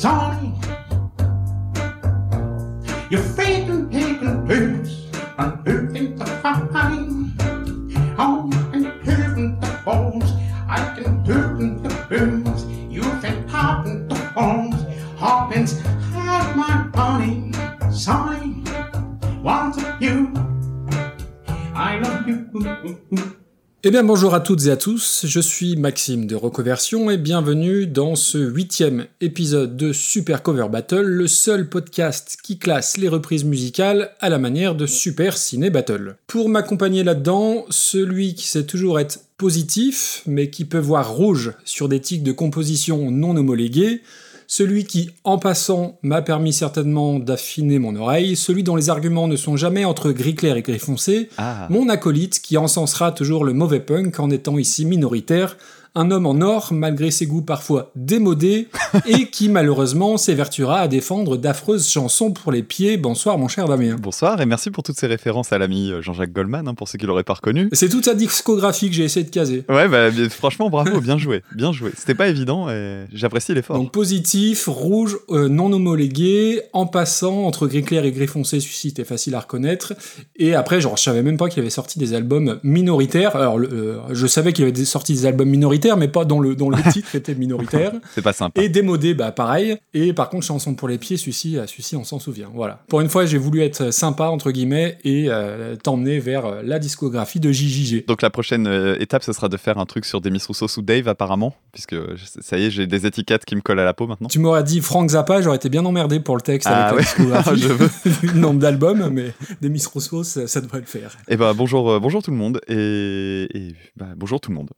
Son Eh bien bonjour à toutes et à tous, je suis Maxime de Recoversion et bienvenue dans ce huitième épisode de Super Cover Battle, le seul podcast qui classe les reprises musicales à la manière de Super Ciné Battle. Pour m'accompagner là-dedans, celui qui sait toujours être positif, mais qui peut voir rouge sur des tics de composition non homologués, celui qui, en passant, m'a permis certainement d'affiner mon oreille, celui dont les arguments ne sont jamais entre gris clair et gris foncé, Ah. mon acolyte qui encensera toujours le mauvais punk en étant ici minoritaire, un homme en or malgré ses goûts parfois démodés et qui malheureusement s'évertuera à défendre d'affreuses chansons pour les pieds. Bonsoir mon cher Damien. Bonsoir et merci pour toutes ces références à l'ami euh, Jean-Jacques Goldman, hein, pour ceux qui l'auraient pas reconnu. C'est toute sa discographie que j'ai essayé de caser. Ouais, bah, franchement, bravo, bien joué, bien joué. C'était pas évident et j'apprécie l'effort. Donc positif, rouge, euh, non homologué, en passant entre gris clair et gris foncé, celui-ci était facile à reconnaître. Et après, genre, je savais même pas qu'il avait sorti des albums minoritaires. Alors, le- euh, je savais qu'il avait sorti des albums minoritaires, mais pas dont le, dont le titre était minoritaire. C'est pas sympa. Et démodé, bah pareil. Et par contre, chanson pour les pieds, celui-ci, on s'en souvient. Voilà. Pour une fois, j'ai voulu être sympa entre guillemets et euh, t'emmener vers euh, la discographie de JJG. Donc la prochaine euh, étape, ce sera de faire un truc sur Demis Rousseau sous Dave, apparemment, puisque ça y est, j'ai des étiquettes qui me collent à la peau maintenant. Tu m'aurais dit Frank Zappa, j'aurais été bien emmerdé pour le texte Ah avec ouais. la discographie. Je veux. nombre d'albums, mais des Miss Rousseau, ça, ça devrait le faire. Et bah bonjour, euh, bonjour tout le monde et, et, bah, bonjour tout le monde.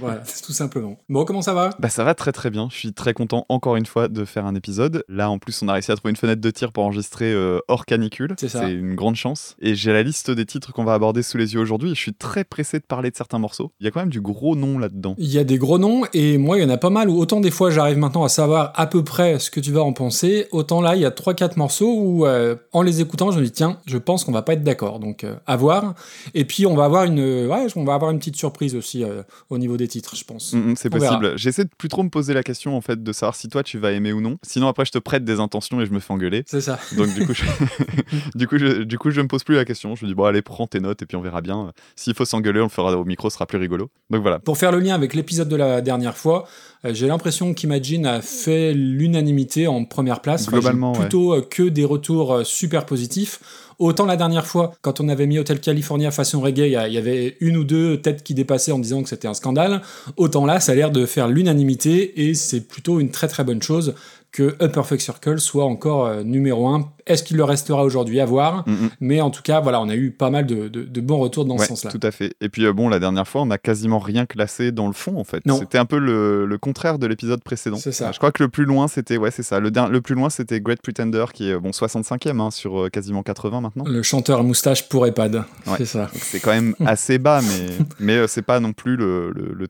voilà, c'est tout simplement. Bon, comment ça va? Bah ça va très très bien. Je suis très content encore une fois de faire un épisode. Là en plus on a réussi à trouver une fenêtre de tir pour enregistrer euh, hors canicule. C'est ça. C'est une grande chance. Et j'ai la liste des titres qu'on va aborder sous les yeux aujourd'hui. Je suis très pressé de parler de certains morceaux. Il y a quand même du gros nom là-dedans. Il y a des gros noms, et moi, il y en a pas mal, où autant des fois, j'arrive maintenant à savoir à peu près ce que tu vas en penser, autant là, il y a 3-4 morceaux où, euh, en les écoutant, je me dis, tiens, je pense qu'on va pas être d'accord, donc euh, à voir. Et puis, on va avoir une, ouais, on va avoir une petite surprise aussi au niveau des titres, je pense. Mm, mm, c'est possible. J'essaie de plus trop me poser la question en fait de savoir si toi tu vas aimer ou non. Sinon après je te prête des intentions et je me fais engueuler. C'est ça. Donc du coup, je... du coup, je... du coup, je me pose plus la question. Je me dis bon allez prends tes notes et puis on verra bien. S'il faut s'engueuler, on le fera au micro, ce sera plus rigolo. Donc voilà. Pour faire le lien avec l'épisode de la dernière fois, j'ai l'impression qu'Imagine a fait l'unanimité en première place. Globalement, plutôt euh, que des retours euh, super positifs. Autant la dernière fois, quand on avait mis Hotel California façon reggae, il y avait une ou deux têtes qui dépassaient en disant que c'était un scandale. Autant là, ça a l'air de faire l'unanimité et c'est plutôt une très très bonne chose que A Perfect Circle soit encore euh, numéro un. Est-ce qu'il le restera aujourd'hui? À voir Mm, mm. Mais en tout cas, voilà, on a eu pas mal de, de- de bons retours dans Ouais, ce sens-là. tout à fait. Et puis euh, bon, la dernière fois, on n'a quasiment rien classé dans le fond en fait. Non. C'était un peu le, le contraire de l'épisode précédent. C'est ça. Je crois que le plus loin, c'était ouais, c'est ça. Le, le plus loin, c'était Great Pretender qui est bon 65e hein, sur euh, quasiment 80 maintenant. Le chanteur à moustache pour EHPAD, Ouais. c'est ça. C'est quand même assez bas, mais mais c'est pas non plus le, le, le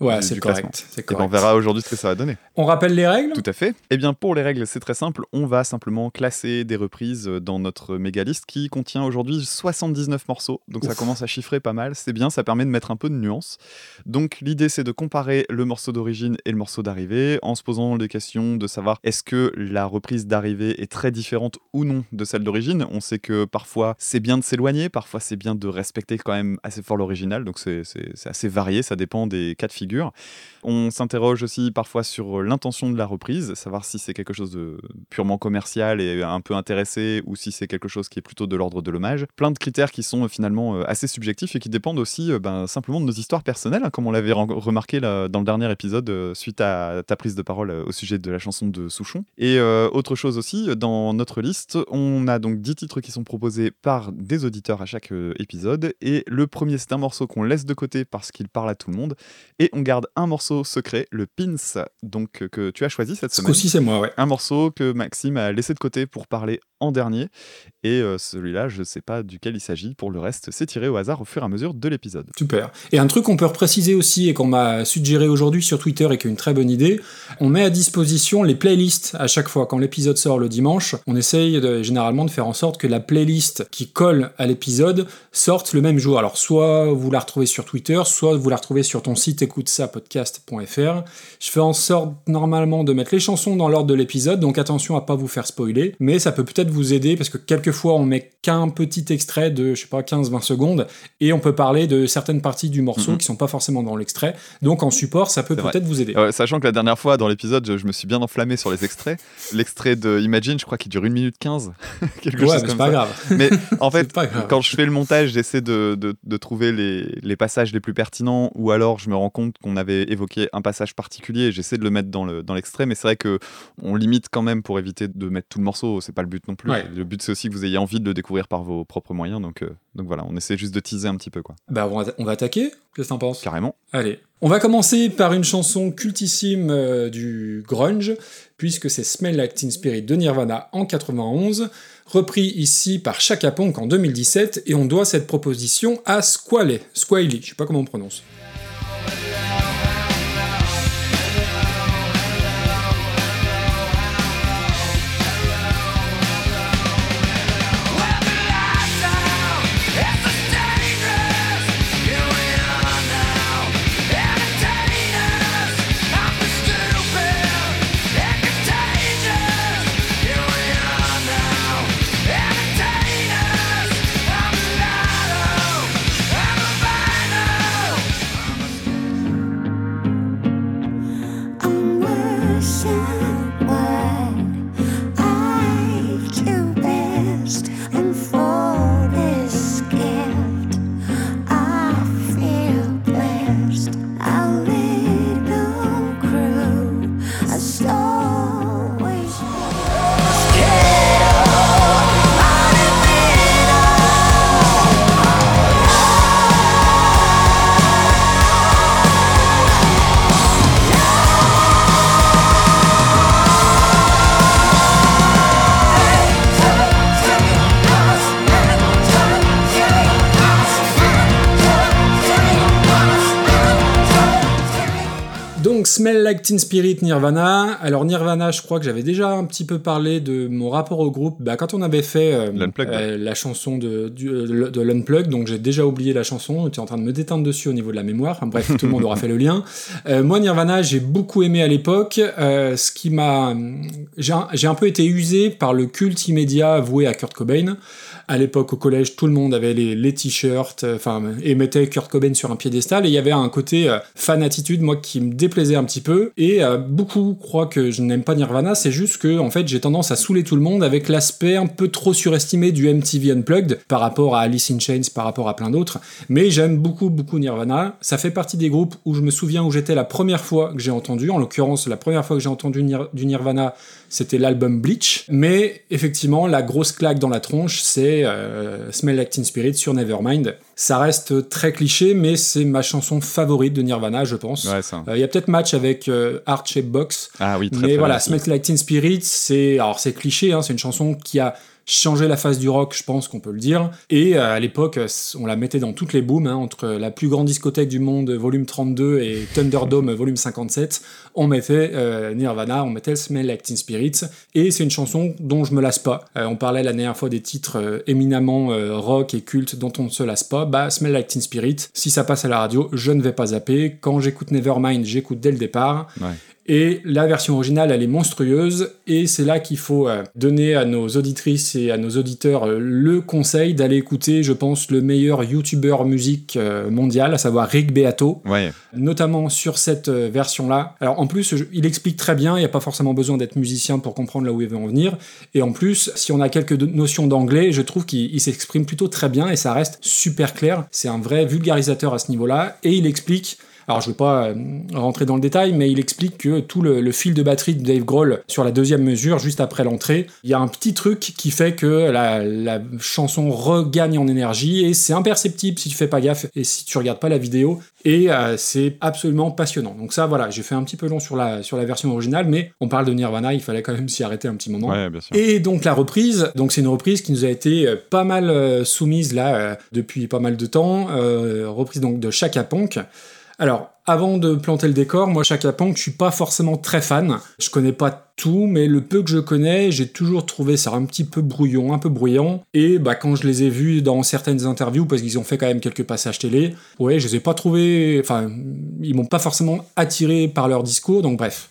Ouais, c'est correct. classement. C'est Et ben, on correct. verra aujourd'hui ce que ça va donner. On rappelle les règles? Tout à fait. Eh bien, pour les règles, c'est très simple. On va simplement classer des reprises euh, dans notre mégaliste qui contient aujourd'hui 79 morceaux. Donc ça commence à chiffrer pas mal. C'est bien, ça permet de mettre un peu de nuance. Donc l'idée, c'est de comparer le morceau d'origine et le morceau d'arrivée en se posant les questions de savoir est-ce que la reprise d'arrivée est très différente ou non de celle d'origine? On sait que parfois c'est bien de s'éloigner, parfois c'est bien de respecter quand même assez fort l'original. Donc c'est assez varié, ça dépend des cas de figure. On s'interroge aussi parfois sur l'intention de la reprise, savoir si c'est quelque chose de purement commercial et un peu intéressé ou si c'est quelque chose qui est plutôt de l'ordre de l'hommage. Plein de critères qui sont euh, finalement euh, assez subjectifs et qui dépendent aussi euh, ben, simplement de nos histoires personnelles, hein, comme on l'avait remarqué dans le dernier épisode suite à ta prise de parole au sujet de la chanson de Souchon. Et autre chose aussi, dans notre liste, on a donc 10 titres qui sont proposés par des auditeurs à chaque épisode. Et le premier, c'est un morceau qu'on laisse de côté parce qu'il parle à tout le monde. Et on garde un morceau secret, le Pins, donc que tu as choisi cette Ce semaine. coup-ci, c'est moi, ouais. Un morceau que Maxime a laissé de côté pour parler en dernier. Et euh, celui-là, je ne sais pas duquel il s'agit. Pour le reste, c'est tiré au hasard au fur et à mesure de l'épisode. Super. Et un truc qu'on peut repréciser aussi et qu'on m'a suggéré aujourd'hui sur Twitter et qui est une très bonne idée, on met à disposition les playlists à chaque fois. Quand l'épisode sort le dimanche, on essaye généralement de faire en sorte que la playlist qui colle à l'épisode sorte le même jour. Alors soit vous la retrouvez sur Twitter, soit vous la retrouvez sur ton site écoute-ça-podcast.fr. Je fais en sorte normalement de mettre les chansons dans l'ordre de l'épisode, donc attention à pas vous faire spoiler, mais ça peut peut-être vous aider parce que quelquefois on met qu'un petit extrait de, je sais pas, 15-20 secondes et on peut parler de certaines parties du morceau Mhm. qui sont pas forcément dans l'extrait. Donc en support, ça peut peut-être vous aider. Ouais, sachant que la dernière fois dans l'épisode, je, je me suis bien enflammé sur les extraits. L'extrait de Imagine, je crois qu'il dure 1 minute 15. quelque ouais, chose mais comme pas ça. grave. Mais en fait, quand je fais le montage, j'essaie de, de- de trouver les, les passages les plus pertinents, ou alors je me rends compte qu'on avait évoqué un passage particulier, et j'essaie de le mettre dans le- dans l'extrait, mais c'est vrai que on limite quand même pour éviter de mettre tout le morceau, c'est pas le but non plus. Ouais. Le but c'est aussi que vous ayez envie de le découvrir par vos propres moyens, donc, euh, donc voilà, on essaie juste de teaser un petit peu, quoi. Bah on va, on va attaquer. Qu'est-ce que t'en penses? Carrément. Allez. On va commencer par une chanson cultissime euh, du grunge, puisque c'est Smell Like Teen Spirit de Nirvana en 91, repris ici par Chaka Ponk en 2017, et on doit cette proposition à Squally, Squally, je sais pas comment on prononce. Like Teen Spirit Nirvana. Alors Nirvana, je crois que j'avais déjà un petit peu parlé de mon rapport au groupe bah, quand on avait fait euh, euh, la chanson de, du- euh, de l'Unplugged, donc j'ai déjà oublié la chanson, j'étais en train de me déteindre dessus au niveau de la mémoire, Enfin, bref, tout le monde aura fait le lien. Euh, moi Nirvana, j'ai beaucoup aimé à l'époque, ce qui m'a... J'ai un, j'ai un peu été usé par le culte immédiat voué à Kurt Cobain. À l'époque, au collège, tout le monde avait les, t-shirts, euh, enfin, et mettait Kurt Cobain sur un piédestal, et il y avait un côté euh, fan attitude, moi, qui me déplaisait un petit peu, et euh, beaucoup croient que je n'aime pas Nirvana, c'est juste que, en fait, j'ai tendance à saouler tout le monde avec l'aspect un peu trop surestimé du MTV Unplugged, par rapport à Alice in Chains, par rapport à plein d'autres, mais j'aime beaucoup, beaucoup Nirvana. Ça fait partie des groupes où je me souviens où j'étais la première fois que j'ai entendu, en l'occurrence, la première fois que j'ai entendu du Nirvana, c'était l'album Bleach. Mais effectivement, la grosse claque dans la tronche, c'est euh, Smell Like Teen Spirit sur Nevermind. Ça reste très cliché, mais c'est ma chanson favorite de Nirvana, je pense. Ouais. Euh, Il y a peut-être match avec euh, Heart Shape Box, Ah oui, très mais très voilà. Smell Like Teen Spirit, c'est alors c'est cliché, hein, c'est une chanson qui a changé la face du rock, je pense qu'on peut le dire. Et euh, à l'époque, euh, on la mettait dans toutes les booms, hein, entre la plus grande discothèque du monde, volume 32, et Thunderdome, volume 57. On mettait euh, Nirvana, on mettait Smell Like Teen Spirit. Et c'est une chanson dont je me lasse pas. On parlait la dernière fois des titres éminemment rock et cultes dont on ne se lasse pas. Bah, Smell Like Teen Spirit, si ça passe à la radio, je ne vais pas zapper. Quand j'écoute Nevermind, j'écoute dès le départ. Et la version originale, elle est monstrueuse, et c'est là qu'il faut euh, donner à nos auditrices et à nos auditeurs euh, le conseil d'aller écouter, je pense, le meilleur YouTuber musique euh, mondial, à savoir Rick Beato, Ouais, notamment sur cette version-là. Alors en plus, il explique très bien, il n'y a pas forcément besoin d'être musicien pour comprendre là où il veut en venir, et en plus, si on a quelques notions d'anglais, je trouve qu'il il s'exprime plutôt très bien, et ça reste super clair, c'est un vrai vulgarisateur à ce niveau-là, et il explique Alors je vais pas euh, rentrer dans le détail, mais il explique que tout le, le fil de batterie de Dave Grohl sur la deuxième mesure, juste après l'entrée, il y a un petit truc qui fait que la, la chanson regagne en énergie et c'est imperceptible si tu fais pas gaffe et si tu regardes pas la vidéo et euh, c'est absolument passionnant. Donc ça voilà, j'ai fait un petit peu long sur la, sur la version originale, mais on parle de Nirvana, il fallait quand même s'y arrêter un petit moment. Ouais, bien sûr. Et donc la reprise, donc c'est une reprise qui nous a été euh, pas mal soumise là depuis pas mal de temps, euh, reprise donc de Chaka Ponk. Alors avant de planter le décor, moi Chaka Ponk, je suis pas forcément très fan. Je connais pas tout, mais le peu que je connais, j'ai toujours trouvé ça un petit peu brouillon, un peu bruyant. Et bah quand je les ai vus dans certaines interviews, parce qu'ils ont fait quand même quelques passages télé, ouais, je les ai pas trouvés, enfin, ils m'ont pas forcément attiré par leur discours. Donc bref.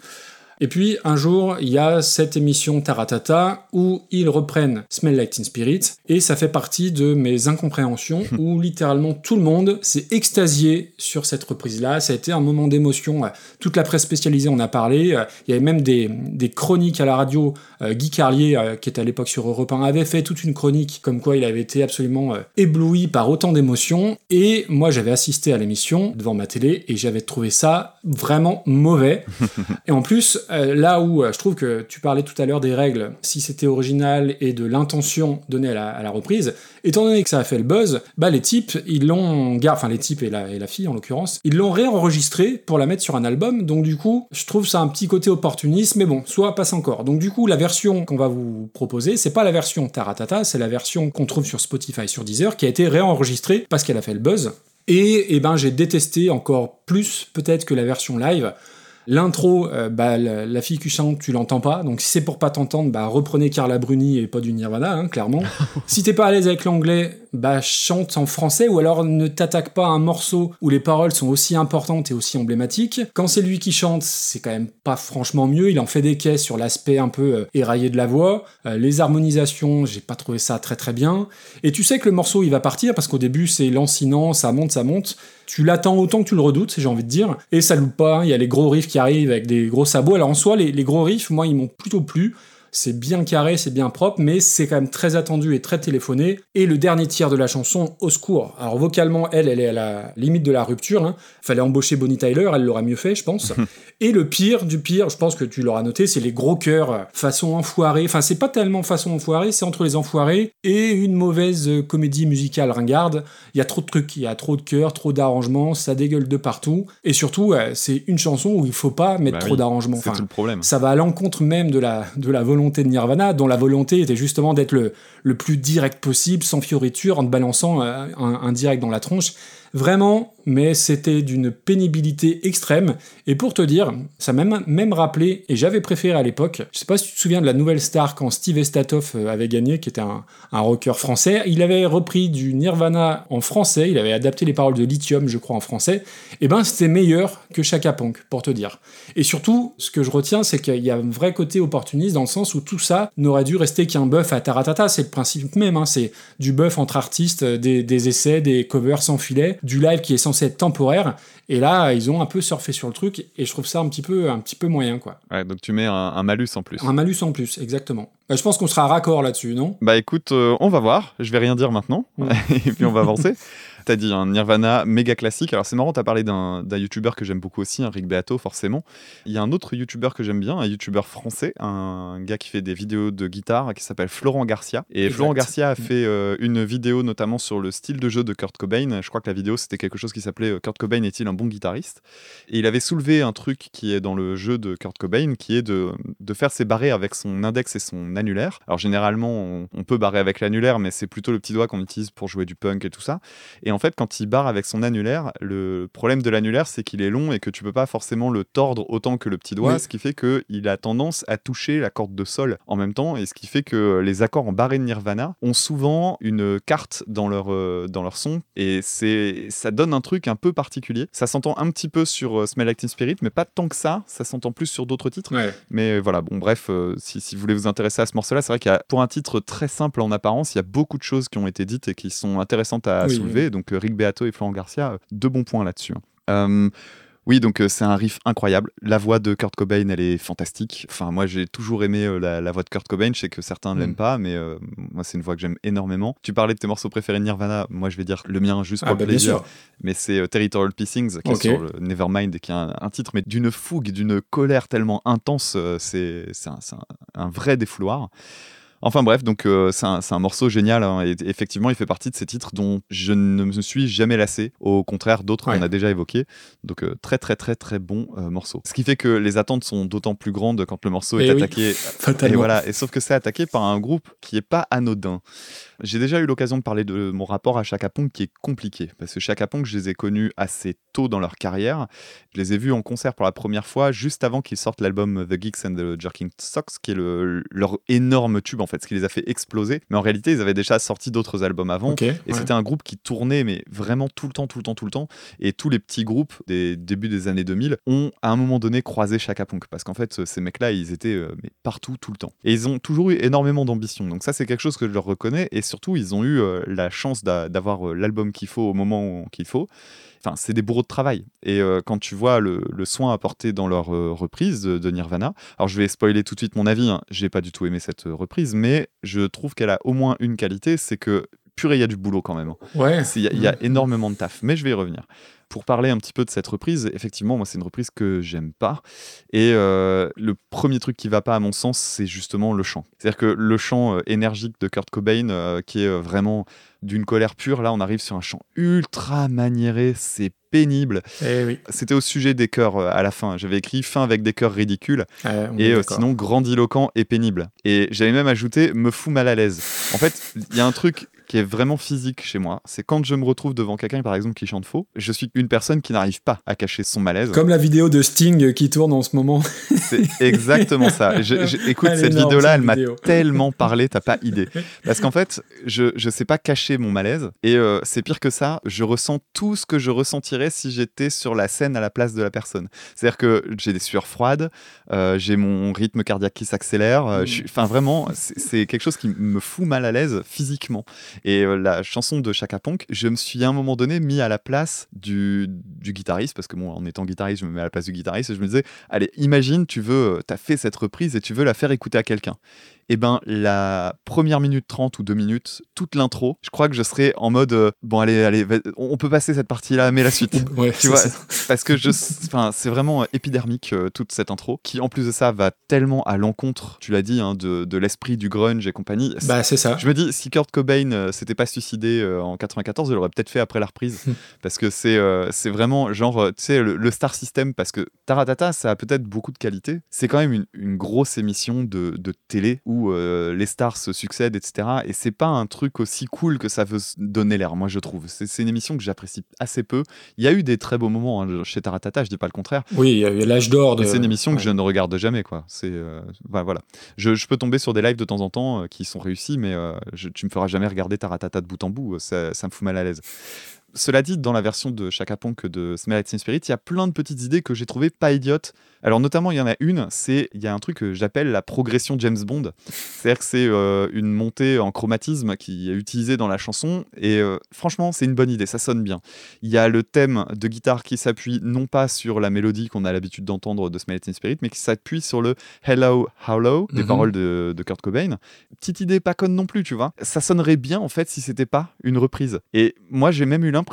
Et puis un jour, il y a cette émission Taratata où ils reprennent Smell Like Teen Spirit et ça fait partie de mes incompréhensions où littéralement tout le monde s'est extasié sur cette reprise-là. Ça a été un moment d'émotion. Toute la presse spécialisée en a parlé. Il y avait même des, des chroniques à la radio. Euh, Guy Carlier, euh, qui était à l'époque sur Europe 1, avait fait toute une chronique comme quoi il avait été absolument euh, ébloui par autant d'émotions. Et moi, j'avais assisté à l'émission devant ma télé et j'avais trouvé ça vraiment mauvais. et en plus, euh, là où euh, je trouve que tu parlais tout à l'heure des règles, si c'était original et de l'intention donnée à la, reprise, étant donné que ça a fait le buzz, bah les types, ils l'ont, enfin les types et la, et la fille en l'occurrence, ils l'ont réenregistré pour la mettre sur un album. Donc du coup, je trouve ça un petit côté opportuniste, mais bon, soit passe encore. Donc du coup, la version qu'on va vous proposer, c'est pas la version Taratata, c'est la version qu'on trouve sur Spotify, sur Deezer, qui a été réenregistrée parce qu'elle a fait le buzz. Et, eh ben, j'ai détesté encore plus peut-être que la version live. L'intro, euh, bah, la, la fille qui chante, tu l'entends pas. Donc si c'est pour pas t'entendre, bah, reprenez Carla Bruni et pas du Nirvana, hein, clairement. si t'es pas à l'aise avec l'anglais, bah, chante en français ou alors ne t'attaque pas à un morceau où les paroles sont aussi importantes et aussi emblématiques. Quand c'est lui qui chante, c'est quand même pas franchement mieux. Il en fait des caisses sur l'aspect un peu euh, éraillé de la voix. Euh, les harmonisations, j'ai pas trouvé ça très très bien. Et tu sais que le morceau il va partir parce qu'au début c'est lancinant, ça monte, ça monte. Tu l'attends autant que tu le redoutes, j'ai envie de dire. Et ça loupe pas, il y a les gros riffs qui arrivent avec des gros sabots. Alors en soi, les, les gros riffs, moi, ils m'ont plutôt plu. C'est bien carré, c'est bien propre, mais c'est quand même très attendu et très téléphoné. Et le dernier tiers de la chanson, au secours. Alors vocalement, elle, elle est à la limite de la rupture. Hein. Fallait embaucher Bonnie Tyler, elle l'aurait mieux fait, je pense. et le pire du pire, je pense que tu l'auras noté, c'est les gros chœurs euh, façon enfoirée. Enfin, c'est pas tellement façon enfoirée, c'est entre les enfoirés et une mauvaise comédie musicale ringarde. Il y a trop de trucs, il y a trop de chœurs, trop d'arrangements, ça dégueule de partout. Et surtout, euh, c'est une chanson où il faut pas mettre Bah trop d'arrangements. C'est tout le problème. ça va à l'encontre même de la, de la volonté de Nirvana, dont la volonté était justement d'être le, plus direct possible, sans fioriture, en te balançant euh, un, un direct dans la tronche. Vraiment, mais c'était d'une pénibilité extrême. Et pour te dire, ça m'a même, rappelé, et j'avais préféré à l'époque, je sais pas si tu te souviens de la nouvelle star quand Steve Estatoff euh, avait gagné, qui était un, un rocker français. Il avait repris du Nirvana en français, il avait adapté les paroles de Lithium, je crois, en français. Et ben, c'était meilleur que Chaka Ponk, pour te dire. Et surtout, ce que je retiens, c'est qu'il y a un vrai côté opportuniste dans le sens où tout ça n'aurait dû rester qu'un buff à Taratata. C'est le principe même, hein. c'est du buff entre artistes, euh, des essais, des covers sans filet, du live qui est censé être temporaire. Et là, ils ont un peu surfé sur le truc et je trouve ça un petit peu, un petit peu moyen, quoi. Ouais, donc tu mets un, un malus en plus. Un malus en plus, exactement. Euh, je pense qu'on sera raccord là-dessus, non? Bah écoute, euh, on va voir. Je vais rien dire maintenant. Et puis on va avancer. T'as dit un Nirvana méga classique. Alors c'est marrant, t'as parlé d'un youtubeur que j'aime beaucoup aussi, un Rick Beato forcément. Il y a un autre youtubeur que j'aime bien, un youtubeur français, un gars qui fait des vidéos de guitare qui s'appelle Florent Garcia. Et Exact. Florent Garcia a Mm. fait euh, une vidéo notamment sur le style de jeu de Kurt Cobain. Je crois que la vidéo c'était quelque chose qui s'appelait euh, Kurt Cobain est-il un bon guitariste? Et il avait soulevé un truc qui est dans le jeu de Kurt Cobain, qui est de, de faire ses barrés avec son index et son annulaire. Alors généralement, on, on peut barrer avec l'annulaire, mais c'est plutôt le petit doigt qu'on utilise pour jouer du punk et tout ça. Et en fait, quand il barre avec son annulaire, le problème de l'annulaire, c'est qu'il est long et que tu peux pas forcément le tordre autant que le petit doigt, Oui. ce qui fait qu'il a tendance à toucher la corde de sol en même temps, et ce qui fait que les accords en barré de Nirvana ont souvent une carte dans leur, euh, dans leur son, et c'est ça donne un truc un peu particulier. Ça s'entend un petit peu sur euh, Smell Like Teen Spirit, mais pas tant que ça, ça s'entend plus sur d'autres titres. Ouais. Mais voilà, bon, bref, euh, si, si vous voulez vous intéresser à ce morceau-là, c'est vrai qu'il y a, pour un titre très simple en apparence, il y a beaucoup de choses qui ont été dites et qui sont intéressantes à Oui, soulever. Donc, euh, Rick Beato et Florent Garcia, euh, deux bons points là-dessus. hein. Euh, Oui, donc euh, c'est un riff incroyable. La voix de Kurt Cobain, elle est fantastique. Enfin, moi, j'ai toujours aimé euh, la, la voix de Kurt Cobain. Je sais que certains ne l'aiment Mm. pas, mais euh, moi, c'est une voix que j'aime énormément. Tu parlais de tes morceaux préférés de Nirvana. Moi, je vais dire le mien juste pour Ah, le bah, plaisir. Mais c'est Territorial Pissings, qui est sur le Nevermind, et qui est un, un titre, mais d'une fougue, d'une colère tellement intense. c'est un- un vrai défouloir. Enfin bref, donc euh, c'est un, morceau génial hein, et effectivement il fait partie de ces titres dont je ne me suis jamais lassé, au contraire d'autres Ouais. qu'on a déjà évoqués. Donc euh, très très très très bon euh, morceau. Ce qui fait que les attentes sont d'autant plus grandes quand le morceau est Eh oui, attaqué. Et voilà, et sauf que c'est attaqué par un groupe qui est pas anodin. J'ai déjà eu l'occasion de parler de mon rapport à Chaka Ponk qui est compliqué parce que Chaka Ponk, je les ai connus assez tôt dans leur carrière. Je les ai vus en concert pour la première fois juste avant qu'ils sortent l'album The Geeks and the Jerking Socks, qui est le- leur énorme tube en fait, ce qui les a fait exploser. Mais en réalité, ils avaient déjà sorti d'autres albums avant. Et ouais. c'était un groupe qui tournait, mais vraiment tout le temps, tout le temps, tout le temps. Et tous les petits groupes des débuts des années 2000 ont à un moment donné croisé Chaka Ponk. Parce qu'en fait, ces mecs-là, ils étaient euh, mais partout, tout le temps. Et ils ont toujours eu énormément d'ambition. Donc ça, c'est quelque chose que je leur reconnais. Et surtout, ils ont eu euh, la chance d'a- d'avoir euh, l'album qu'il faut au moment qu'il faut. Enfin, c'est des bourreaux de travail. Et euh, quand tu vois le, le soin apporté dans leur euh, reprise de, de Nirvana, alors je vais spoiler tout de suite mon avis, hein, j'ai pas du tout aimé cette reprise, mais je trouve qu'elle a au moins une qualité, c'est que purée, il y a du boulot quand même. hein. Ouais. Il y, y a Mm. énormément de taf, mais je vais y revenir. Pour parler un petit peu de cette reprise, effectivement, moi, c'est une reprise que j'aime pas. Et euh, le premier truc qui va pas, à mon sens, c'est justement le chant. C'est-à-dire que le chant euh, énergique de Kurt Cobain, euh, qui est vraiment d'une colère pure, là, on arrive sur un chant ultra maniéré, c'est pénible. Eh oui. C'était au sujet des chœurs euh, à la fin. J'avais écrit fin avec des chœurs ridicules est et euh, sinon grandiloquent et pénible. Et j'avais même ajouté me fout mal à l'aise. En fait, il y a un truc qui est vraiment physique chez moi, c'est quand je me retrouve devant quelqu'un par exemple qui chante faux, je suis une personne qui n'arrive pas à cacher son malaise. Comme la vidéo de Sting qui tourne en ce moment. C'est exactement ça. Je- je- écoute, Elle cette vidéo-là, elle m'a vidéo. tellement parlé, t'as pas idée. Parce qu'en fait, je, je sais pas cacher mon malaise. Et euh, c'est pire que ça, je ressens tout ce que je si j'étais sur la scène à la place de la personne. C'est-à-dire que j'ai des sueurs froides, euh, j'ai mon rythme cardiaque qui s'accélère. euh, Enfin, vraiment, c'est quelque chose qui me fout mal à l'aise physiquement. Et euh, la chanson de Chaka je me suis à un moment donné mis à la place du, du guitariste, parce que bon, en étant guitariste, je me mets à la place du guitariste et je me disais, allez, imagine, tu veux, t'as fait cette reprise et tu veux la faire écouter à quelqu'un. Et ben, la première minute 30 ou deux minutes, toute l'intro, je crois que je serais en mode, euh, bon, allez, allez, on peut passer cette partie-là, mais la suite. Ouais, Tu vois, parce que je, enfin, c'est vraiment euh, épidermique euh, toute cette intro, qui en plus de ça va tellement à l'encontre, tu l'as dit, hein, de, de l'esprit du grunge et compagnie. Bah, c'est ça. Je me dis, si Kurt Cobain euh, s'était pas suicidé en 94, il l'aurait peut-être fait après la reprise. Hmm. parce que c'est c'est vraiment genre, tu sais, le, le Star System, parce que Taratata, ça a peut-être beaucoup de qualité. C'est quand même une, une grosse émission de, de télé où euh, les stars se succèdent, etc. Et c'est pas un truc aussi cool que ça veut donner l'air, moi, je trouve. C'est une émission que j'apprécie assez peu. Il y a eu des très beaux moments hein, chez Taratata, je dis pas le contraire. Oui, il y a eu l'âge d'or de. C'est une émission que je ne regarde jamais, quoi. C'est bah, voilà. Je, je peux tomber sur des lives de temps en temps euh, qui sont réussis, mais je- tu me feras jamais regarder Taratata de bout en bout. Ça, ça me fout mal à l'aise. Cela dit, dans la version de Chaka Ponk de Smell Like Teen Spirit, il y a plein de petites idées que j'ai trouvées pas idiotes. Alors notamment, il y en a une, c'est il y a un truc que j'appelle la progression James Bond. C'est-à-dire que c'est euh, une montée en chromatisme qui est utilisée dans la chanson et euh, franchement, c'est une bonne idée, ça sonne bien. Il y a le thème de guitare qui s'appuie non pas sur la mélodie qu'on a l'habitude d'entendre de Smell Like Teen Spirit, mais qui s'appuie sur le Hello, Hello des Mhm. paroles de, de Kurt Cobain. Petite idée pas conne non plus, tu vois. Ça sonnerait bien en fait si c'était pas une reprise. Et moi, j'ai même eu l'impression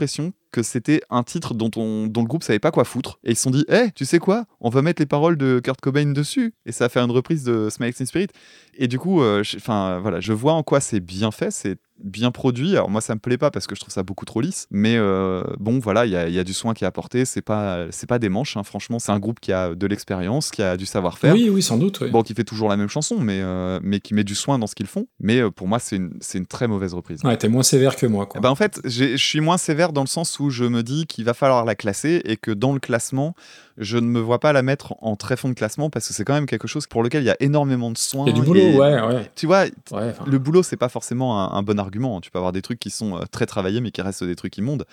que c'était un titre dont, on, dont le groupe savait pas quoi foutre. Et ils se sont dit, hé, tu sais quoi? On va mettre les paroles de Kurt Cobain dessus. Et ça va faire une reprise de Teen Spirit. Et du coup, euh, voilà, je vois en quoi c'est bien fait, c'est bien produit. Alors moi, ça me plaît pas parce que je trouve ça beaucoup trop lisse. Mais euh, bon, voilà, il y, a- il y a du soin qui est apporté. C'est pas, c'est pas des manches. hein. Franchement, c'est un groupe qui a de l'expérience, qui a du savoir-faire. Oui, oui, sans doute. oui. Bon, qui fait toujours la même chanson, mais, euh, mais qui met du soin dans ce qu'ils font. Mais euh, pour moi, c'est une, c'est une très mauvaise reprise. Ouais, t'es moins sévère que moi, quoi. Ben, en fait, je suis moins sévère dans le sens où je me dis qu'il va falloir la classer et que dans le classement, je ne me vois pas la mettre en très fond de classement parce que c'est quand même quelque chose pour lequel il y a énormément de soins. Il y a du boulot, et- ouais, ouais. Tu vois, ouais le boulot, c'est pas forcément un, un bon argument. Tu peux avoir des trucs qui sont euh, très travaillés, mais qui restent des trucs immondes.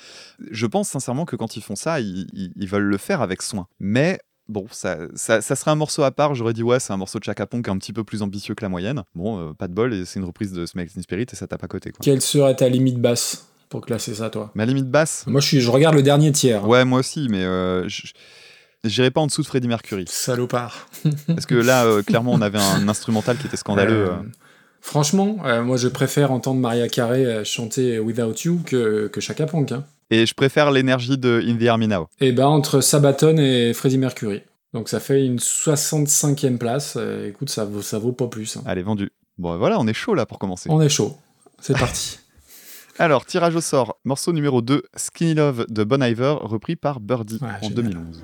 Je pense sincèrement que quand ils font ça, ils, ils- ils veulent le faire avec soin. Mais bon, ça, ça, ça serait un morceau à part. J'aurais dit, ouais, c'est un morceau de Chaka Ponk un petit peu plus ambitieux que la moyenne. Bon, euh, pas de bol, et c'est une reprise de Smell Like Teen Spirit, et ça tape à côté. Quoi. Quelle serait ta limite basse pour classer ça, toi? Ma limite basse? Moi, je, suis, je regarde le dernier tiers. hein. Ouais, moi aussi, mais euh, je- J'irai pas en dessous de Freddie Mercury. Salopard. Parce que là, euh, clairement, on avait un instrumental qui était scandaleux. Franchement, euh, moi je préfère entendre Maria Carey euh, chanter Without You que, que Chaka Ponk. Hein. Et je préfère l'énergie de In the Army Now. Et ben entre Sabaton et Freddie Mercury. Donc ça fait une 65e place. Euh, écoute, ça vaut, ça vaut pas plus. hein. Allez, vendu. Bon, voilà, on est chaud là pour commencer. On est chaud. C'est parti. Alors, tirage au sort, morceau numéro 2, Skinny Love de Bon Iver, repris par Birdie Ouais, en génial. 2011.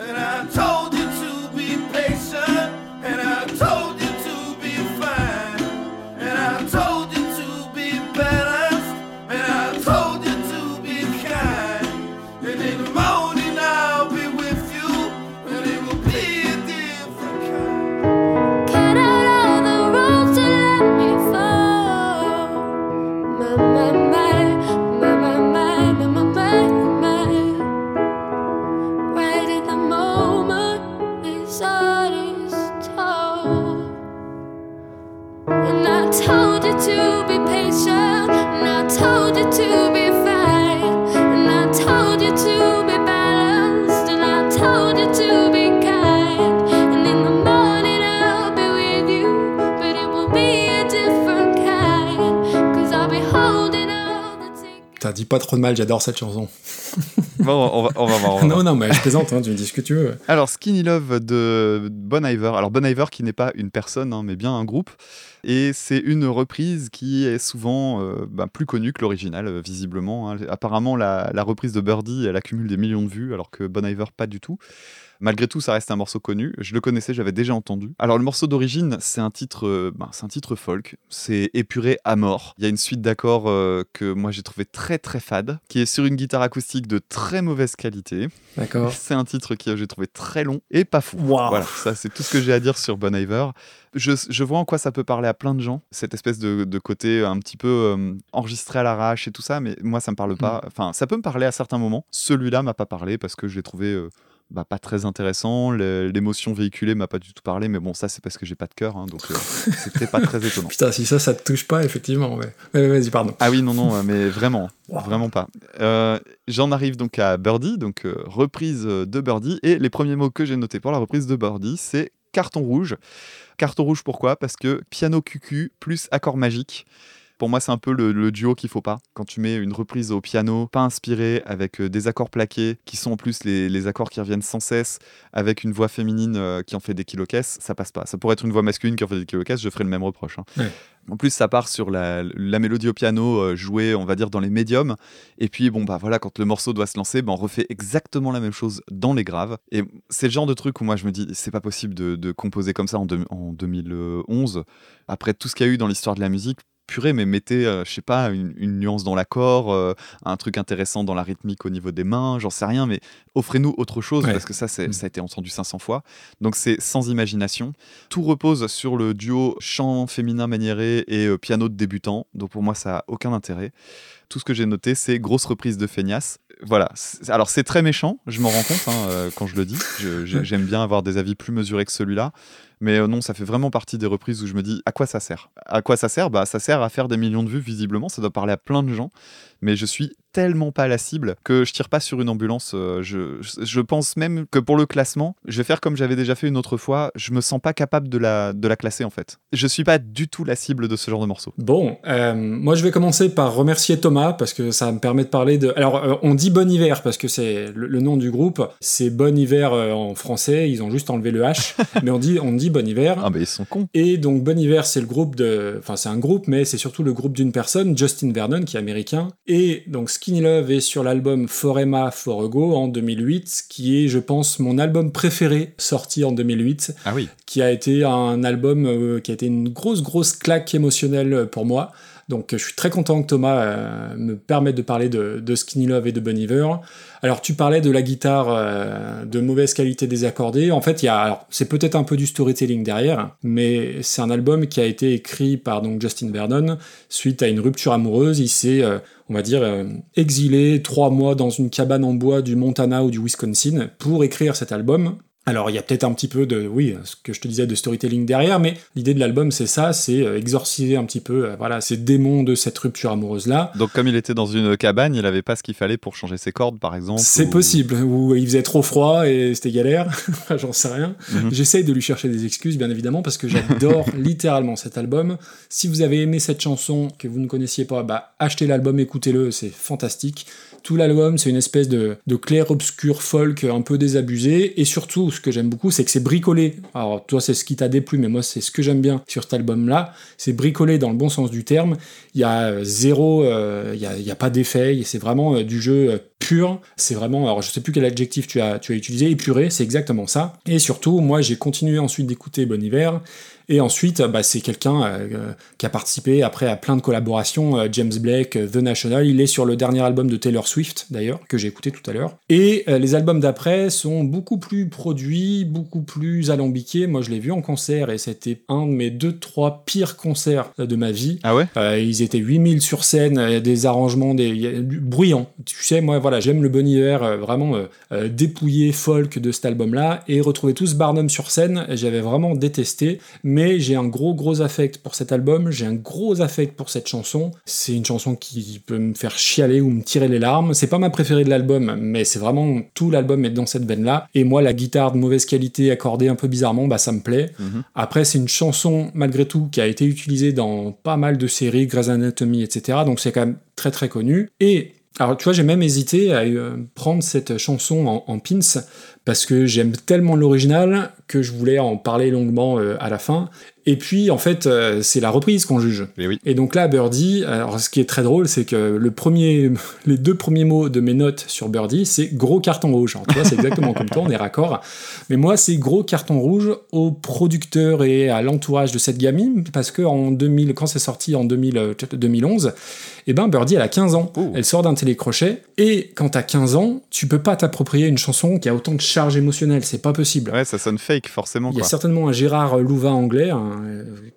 And I told pas trop de mal, j'adore cette chanson. Bon, on va, on va voir. on va voir. non, non, mais je plaisante, hein, tu me dis ce que tu veux. Alors, Skinny Love de Bon Iver. Alors, Bon Iver qui n'est pas une personne, hein, mais bien un groupe. Et c'est une reprise qui est souvent euh, bah, plus connue que l'original, euh, visiblement. hein. Apparemment, la, la reprise de Birdie, elle accumule des millions de vues, alors que Bon Iver, pas du tout. Malgré tout, ça reste un morceau connu. Je le connaissais, j'avais déjà entendu. Alors, le morceau d'origine, c'est un titre, euh, ben, c'est un titre folk. C'est épuré à mort. Il y a une suite d'accords euh, que moi j'ai trouvé très très fade, qui est sur une guitare acoustique de très mauvaise qualité. D'accord. C'est un titre que j'ai trouvé très long et pas fou. Waouh. Voilà, ça c'est tout ce que j'ai à dire sur Bon Iver. Je, je vois en quoi ça peut parler à plein de gens, cette espèce de, de côté un petit peu euh, enregistré à l'arrache et tout ça, mais moi ça me parle Mm. pas. Enfin, ça peut me parler à certains moments. Celui-là m'a pas parlé parce que je l'ai trouvé euh, bah, pas très intéressant. L'émotion véhiculée m'a pas du tout parlé, mais bon, ça c'est parce que j'ai pas de cœur, hein, donc euh, c'était pas très étonnant. Putain, si ça, ça te touche pas, effectivement. Ouais. Ouais, Vas-y, pardon. Ah oui, non, non, mais vraiment, Wow. vraiment pas. Euh, J'en arrive donc à Birdie, donc euh, reprise euh, de Birdie, et les premiers mots que j'ai notés pour la reprise de Birdie, c'est carton rouge. Carton rouge pourquoi? Parce que piano cucu plus accord magique. Pour moi, c'est un peu le, le duo qu'il faut pas. Quand tu mets une reprise au piano, pas inspirée, avec euh, des accords plaqués, qui sont en plus les, les accords qui reviennent sans cesse, avec une voix féminine euh, qui en fait des kilocaisses, ça passe pas. Ça pourrait être une voix masculine qui en fait des kilocaisses, je ferais le même reproche. hein. Ouais. En plus, ça part sur la, la mélodie au piano euh, jouée, on va dire, dans les médiums. Et puis, bon, bah voilà, quand le morceau doit se lancer, bah, on refait exactement la même chose dans les graves. Et c'est le genre de truc où moi, je me dis, c'est pas possible de, de composer comme ça en, en 2011. Après tout ce qu'il y a eu dans l'histoire de la musique, purée, mais mettez, euh, je sais pas, une, une nuance dans l'accord, euh, un truc intéressant dans la rythmique au niveau des mains, j'en sais rien, mais offrez-nous autre chose Ouais. parce que ça, c'est- Mm. ça a été entendu 500 fois. Donc c'est sans imagination. Tout repose sur le duo chant féminin maniéré et euh, piano de débutant. Donc pour moi, ça a aucun intérêt. Tout ce que j'ai noté, c'est grosse reprise de feignasse. Voilà. Alors c'est très méchant, je m'en rends compte hein, quand je le dis. J'aime bien avoir des avis plus mesurés que celui-là. Mais euh, non, ça fait vraiment partie des reprises où je me dis à quoi ça sert? À quoi ça sert? Bah ça sert à faire des millions de vues visiblement, ça doit parler à plein de gens. Mais je suis tellement pas la cible que je tire pas sur une ambulance. euh, je, je- pense même que pour le classement, je vais faire comme j'avais déjà fait une autre fois. Je me sens pas capable de la, de la classer en fait. Je suis pas du tout la cible de ce genre de morceau. Bon, euh, moi je vais commencer par remercier Thomas parce que ça me permet de parler de. Alors on dit Bon Hiver parce que c'est le, le nom du groupe, c'est Bon Hiver en français, ils ont juste enlevé le H, mais on dit on dit Bon Hiver. Ah bah ils sont cons. Et donc Bon Hiver, c'est le groupe de, enfin c'est un groupe, mais c'est surtout le groupe d'une personne, Justin Vernon, qui est américain. Et donc Skinny Love est sur l'album For Emma For Go en 2008, qui est, je pense, mon album préféré sorti en 2008, Ah oui. qui a été un album euh, qui a été une grosse grosse claque émotionnelle pour moi. Donc je suis très content que Thomas euh, me permette de parler de, Skinny Love et de Bon Iver. Alors tu parlais de la guitare euh, de mauvaise qualité désaccordée. En fait, c'est peut-être un peu du storytelling derrière, mais c'est un album qui a été écrit par donc Justin Vernon suite à une rupture amoureuse. Il s'est, euh, on va dire, exilé trois mois dans une cabane en bois du Montana ou du Wisconsin pour écrire cet album. Alors il y a peut-être un petit peu de, oui, ce que je te disais de storytelling derrière, mais l'idée de l'album c'est ça, c'est euh, exorciser un petit peu, euh, voilà, ces démons de cette rupture amoureuse là. Donc comme il était dans une cabane, il avait pas ce qu'il fallait pour changer ses cordes, par exemple. C'est ou- possible, ou il faisait trop froid et c'était galère, j'en sais rien. Mhm. J'essaye de lui chercher des excuses, bien évidemment, parce que j'adore littéralement cet album. Si vous avez aimé cette chanson que vous ne connaissiez pas, bah, achetez l'album, écoutez-le, c'est fantastique. Tout l'album, c'est une espèce de, clair-obscur folk un peu désabusé. Et surtout, ce que j'aime beaucoup, c'est que c'est bricolé. Alors, toi, c'est ce qui t'a déplu, mais moi, c'est ce que j'aime bien sur cet album-là. C'est bricolé dans le bon sens du terme. Il y a euh, zéro, euh, il y, a, y a pas d'effet. C'est vraiment euh, du jeu pur. C'est vraiment, alors je sais plus quel adjectif tu as, tu as utilisé, épuré, c'est exactement ça. Et surtout, moi, j'ai continué ensuite d'écouter Bon Hiver. Et ensuite, bah, c'est quelqu'un euh, euh, qui a participé après à plein de collaborations. euh, James Blake, The National, il est sur le dernier album de Taylor Swift d'ailleurs, que j'ai écouté tout à l'heure. Et euh, les albums d'après sont beaucoup plus produits, beaucoup plus alambiqués. Moi, je l'ai vu en concert et c'était un de mes deux, trois pires concerts de ma vie. Ah ouais? Euh, ils étaient 8000 sur scène, des arrangements des, bruyants. Tu sais, moi, voilà, j'aime le Bon Hiver, vraiment dépouillé folk de cet album-là, et retrouver tous Barnum sur scène, j'avais vraiment détesté. Mais j'ai un gros, gros affect pour cet album, j'ai un gros affect pour cette chanson. C'est une chanson qui peut me faire chialer ou me tirer les larmes. C'est pas ma préférée de l'album, mais c'est vraiment tout l'album est dans cette veine-là. Et moi, la guitare de mauvaise qualité accordée un peu bizarrement, bah ça me plaît. Mhm. Après, c'est une chanson, malgré tout, qui a été utilisée dans pas mal de séries, Grey's Anatomy, etc. Donc c'est quand même très très connu. Et alors, tu vois, j'ai même hésité à euh, prendre cette chanson en, pins parce que j'aime tellement l'original que je voulais en parler longuement euh, à la fin. Et puis, en fait, euh, c'est la reprise qu'on juge. Et oui. Et donc là, Birdie, alors ce qui est très drôle, c'est que le premier, les deux premiers mots de mes notes sur Birdie, c'est gros carton rouge. Alors, tu vois, c'est exactement comme toi, on est raccord. Mais moi, c'est gros carton rouge aux producteurs et à l'entourage de cette gamine, parce que en 2000, quand c'est sorti en 2000, euh, 2011, eh ben Birdie, elle a 15 ans. Ouh. Elle sort d'un télécrochet. Et quand t'as 15 ans, tu peux pas t'approprier une chanson qui a autant de charge émotionnelle. C'est pas possible. Ouais, ça sonne fake, forcément. Il y a certainement un Gérard Louvain anglais euh,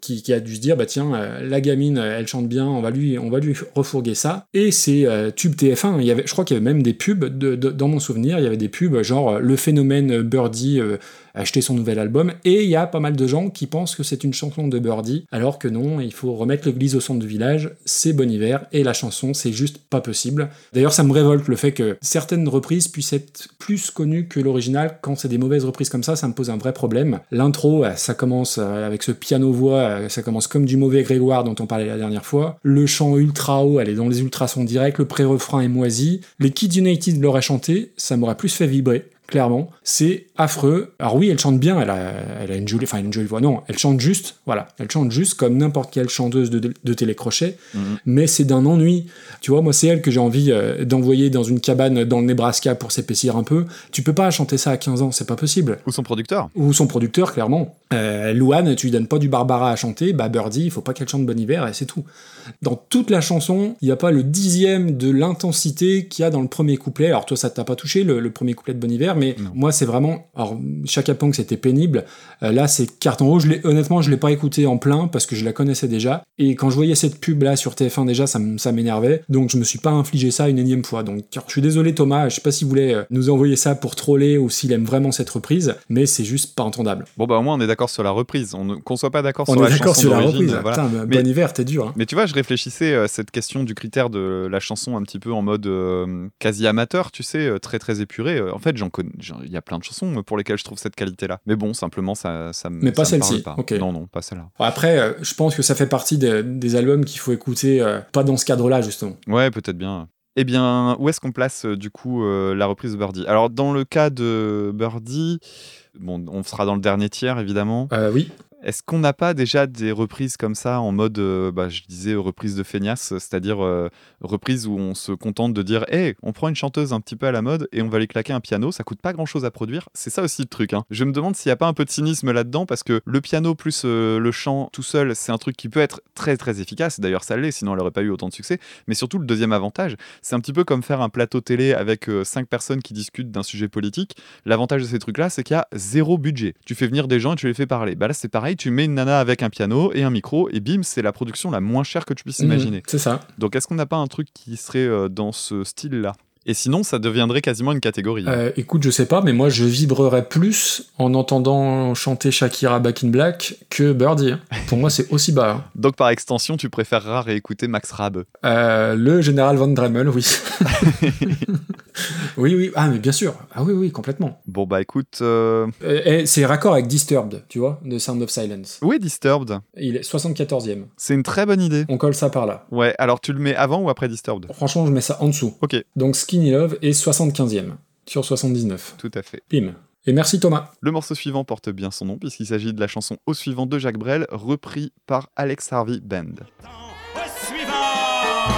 qui, qui a dû se dire bah tiens euh, la gamine euh, elle chante bien on va lui on va lui refourguer ça. Et c'est euh, tube TF1 il y avait je crois qu'il y avait même des pubs dans mon souvenir il y avait des pubs genre euh, le phénomène euh, Birdie euh, acheter son nouvel album. Et il y a pas mal de gens qui pensent que c'est une chanson de Birdie alors que non il faut remettre l'église au centre du village c'est Bon Hiver et la chanson c'est juste pas possible. D'ailleurs ça me révolte le fait que certaines reprises puissent être plus connues que l'original. Quand c'est des mauvaises reprises comme ça ça me pose un vrai problème. L'intro euh, ça commence euh, avec ce piano voix euh, ça commence comme du mauvais Grégoire dont on parlait la dernière fois. Le chant ultra haut elle est dans les ultrasons directs le pré-refrain est moisi. Les Kids United l'auraient chanté ça m'aurait plus fait vibrer clairement, c'est affreux. Alors oui, elle chante bien, elle a, elle a une jolie, enfin une jolie voix. Non, elle chante juste, voilà, elle chante juste comme n'importe quelle chanteuse de, de télécrochet, Mhm. mais c'est d'un ennui. Tu vois, moi c'est elle que j'ai envie euh, d'envoyer dans une cabane dans le Nebraska pour s'épaissir un peu. Tu peux pas chanter ça à 15 ans, c'est pas possible. Ou son producteur. Ou son producteur, clairement. Euh, Louane, tu lui donnes pas du Barbara à chanter, bah Birdie, il faut pas qu'elle chante Bon Hiver et c'est tout. Dans toute la chanson, il n'y a pas le dixième de l'intensité qu'il y a dans le premier couplet. Alors toi, ça t'a pas touché, le, le premier couplet de Bon Hiver, mais Non. moi, c'est vraiment... Alors, Chaka Pong, c'était pénible. Euh, là, c'est Carton Rouge. Je honnêtement, je l'ai pas écouté en plein parce que je la connaissais déjà. Et quand je voyais cette pub-là sur TF1 déjà, ça, m'énervait. Donc, je me suis pas infligé ça une énième fois. Donc, alors, je suis désolé, Thomas. Je sais pas s'il voulait euh, nous envoyer ça pour troller ou s'il aime vraiment cette reprise, mais c'est juste pas entendable. Bon, bah au moins, on est d'accord sur la reprise. On ne qu'on soit pas d'accord sur est la chanson sur la reprise. voilà. Putain, mais Mais- Bon Hiver, t'es dur. hein. Mais tu vois, je réfléchissais à cette question du critère de la chanson un petit peu en mode euh, quasi amateur, tu sais, euh, très très épuré. Euh, En fait, j'en connais, il y a plein de chansons euh, pour lesquelles je trouve cette qualité-là. Mais bon, simplement, ça, ça me. Mais pas ça celle-ci. Non, non, pas celle-là. Après, euh, je pense que ça fait partie des, des albums qu'il faut écouter, euh, pas dans ce cadre-là, justement. Ouais, peut-être bien. Eh bien, où est-ce qu'on place du coup euh, la reprise de Birdie? Alors, dans le cas de Birdie, bon, on sera dans le dernier tiers évidemment. Euh, oui. Est-ce qu'on n'a pas déjà des reprises comme ça en mode, euh, bah, je disais, reprise de feignasse, c'est-à-dire euh, reprise où on se contente de dire, hé, on prend une chanteuse un petit peu à la mode et on va lui claquer un piano, ça coûte pas grand-chose à produire. C'est ça aussi le truc. hein. Je me demande s'il n'y a pas un peu de cynisme là-dedans parce que le piano plus euh, le chant tout seul, c'est un truc qui peut être très très efficace. D'ailleurs, ça l'est, sinon elle aurait pas eu autant de succès. Mais surtout, le deuxième avantage, c'est un petit peu comme faire un plateau télé avec euh, cinq personnes qui discutent d'un sujet politique. L'avantage de ces trucs-là, c'est qu'il y a zéro budget. Tu fais venir des gens et tu les fais parler. Bah là, c'est pareil, tu mets une nana avec un piano et un micro et bim, c'est la production la moins chère que tu puisses imaginer. Mhm, c'est ça. Donc, est-ce qu'on n'a pas un truc qui serait euh, dans ce style-là? Et sinon, ça deviendrait quasiment une catégorie. Euh, écoute, je sais pas, mais moi je vibrerais plus en entendant chanter Shakira Back in Black que Birdie. Pour moi, c'est aussi bas. hein. Donc, par extension, tu préféreras réécouter Max Rab. Euh, le général Von Dremel, oui. oui, oui. Ah, mais bien sûr. Ah oui, oui, complètement. Bon, bah écoute. euh, c'est raccord avec Disturbed, tu vois, de Sound of Silence. Où est Disturbed Il est 74e. C'est une très bonne idée. On colle ça par là. Ouais, alors tu le mets avant ou après Disturbed? Franchement, je mets ça en dessous. Ok, Donc Skinny Love est 75e sur 79. tout à fait. Bim. Et merci Thomas. Le morceau suivant porte bien son nom puisqu'il s'agit de la chanson Au suivant de Jacques Brel, repris par Alex Harvey Band. Au suivant,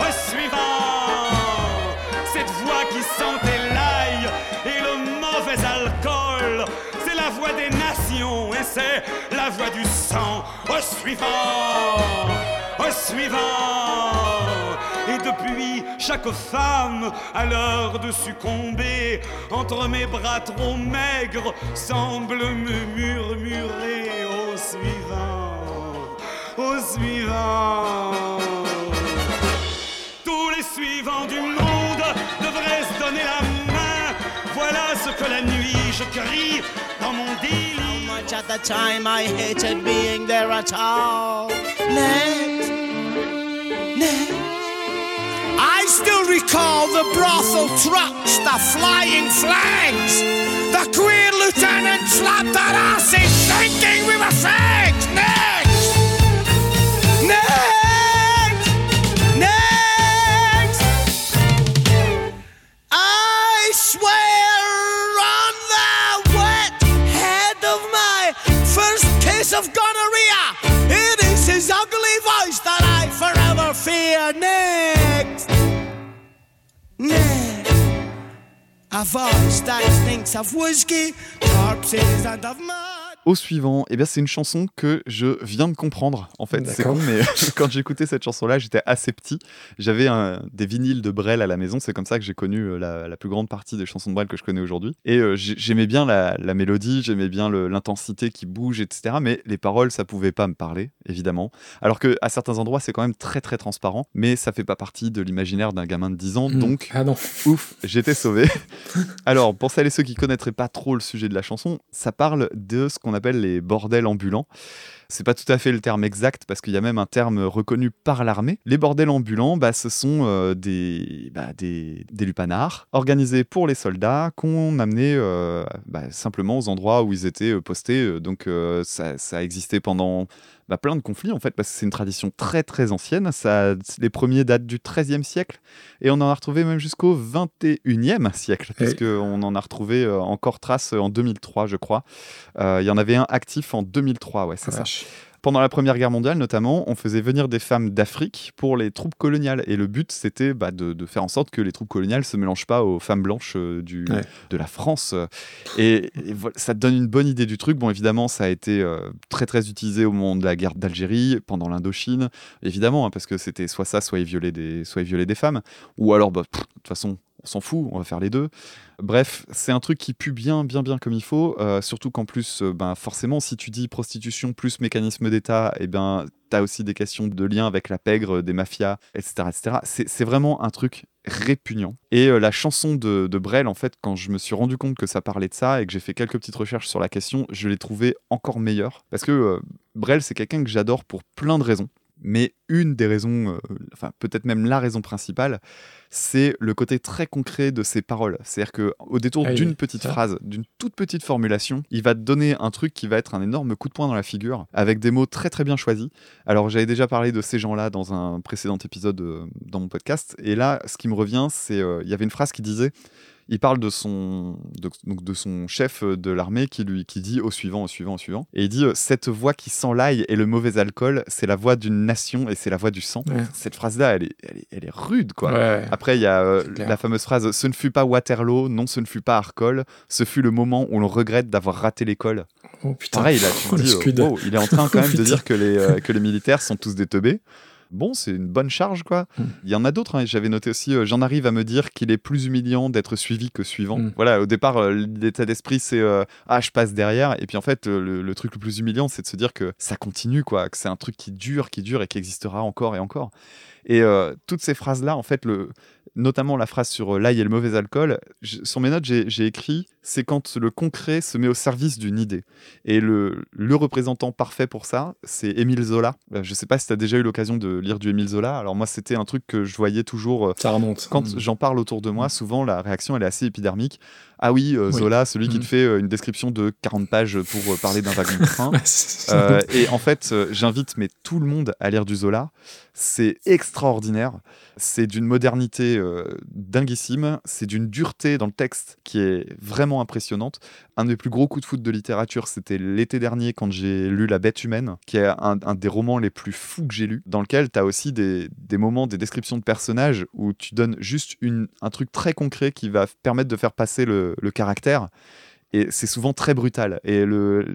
au suivant, cette voix qui sentait l'ail et le mauvais alcool, c'est la voix des nations et c'est la voix du sang. Au suivant, au suivant. Depuis, chaque femme a l'heure de succomber entre mes bras trop maigres semble me murmurer au suivant au suivant. Tous les suivants du monde devraient se donner la main. Voilà ce que la nuit je crie dans mon délire. much at the time I hated being there at all? I still recall the brothel trucks, the flying flags. The queer lieutenant slapped our asses thinking we were fags. Next, next, next. I swear on the wet head of my first case of gonorrhea, a voice that stinks of whiskey, corpses, and of mud. Au suivant, eh bien c'est une chanson que je viens de comprendre. En fait, c'est con, mais quand j'écoutais cette chanson-là, j'étais assez petit. J'avais des vinyles de Brel à la maison. C'est comme ça que j'ai connu euh, la, la plus grande partie des chansons de Brel que je connais aujourd'hui. Et euh, j'ai- j'aimais bien la, la mélodie, j'aimais bien l'intensité qui bouge, etc. Mais les paroles, ça pouvait pas me parler, évidemment. Alors que à certains endroits, c'est quand même très très transparent. Mais ça fait pas partie de l'imaginaire d'un gamin de 10 ans. Hmm. Donc, Ah non. Ouf, j'étais sauvé. Alors, pour celles et ceux qui connaîtraient pas trop le sujet de la chanson, ça parle de ce qu'on appelle les bordels ambulants. C'est pas tout à fait le terme exact parce qu'il y a même un terme reconnu par l'armée. Les bordels ambulants, bah, ce sont euh, des, bah, des, des lupanards organisés pour les soldats qu'on amenait euh, bah, simplement aux endroits où ils étaient euh, postés. Donc ça a existé pendant bah, plein de conflits en fait parce que c'est une tradition très très ancienne. Ça, les premiers datent du XIIIe siècle et on en a retrouvé même jusqu'au 21e siècle, puisqu'on en a retrouvé euh, encore trace en 2003, je crois. Euh, Il y en avait un actif en 2003, ouais, c'est ça. Pendant la Première Guerre mondiale, notamment, on faisait venir des femmes d'Afrique pour les troupes coloniales. Et le but, c'était bah, de, de faire en sorte que les troupes coloniales se mélangent pas aux femmes blanches euh, du, Ouais. de la France. Et, et voilà, ça te donne une bonne idée du truc. Bon, évidemment, ça a été euh, très, très utilisé au moment de la guerre d'Algérie, pendant l'Indochine, évidemment, hein, parce que c'était soit ça, soit ils violaient des, soit ils violaient des femmes. Ou alors, bah, de toute façon, on s'en fout, on va faire les deux. Bref, c'est un truc qui pue bien, bien, bien comme il faut. euh, surtout qu'en plus, euh, ben, forcément, si tu dis prostitution plus mécanisme d'État, et ben, tu as aussi des questions de lien avec la pègre, des mafias, etc. etc. C'est vraiment un truc répugnant. Et euh, la chanson de, Brel, en fait, quand je me suis rendu compte que ça parlait de ça et que j'ai fait quelques petites recherches sur la question, je l'ai trouvé encore meilleur. Parce que euh, Brel, c'est quelqu'un que j'adore pour plein de raisons. Mais une des raisons, euh, enfin peut-être même la raison principale, c'est le côté très concret de ses paroles. C'est-à-dire qu'au détour Ah oui, d'une petite phrase, d'une toute petite formulation, il va te donner un truc qui va être un énorme coup de poing dans la figure, avec des mots très très bien choisis. Alors j'avais déjà parlé de ces gens-là dans un précédent épisode euh, dans mon podcast, et là, ce qui me revient, c'est euh, il y avait une phrase qui disait il parle de son, de, donc de son chef euh, de l'armée qui lui qui dit au suivant, au suivant, au suivant. Et il dit euh, Cette voix qui sent l'ail et le mauvais alcool, c'est la voix d'une nation et c'est la voix du sang. Ouais. Cette phrase-là, elle est, elle, est, elle est rude, quoi. Ouais. Après, il y a euh, la fameuse phrase Ce ne fut pas Waterloo, non, ce ne fut pas Arcole, ce fut le moment où l'on regrette d'avoir raté l'école. Oh putain. Pareil, là, tu Oh, dis, wow, il est en train quand même de dire que les, euh, que les militaires sont tous des teubés. Bon, c'est une bonne charge, quoi. Hmm. Il y en a d'autres, hein, j'avais noté aussi, euh, j'en arrive à me dire qu'il est plus humiliant d'être suivi que suivant. Hmm. Voilà, au départ, euh, l'état d'esprit, c'est euh, ah, je passe derrière. Et puis en fait, le, le truc le plus humiliant, c'est de se dire que ça continue, quoi, que c'est un truc qui dure, qui dure et qui existera encore et encore. Et toutes ces phrases-là, en fait, le, notamment la phrase sur euh, l'ail et le mauvais alcool, je- sur mes notes, j'ai écrit c'est quand le concret se met au service d'une idée. Et le, le représentant parfait pour ça, c'est Émile Zola. Euh, Je sais pas si tu as déjà eu l'occasion de lire du Émile Zola. Alors moi, c'était un truc que je voyais toujours. euh, Ça remonte. quand Mm. j'en parle autour de moi, souvent la réaction elle est assez épidermique. Ah oui, euh, Oui. Zola, celui qui te fait euh, une description de 40 pages pour euh, parler d'un wagon de train. Et en fait, j'invite mais tout le monde à lire du Zola. C'est extraordinaire. C'est d'une modernité euh, dinguissime. C'est d'une dureté dans le texte qui est vraiment impressionnante. Un des plus gros coups de foot de littérature, c'était l'été dernier quand j'ai lu La Bête humaine, qui est un, des romans les plus fous que j'ai lus, dans lequel tu as aussi des, moments, des descriptions de personnages où tu donnes juste un truc très concret qui va permettre de faire passer le, caractère. Et c'est souvent très brutal. Et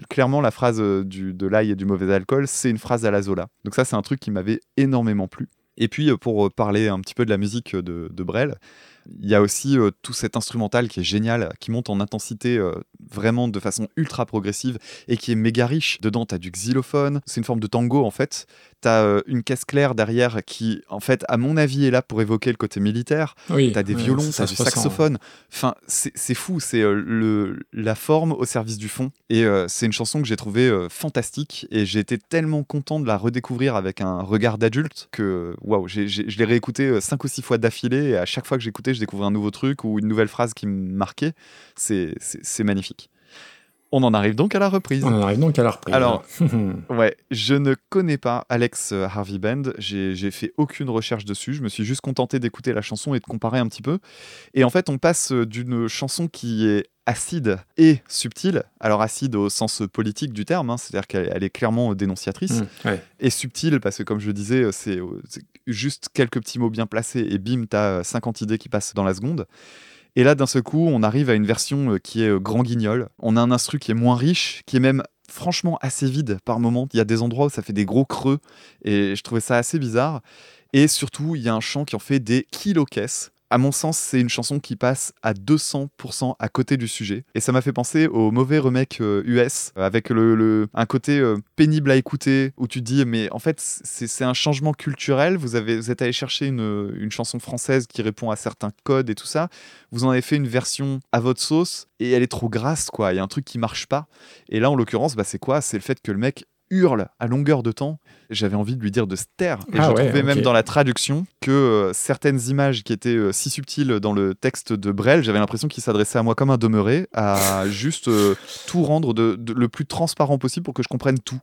clairement, la phrase euh, de l'ail et du mauvais alcool, c'est une phrase à la Zola. Donc ça, c'est un truc qui m'avait énormément plu. Et puis, euh, pour euh, parler un petit peu de la musique euh, de, Brel, il y a aussi tout cet instrumental qui est génial, qui monte en intensité vraiment de façon ultra progressive et qui est méga riche. Dedans, tu as du xylophone, c'est une forme de tango en fait. Tu as une caisse claire derrière qui, en fait, à mon avis, est là pour évoquer le côté militaire. Oui, T'as des violons, ça t'as du saxophone. Enfin, c'est fou, c'est euh, le la forme au service du fond. Et euh, c'est une chanson que j'ai trouvée euh, fantastique. Et j'ai été tellement content de la redécouvrir avec un regard d'adulte que, waouh, je l'ai réécoutée euh, cinq ou six fois d'affilée. Et à chaque fois que j'écoutais, je découvrais un nouveau truc ou une nouvelle phrase qui me marquait. C'est magnifique. On en arrive donc à la reprise. On en arrive donc à la reprise. Alors, Ouais, je ne connais pas Alex Harvey Band, j'ai fait aucune recherche dessus, je me suis juste contenté d'écouter la chanson et de comparer un petit peu. Et en fait, on passe d'une chanson qui est acide et subtile, alors acide au sens politique du terme, hein, c'est-à-dire qu'elle elle est clairement dénonciatrice, Mm, ouais. et subtile parce que comme je disais, euh, c'est juste quelques petits mots bien placés et bim, t'as euh, 50 idées qui passent dans la seconde. Et là, d'un seul coup, on arrive à une version euh, qui est euh, grand guignol. On a un instru qui est moins riche, qui est même franchement assez vide par moment. Il y a des endroits où ça fait des gros creux et je trouvais ça assez bizarre. Et surtout, il y a un chant qui en fait des kilos-caisses. À mon sens, c'est une chanson qui passe à 200% à côté du sujet. Et ça m'a fait penser au mauvais remake euh, US, euh, avec le, un côté euh, pénible à écouter, où tu dis, mais en fait, c'est c'est un changement culturel. Vous, avez, vous êtes allé chercher une, une chanson française qui répond à certains codes et tout ça. Vous en avez fait une version à votre sauce, et elle est trop grasse, quoi. Il y a un truc qui marche pas. Et là, en l'occurrence, bah, c'est quoi? C'est le fait que le mec hurle à longueur de temps. J'avais envie de lui dire de se taire. Et Ah je ouais, trouvais même dans la traduction que euh, certaines images qui étaient euh, si subtiles dans le texte de Brel, j'avais l'impression qu'il s'adressait à moi comme un demeuré, à juste euh, tout rendre de, de- le plus transparent possible pour que je comprenne tout.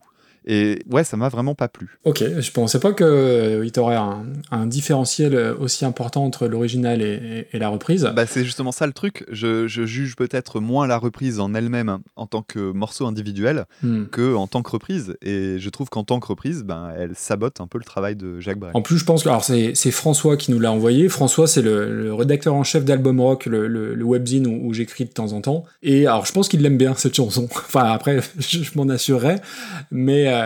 Et ouais, ça m'a vraiment pas plu. Ok, je pensais pas qu'il t'aurait un, un différentiel aussi important entre l'original et, et- et la reprise. Bah, c'est justement ça le truc. Je, je juge peut-être moins la reprise en elle-même en tant que morceau individuel Hmm. que en tant que reprise. Et je trouve qu'en tant que reprise, ben, elle sabote un peu le travail de Jacques Brel. En plus, je pense que alors c'est c'est François qui nous l'a envoyé. François, c'est le, le rédacteur en chef d'Album Rock, le, le, le webzine où, où j'écris de temps en temps. Et alors, je pense qu'il l'aime bien cette chanson. Enfin, après, je, je m'en assurerai. Mais euh,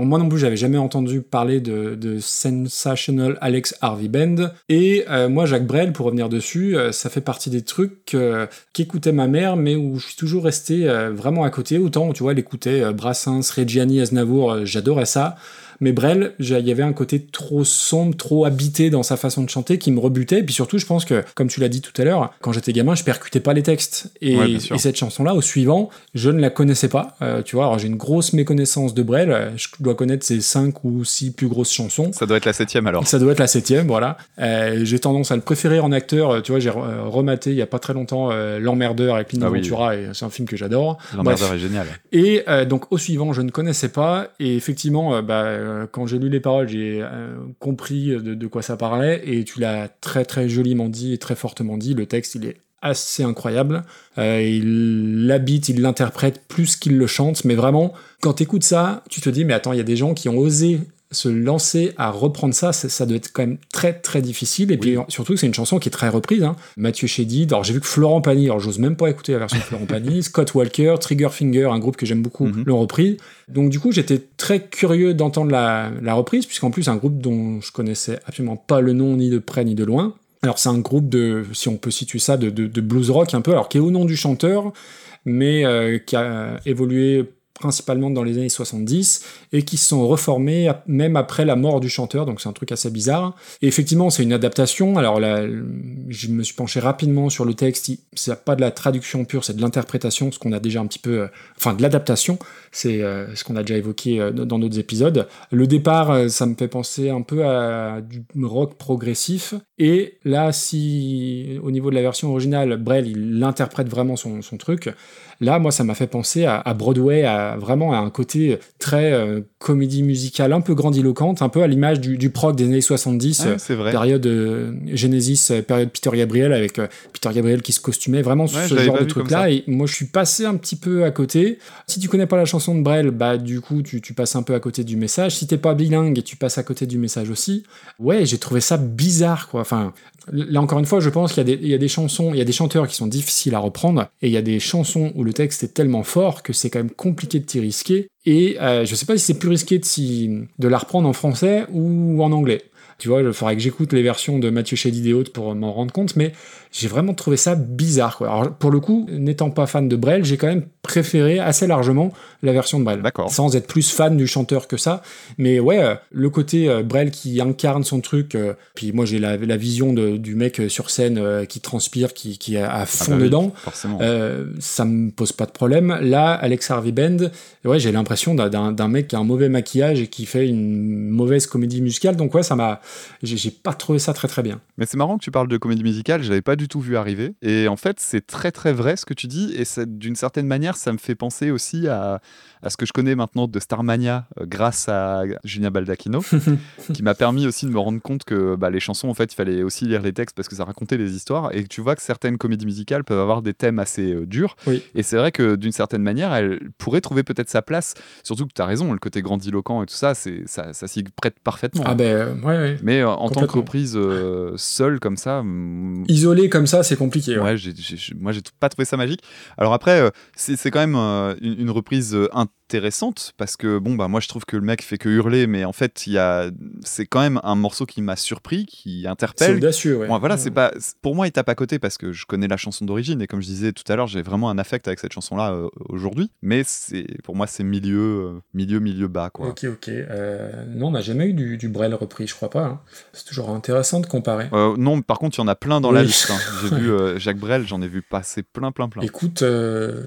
moi non plus, j'avais jamais entendu parler de, de Sensational Alex Harvey Band. Et euh, moi, Jacques Brel, pour revenir dessus, euh, ça fait partie des trucs euh, qu'écoutait ma mère, mais où je suis toujours resté euh, vraiment à côté. Autant, tu vois, elle écoutait euh, Brassens, Reggiani, Aznavour, euh, j'adorais ça. Mais Brel, il y avait un côté trop sombre, trop habité dans sa façon de chanter qui me rebutait. Et puis surtout, je pense que, comme tu l'as dit tout à l'heure, quand j'étais gamin, je percutais pas les textes. Et, Ouais, cette chanson-là, au suivant, je ne la connaissais pas. Euh, tu vois, alors j'ai une grosse méconnaissance de Brel. Je dois connaître ses cinq ou six plus grosses chansons. Ça doit être la septième alors. Ça doit être la septième, voilà. Euh, j'ai tendance à le préférer en acteur. Euh, Tu vois, j'ai rematé il y a pas très longtemps euh, L'Emmerdeur avec Lino Ah oui. Ventura, et c'est un film que j'adore. L'emmerdeur est génial. Et donc au suivant, je ne connaissais pas. Et effectivement, bah, euh, quand j'ai lu les paroles, j'ai euh, compris de, de quoi ça parlait. Et tu l'as très très joliment dit et très fortement dit. Le texte, il est assez incroyable. Euh, il l'habite, il l'interprète plus qu'il le chante, mais vraiment, quand t'écoutes ça, tu te dis, mais attends, il y a des gens qui ont osé se lancer à reprendre ça, ça, ça doit être quand même très très difficile. Et puis surtout, c'est une chanson qui est très reprise. Hein. Mathieu Chédid, alors j'ai vu que Florent Pagny, alors j'ose même pas écouter la version de Florent Pagny, Scott Walker, Trigger Finger, un groupe que j'aime beaucoup, Mhm. l'ont repris. Donc du coup, j'étais très curieux d'entendre la, la reprise, puisqu'en plus, un groupe dont je connaissais absolument pas le nom ni de près ni de loin. Alors c'est un groupe de, si on peut situer ça, de, de, de blues rock un peu, alors qui est au nom du chanteur, mais euh, qui a évolué principalement dans les années 70 et qui se sont reformés même après la mort du chanteur, donc c'est un truc assez bizarre. Et effectivement, c'est une adaptation. Alors là, je me suis penché rapidement sur le texte. C'est pas de la traduction pure, c'est de l'interprétation, ce qu'on a déjà un petit peu, euh, enfin de l'adaptation. C'est euh, ce qu'on a déjà évoqué euh, dans d'autres épisodes. Le départ, ça me fait penser un peu à du rock progressif. Et là, si au niveau de la version originale, Brel, il interprète vraiment son, son truc. Là, moi, ça m'a fait penser à, à Broadway, à vraiment à un côté très euh, comédie musicale, un peu grandiloquente, un peu à l'image du, du prog des années 70, Ah, euh, c'est vrai. période euh, Genesis, euh, période Peter Gabriel, avec euh, Peter Gabriel qui se costumait, vraiment Ouais, ce genre de truc-là. Et moi, je suis passé un petit peu à côté. Si tu connais pas la chanson de Brel, bah du coup, tu, tu passes un peu à côté du message. Si t'es pas bilingue, tu passes à côté du message aussi. Ouais, j'ai trouvé ça bizarre, quoi. Enfin, là encore une fois, je pense qu'il y, a des- chansons, il y a des chanteurs qui sont difficiles à reprendre, et il y a des chansons où le texte est tellement fort que c'est quand même compliqué de t'y risquer. Et euh, je sais pas si c'est plus risqué de la reprendre en français ou en anglais. Tu vois, il faudrait que j'écoute les versions de Mathieu Chédid et autres pour m'en rendre compte, mais j'ai vraiment trouvé ça bizarre. Quoi. Alors, pour le coup, n'étant pas fan de Brel, j'ai quand même préféré assez largement la version de Brel. D'accord. Sans être plus fan du chanteur que ça. Mais ouais, euh, le côté euh, Brel qui incarne son truc, euh, puis moi j'ai la, la vision de- du mec sur scène euh, qui transpire, qui, qui est à fond bah oui. dedans. Forcément. Ça me pose pas de problème. Là, Alex Harvey Band, ouais, j'ai l'impression d'un- mec qui a un mauvais maquillage et qui fait une mauvaise comédie musicale. Donc ouais, ça m'a, j'ai j'ai pas trouvé ça très très bien. Mais c'est marrant que tu parles de comédie musicale, je l'avais pas du tout vu arriver. Et en fait, c'est très très vrai ce que tu dis. Et d'une certaine manière, ça me fait penser aussi à, à ce que je connais maintenant de Starmania euh, grâce à Julien Baldacchino, qui m'a permis aussi de me rendre compte que bah, les chansons, en fait, il fallait aussi lire les textes parce que ça racontait les histoires. Et tu vois que certaines comédies musicales peuvent avoir des thèmes assez euh, durs. Oui. Et c'est vrai que d'une certaine manière, elle pourrait trouver peut-être sa place. Surtout que tu as raison, le côté grandiloquent et tout ça, c'est, ça, ça s'y prête parfaitement. Ah ben euh, ouais, ouais. Mais euh, en tant que reprise euh, seule comme ça, mm, Isolé comme ça, c'est compliqué. ouais. ouais, j'ai- moi j'ai pas trouvé ça magique. Alors après, c'est c'est quand même une, une reprise euh, intéressante parce que bon bah moi je trouve que le mec fait que hurler, mais en fait il y a c'est quand même un morceau qui m'a surpris, qui C'est interpelle. audacieux, ouais. Bon, voilà, c'est pas pour moi il tape à côté parce que je connais la chanson d'origine et comme je disais tout à l'heure, j'ai vraiment un affect avec cette chanson là aujourd'hui. Mais c'est pour moi c'est milieu euh, milieu milieu bas quoi. Ok, ok. Euh, non, on n'a jamais eu du, du Brel repris, je crois pas. hein. C'est toujours intéressant de comparer. Euh, non, par contre, il y en a plein dans la liste. hein. J'ai vu euh, Jacques Brel, j'en ai vu passer plein, plein, plein. Écoute, euh,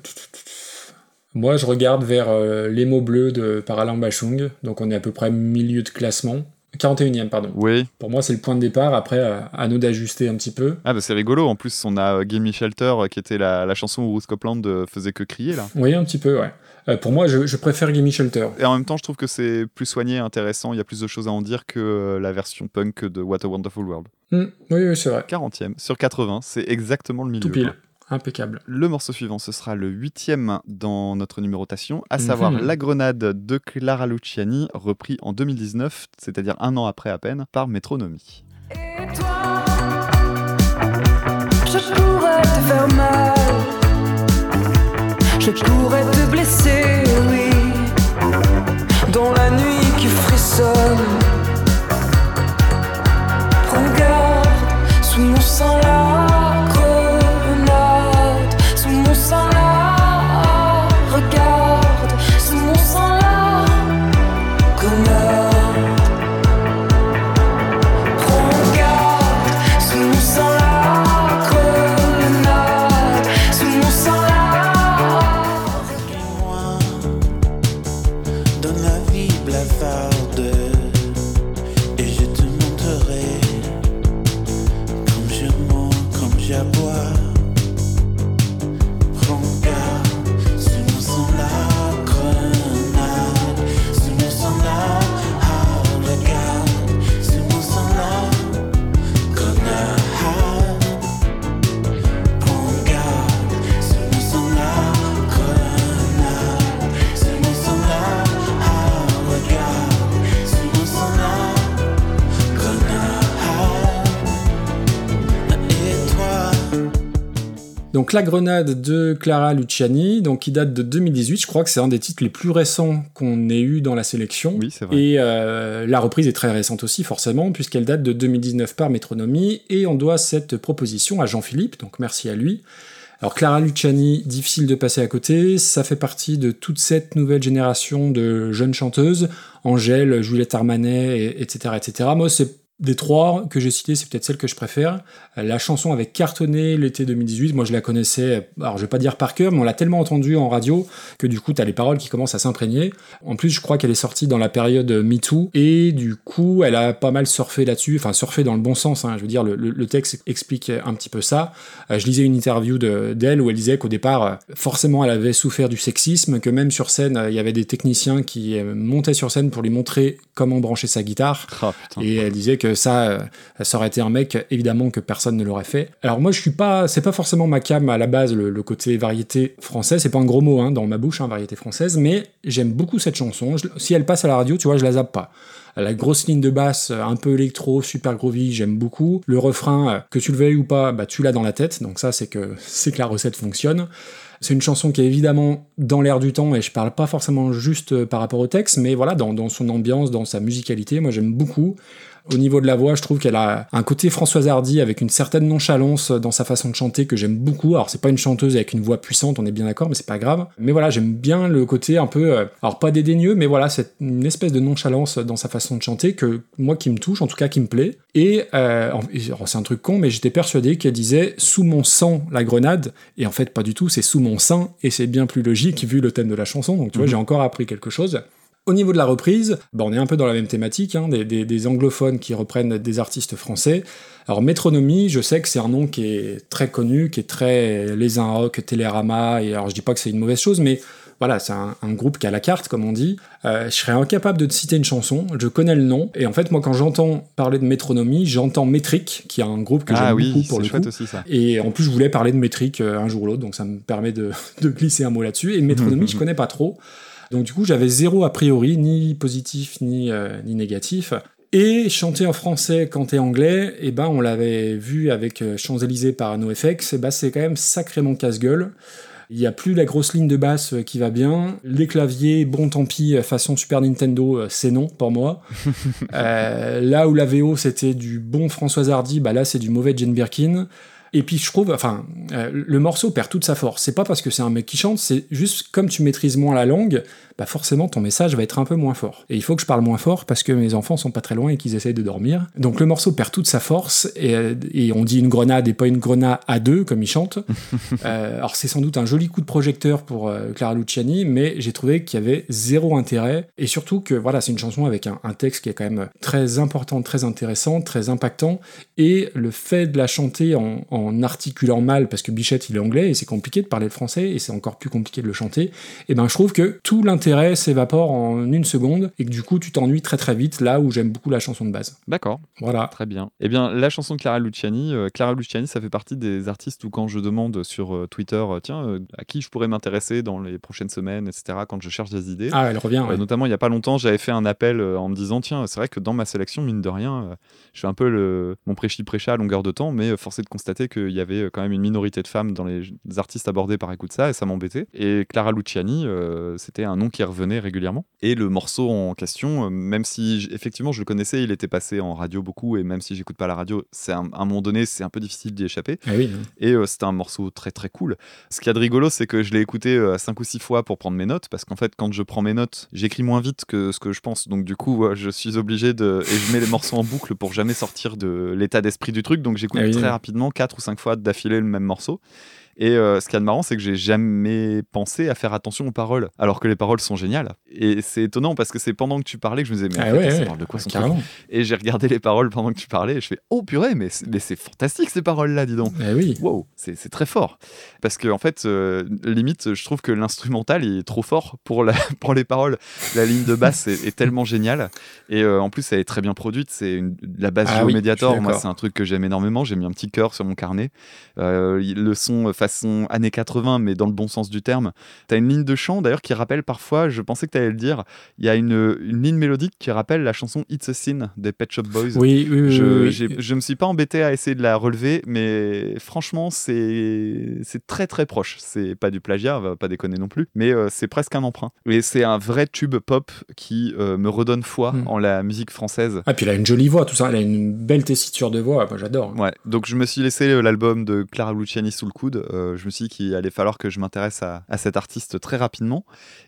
moi je regarde vers euh, les mots bleus de Paralam Bachung, donc on est à peu près milieu de classement. 41e, pardon. Oui, Pour moi, c'est le point de départ. Après, euh, à nous d'ajuster un petit peu. ah bah c'est rigolo. En plus, on a euh, Gimme Shelter qui était la, la chanson où Bruce Copeland faisait que crier là. Oui, un petit peu, ouais. Euh, pour moi, je, je préfère Gimme Shelter. Et en même temps, je trouve que c'est plus soigné, intéressant. Il y a plus de choses à en dire que la version punk de What a Wonderful World. Hmm, oui, oui, c'est vrai. 40e sur 80, c'est exactement le milieu. Tout pile. Impeccable. Le morceau suivant, ce sera le huitième dans notre numérotation, à savoir Mhm. La Grenade de Clara Luciani, repris en 2019, c'est-à-dire un an après à peine, par Métronomie. Et toi, je pourrais te faire mal. Je pourrais te blesser, oui. Dans la nuit qui frissonne. La Grenade de Clara Luciani, donc qui date de 2018. Je crois que c'est un des titres les plus récents qu'on ait eu dans la sélection. Oui, c'est vrai. Et euh, la reprise est très récente aussi, forcément, puisqu'elle date de 2019 par Métronomie, et on doit cette proposition à Jean-Philippe, donc merci à lui. Alors Clara Luciani, difficile de passer à côté, ça fait partie de toute cette nouvelle génération de jeunes chanteuses, Angèle, Juliette Armanet, et- etc., etc. Moi, c'est des trois que j'ai cités, c'est peut-être celle que je préfère. La chanson avait cartonné l'été 2018, moi je la connaissais, alors je vais pas dire par cœur, mais on l'a tellement entendue en radio que du coup t'as les paroles qui commencent à s'imprégner. En plus je crois qu'elle est sortie dans la période MeToo, et du coup elle a pas mal surfé là-dessus, enfin surfé dans le bon sens, hein. je veux dire le, le- texte explique un petit peu ça. Euh, je lisais une interview de- d'elle où elle disait qu'au départ, euh, forcément elle avait souffert du sexisme, que même sur scène, euh, il y avait des techniciens qui montaient sur scène pour lui montrer comment brancher sa guitare. Putain. Et elle disait que ça, euh, ça aurait été un mec, évidemment, que personne ne l'aurait fait. Alors moi, je suis pas, c'est pas forcément ma cam à la base, le, côté variété français, c'est pas un gros mot hein, dans ma bouche, hein, variété française, mais j'aime beaucoup cette chanson. Si elle passe à la radio, tu vois, je la zappe pas. La grosse ligne de basse, euh, un peu électro, super groovy, j'aime beaucoup. Le refrain, euh, que tu le veuilles ou pas, bah tu l'as dans la tête, donc ça c'est que c'est que la recette fonctionne. C'est une chanson qui est évidemment dans l'air du temps, et je parle pas forcément juste par rapport au texte, mais voilà, dans son ambiance, dans sa musicalité, moi j'aime beaucoup. Au niveau de la voix, je trouve qu'elle a un côté Françoise Hardy avec une certaine nonchalance dans sa façon de chanter que j'aime beaucoup. Alors c'est pas une chanteuse avec une voix puissante, on est bien d'accord, mais c'est pas grave. Mais voilà, j'aime bien le côté un peu, euh, alors pas dédaigneux, mais voilà, c'est une espèce de nonchalance dans sa façon de chanter que moi qui me touche, en tout cas qui me plaît. Et euh, c'est un truc con, mais j'étais persuadé qu'elle disait sous mon sang la grenade, et en fait pas du tout, c'est sous mon sein, et c'est bien plus logique vu le thème de la chanson. Donc tu vois, Mhm. j'ai encore appris quelque chose. Au niveau de la reprise, bah, on est un peu dans la même thématique, hein, des, des- des anglophones qui reprennent des artistes français. Alors Métronomie, je sais que c'est un nom qui est très connu, qui est très Les Un Rock, Télérama, et alors je dis pas que c'est une mauvaise chose, mais voilà, c'est un, un groupe qui a la carte, comme on dit. Euh, je serais incapable de te citer une chanson, je connais le nom, et en fait moi quand j'entends parler de Métronomie, j'entends Métrique, qui est un groupe que Ah j'aime oui, beaucoup pour le chouette coup. aussi ça. Et en plus, je voulais parler de métrique euh, un jour ou l'autre, donc ça me permet de, de glisser un mot là-dessus. Et métronomie, je connais pas trop. Donc du coup, j'avais zéro a priori, ni positif, ni, euh, ni négatif. Et chanter en français quand t'es anglais, et ben on l'avait vu avec euh, Champs-Élysées par NoFX, et ben c'est quand même sacrément casse-gueule. Il n'y a plus la grosse ligne de basse euh, qui va bien. Les claviers, bon tant pis, façon Super Nintendo, c'est non pour moi. Euh, là où la VO c'était du bon Françoise Hardy, bah là c'est du mauvais Jane Birkin. Et puis je trouve, enfin, euh, le morceau perd toute sa force. C'est pas parce que c'est un mec qui chante, c'est juste comme tu maîtrises moins la langue, bah forcément ton message va être un peu moins fort. Et il faut que je parle moins fort parce que mes enfants sont pas très loin et qu'ils essayent de dormir. Donc le morceau perd toute sa force et, euh, et on dit une grenade et pas une grenade à deux comme il chante. Euh, alors c'est sans doute un joli coup de projecteur pour euh, Clara Luciani, mais j'ai trouvé qu'il y avait zéro intérêt et surtout que voilà c'est une chanson avec un, un texte qui est quand même très important, très intéressant, très impactant et le fait de la chanter en, en articulant mal parce que Bichette il est anglais et c'est compliqué de parler le français et c'est encore plus compliqué de le chanter. Et ben je trouve que tout l'intérêt s'évapore en une seconde et que du coup tu t'ennuies très très vite là où j'aime beaucoup la chanson de base. D'accord, Voilà. très bien. Eh bien, la chanson de Clara Luciani, euh, Clara Luciani, ça fait partie des artistes où quand je demande sur euh, Twitter, euh, tiens, euh, à qui je pourrais m'intéresser dans les prochaines semaines, etc., quand je cherche des idées. Ah elle revient. Ouais. notamment, il n'y a pas longtemps, j'avais fait un appel en me disant tiens, c'est vrai que dans ma sélection, mine de rien, je fais un peu le, mon prêchi-prêcha à longueur de temps, mais force est de constater qu'il y avait euh, quand même une minorité de femmes dans les, artistes abordés par écoute ça, et ça m'embêtait. Et Clara Luciani, euh, c'était un nom qui revenait régulièrement. Et le morceau en question, euh, même si effectivement je le connaissais, il était passé en radio beaucoup, et même si j'écoute pas la radio, c'est un- à un moment donné, c'est un peu difficile d'y échapper. Ah oui. Et euh, c'était un morceau très très cool. Ce qu'il y a de rigolo, c'est que je l'ai écouté euh, cinq ou six fois pour prendre mes notes, parce qu'en fait, quand je prends mes notes, j'écris moins vite que ce que je pense. Donc du coup, je suis obligé de... Et je mets les morceaux en boucle pour jamais sortir de l'état d'esprit du truc. Donc j'écoute Ah oui, très oui. rapidement, quatre ou cinq fois d'affilée le même morceau. Et euh, ce qu'il y a de marrant, c'est que j'ai jamais pensé à faire attention aux paroles, alors que les paroles sont géniales. Et c'est étonnant parce que c'est pendant que tu parlais que je me disais, mais en Ah fait, ouais, ça ouais. parle de quoi son Carrément. Et j'ai regardé les paroles pendant que tu parlais et je fais, oh purée, mais c'est mais c'est fantastique ces paroles-là, dis donc. Ah oui. Wow, c'est très fort. Parce que, en fait, euh, limite, je trouve que l'instrumental est trop fort pour, la, pour les paroles. La ligne de basse est, est tellement géniale. Et euh, en plus, elle est très bien produite. C'est la basse Ah Geo oui, Mediator. Moi, c'est un truc que j'aime énormément. J'ai mis un petit cœur sur mon carnet. Le son, façon années 80, mais dans le bon sens du terme. T'as une ligne de chant d'ailleurs qui rappelle parfois, je pensais que t'allais le dire, il y a une, une ligne mélodique qui rappelle la chanson It's a Sin des Pet Shop Boys. Oui, oui, oui. Je, oui, oui. je me suis pas embêté à essayer de la relever, mais franchement, c'est très très proche. C'est pas du plagiat, on va pas déconner non plus, mais euh, c'est presque un emprunt. Et c'est un vrai tube pop qui euh, me redonne foi Mm. en la musique française. Ah, puis elle a une jolie voix, tout ça. Elle a une belle tessiture de voix. Moi, j'adore. Ouais, donc je me suis laissé euh, l'album de Clara Luciani sous le coude. Euh, je me suis dit qu'il allait falloir que je m'intéresse à, cet artiste très rapidement.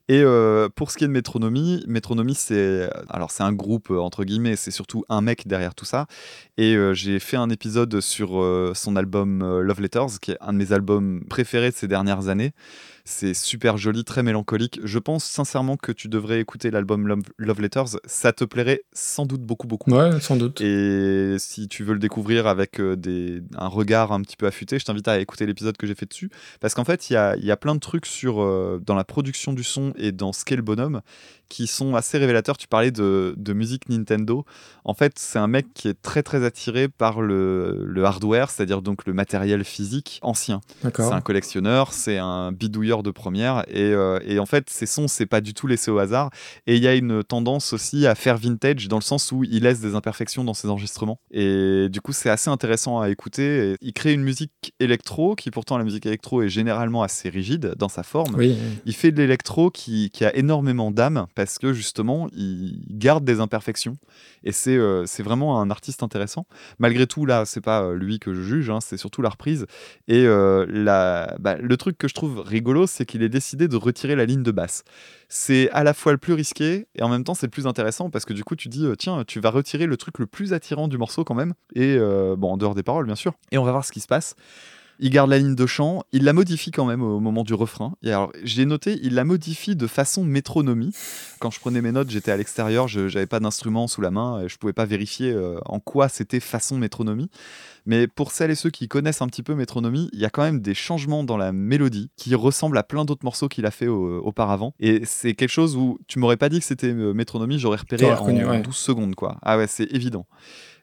Et euh, pour ce qui est de Métronomie, Métronomie, c'est alors c'est un groupe euh, entre guillemets, c'est surtout un mec derrière tout ça. Et j'ai fait un épisode sur son album Love Letters, qui est un de mes albums préférés de ces dernières années. C'est super joli, très mélancolique. Je pense sincèrement que tu devrais écouter l'album Love, Love Letters. Ça te plairait sans doute beaucoup, beaucoup. Ouais, sans doute. Et si tu veux le découvrir avec euh, des, un regard un petit peu affûté, je t'invite à écouter l'épisode que j'ai fait dessus. Parce qu'en fait, il y a, il y a plein de trucs sur, euh, dans la production du son et dans ce qu'est le bonhomme qui sont assez révélateurs. Tu parlais de, de musique Nintendo. En fait, c'est un mec qui est très très attiré par le, le hardware, c'est-à-dire donc le matériel physique ancien. C'est un collectionneur, c'est un bidouilleur de première. Et, euh, et en fait, ces sons, c'est pas du tout laissé au hasard. Et il y a une tendance aussi à faire vintage dans le sens où il laisse des imperfections dans ses enregistrements. Et du coup, c'est assez intéressant à écouter. Et il crée une musique électro qui, pourtant, la musique électro est généralement assez rigide dans sa forme. Oui. Il fait de l'électro qui, qui a énormément d'âme parce que justement, il garde des imperfections. Et c'est euh, c'est vraiment un artiste intéressant. Malgré tout, là, c'est pas euh, lui que je juge, hein, c'est surtout la reprise. Et euh, la, bah, le truc que je trouve rigolo, c'est qu'il ait décidé de retirer la ligne de basse. C'est à la fois le plus risqué et en même temps c'est le plus intéressant parce que du coup tu dis tiens tu vas retirer le truc le plus attirant du morceau quand même et bon en dehors des paroles bien sûr et on va voir ce qui se passe. Il garde la ligne de chant, il la modifie quand même au moment du refrain. Et alors, j'ai noté, il la modifie de façon métronomie. Quand je prenais mes notes, j'étais à l'extérieur, je n'avais pas d'instrument sous la main, et je pouvais pas vérifier euh, en quoi c'était façon métronomie. Mais pour celles et ceux qui connaissent un petit peu métronomie, il y a quand même des changements dans la mélodie qui ressemblent à plein d'autres morceaux qu'il a fait au- auparavant. Et c'est quelque chose où tu m'aurais pas dit que c'était euh, métronomie, j'aurais repéré en reconnu, ouais. 12 secondes, quoi. Ah ouais, c'est évident.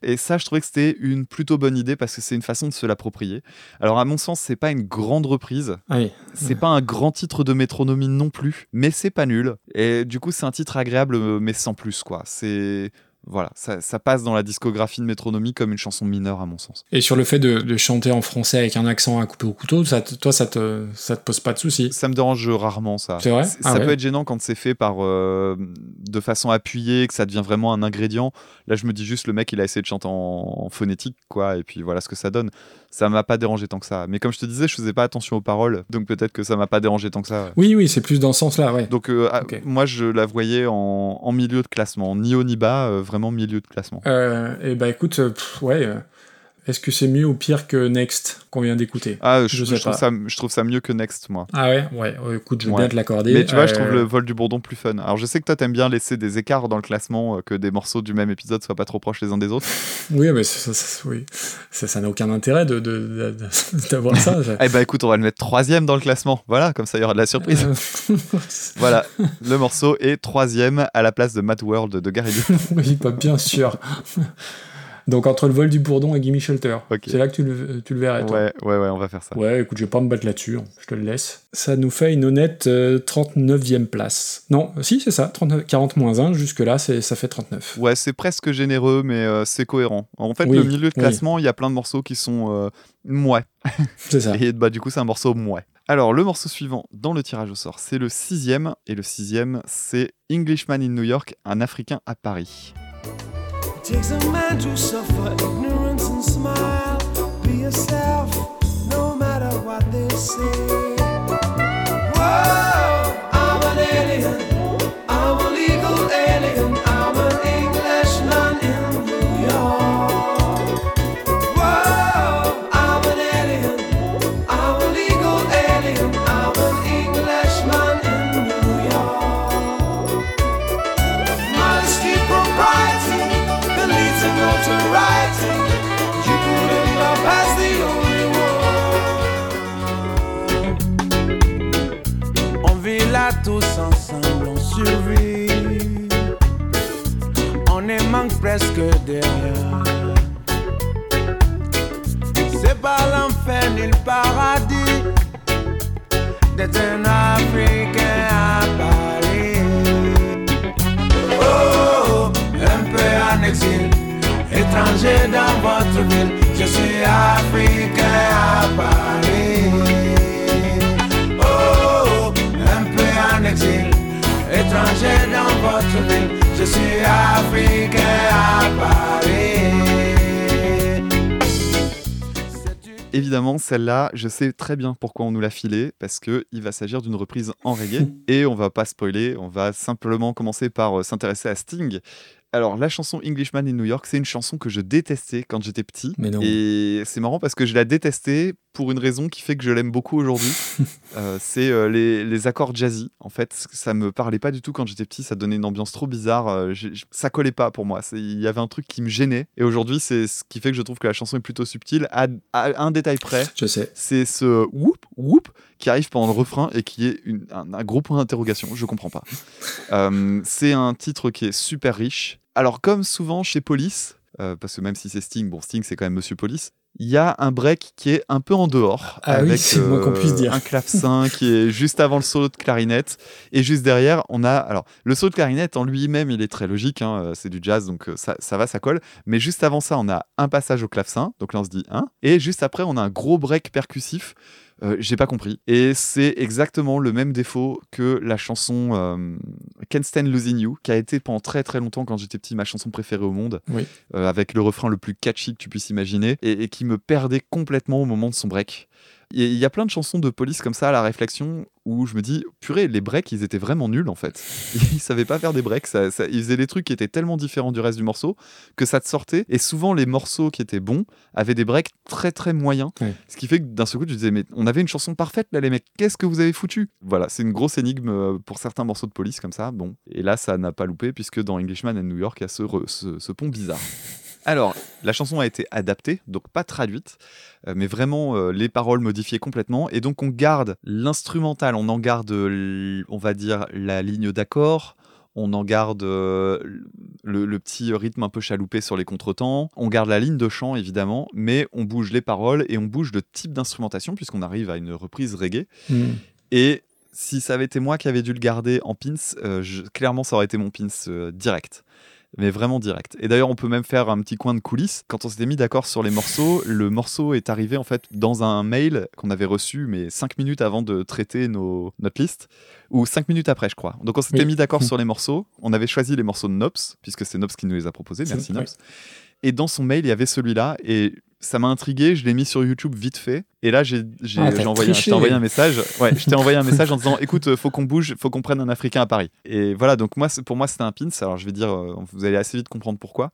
Et ça, je trouvais que c'était une plutôt bonne idée parce que c'est une façon de se l'approprier. Alors, à mon sens, c'est pas une grande reprise. Ah oui. C'est pas un grand titre de métronomie non plus, mais c'est pas nul. Et du coup, c'est un titre agréable, euh, mais sans plus, quoi. C'est. Voilà, ça, ça passe dans la discographie de métronomie comme une chanson mineure, à mon sens. Et sur le fait de, de chanter en français avec un accent à couper au couteau, ça toi, ça te, ça te pose pas de soucis? Ça me dérange rarement, ça. C'est vrai? Ah Ça ouais? peut être gênant quand c'est fait par euh, de façon appuyée, que ça devient vraiment un ingrédient. Là, je me dis juste, le mec, il a essayé de chanter en, en phonétique, quoi, et puis voilà ce que ça donne. Ça m'a pas dérangé tant que ça. Mais comme je te disais, je faisais pas attention aux paroles, donc peut-être que ça m'a pas dérangé tant que ça. Oui, oui, c'est plus dans ce sens-là, ouais. Donc euh, ah, moi je la voyais en, en milieu de classement, ni haut ni bas, euh, vraiment milieu de classement. Euh, et bah écoute, pff, ouais. Euh, Est-ce que c'est mieux ou pire que Next qu'on vient d'écouter Ah, je, Je je sais trouve ça, je trouve ça mieux que Next, moi. Ah ouais, ouais. euh, Écoute, je veux Ouais. bien te l'accorder. Mais tu vois, je Euh, trouve le vol du bourdon plus fun. Alors je sais que toi t'aimes bien laisser des écarts dans le classement, euh, que des morceaux du même épisode soient pas trop proches les uns des autres. Oui, mais ça, ça- oui. n'a aucun intérêt de, de- de- de- d'avoir ça. eh bah écoute, on va le mettre troisième dans le classement. Voilà, comme ça il y aura de la surprise. Euh, voilà, le morceau est troisième à la place de Mad World de Gary oui, pas bien sûr. Donc entre le vol du bourdon et Gimme Shelter. C'est là que tu le, tu le verrais, toi. Ouais, ouais, ouais, on va faire ça. Ouais, écoute, je vais pas me battre là-dessus, hein. je te le laisse. Ça nous fait une honnête euh, 39e place. Non, si, c'est ça, 39, 40 moins 1, jusque-là, ça fait 39. Ouais, c'est presque généreux, mais euh, c'est cohérent. En fait, Oui, le milieu de classement, il y a plein de morceaux qui sont euh, mouais. C'est ça. Et bah, du coup, c'est un morceau mouais. Alors, le morceau suivant dans le tirage au sort, c'est le sixième. Et le sixième, c'est Englishman in New York, un Africain à Paris. Takes a man to suffer ignorance and smile. Be yourself, no matter what they say. Whoa, On est manque presque derrière. C'est pas l'enfer ni le paradis d'être un Africain à Paris. Oh, un peu en exil, étranger dans votre ville, je suis Africain à Paris. Étranger dans votre ville, je suis Africain à Paris. Évidemment, celle-là, je sais très bien pourquoi on nous l'a filée, parce que il va s'agir d'une reprise en reggae, et on va pas spoiler, on va simplement commencer par euh, s'intéresser à Sting. Alors, la chanson Englishman in New York, c'est une chanson que je détestais quand j'étais petit. Mais non. Et c'est marrant parce que je la détestais pour une raison qui fait que je l'aime beaucoup aujourd'hui. Euh, c'est euh, les, les accords jazzy. En fait, ça me parlait pas du tout quand j'étais petit. Ça donnait une ambiance trop bizarre. euh, ça collait pas pour moi. Il y avait un truc qui me gênait. Et aujourd'hui, c'est ce qui fait que je trouve que la chanson est plutôt subtile. À, à un détail près, Je sais. c'est ce whoop whoop qui arrive pendant le refrain et qui est une- un, un gros point d'interrogation. Je comprends pas. C'est un titre qui est super riche. Alors, comme souvent chez Police, euh, parce que même si c'est Sting, bon, Sting c'est quand même Monsieur Police, il y a un break qui est un peu en dehors. Ah oui, avec c'est le moins qu'on puisse dire. Un clavecin qui est juste avant le solo de clarinette. Et juste derrière, on a. Alors, le solo de clarinette en lui-même, il est très logique. hein, euh, c'est du jazz, donc euh, ça, ça va, ça colle. Mais juste avant ça, on a un passage au clavecin. Donc là, on se dit un. Et juste après, on a un gros break percussif. Euh, J'ai pas compris. Et c'est exactement le même défaut que la chanson euh, Can't Stand Losing You, qui a été pendant très très longtemps, quand j'étais petit, ma chanson préférée au monde, Oui. euh, avec le refrain le plus catchy que tu puisses imaginer, et, et qui me perdait complètement au moment de son break. Il y a plein de chansons de police comme ça à la réflexion où je me dis, purée, les breaks, ils étaient vraiment nuls en fait. Ils savaient pas faire des breaks, ça, ça- ils faisaient des trucs qui étaient tellement différents du reste du morceau que ça te sortait. Et souvent, les morceaux qui étaient bons avaient des breaks très très moyens. Ce qui fait que d'un seul coup, tu disais, mais on avait une chanson parfaite là, les mecs, qu'est-ce que vous avez foutu? Voilà, c'est une grosse énigme euh, pour certains morceaux de police comme ça. Bon, et là, ça n'a pas loupé puisque dans Englishman and New York, il y a ce- ce pont bizarre. Alors, la chanson a été adaptée, donc pas traduite, euh, mais vraiment euh, les paroles modifiées complètement. Et donc, on garde l'instrumental, on en garde, on va dire, la ligne d'accord. On en garde euh, le, le petit rythme un peu chaloupé sur les contretemps. On garde la ligne de chant, évidemment, mais on bouge les paroles et on bouge le type d'instrumentation, puisqu'on arrive à une reprise reggae. Hmm. Et si ça avait été moi qui avais dû le garder en pins, euh, je- clairement, ça aurait été mon pins euh, direct. Mais vraiment direct. Et d'ailleurs, on peut même faire un petit coin de coulisses. Quand on s'était mis d'accord sur les morceaux, le morceau est arrivé en fait dans un mail qu'on avait reçu, mais cinq minutes avant de traiter nos, notre liste, ou cinq minutes après, je crois. Donc on s'était Oui. mis d'accord sur les morceaux. On avait choisi les morceaux de Nops, puisque c'est Nops qui nous les a proposés. Merci. Nops. Et dans son mail, il y avait celui-là. Et ça m'a intrigué. Je l'ai mis sur YouTube vite fait. Et là, j'ai Ah, envoyé, je t'ai envoyé un message. Ouais, je t'ai envoyé un message en disant écoute, faut qu'on bouge, faut qu'on prenne un Africain à Paris. Et voilà, donc moi, pour moi, c'était un pins. Alors je vais dire, euh, vous allez assez vite comprendre pourquoi.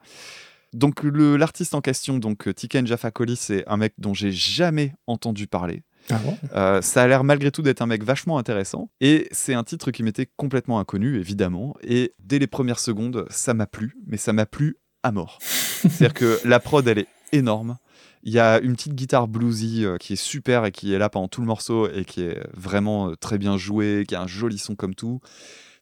Donc l'artiste en question, donc euh, Tiken Jaffa c'est un mec dont j'ai jamais entendu parler. Ah bon? Euh, ça a l'air malgré tout d'être un mec vachement intéressant. Et c'est un titre qui m'était complètement inconnu, évidemment. Et dès les premières secondes, ça m'a plu, mais ça m'a plu à mort. C'est-à-dire que la prod, elle est énorme. Il y a une petite guitare bluesy euh, qui est super et qui est là pendant tout le morceau et qui est vraiment euh, très bien jouée, qui a un joli son comme tout.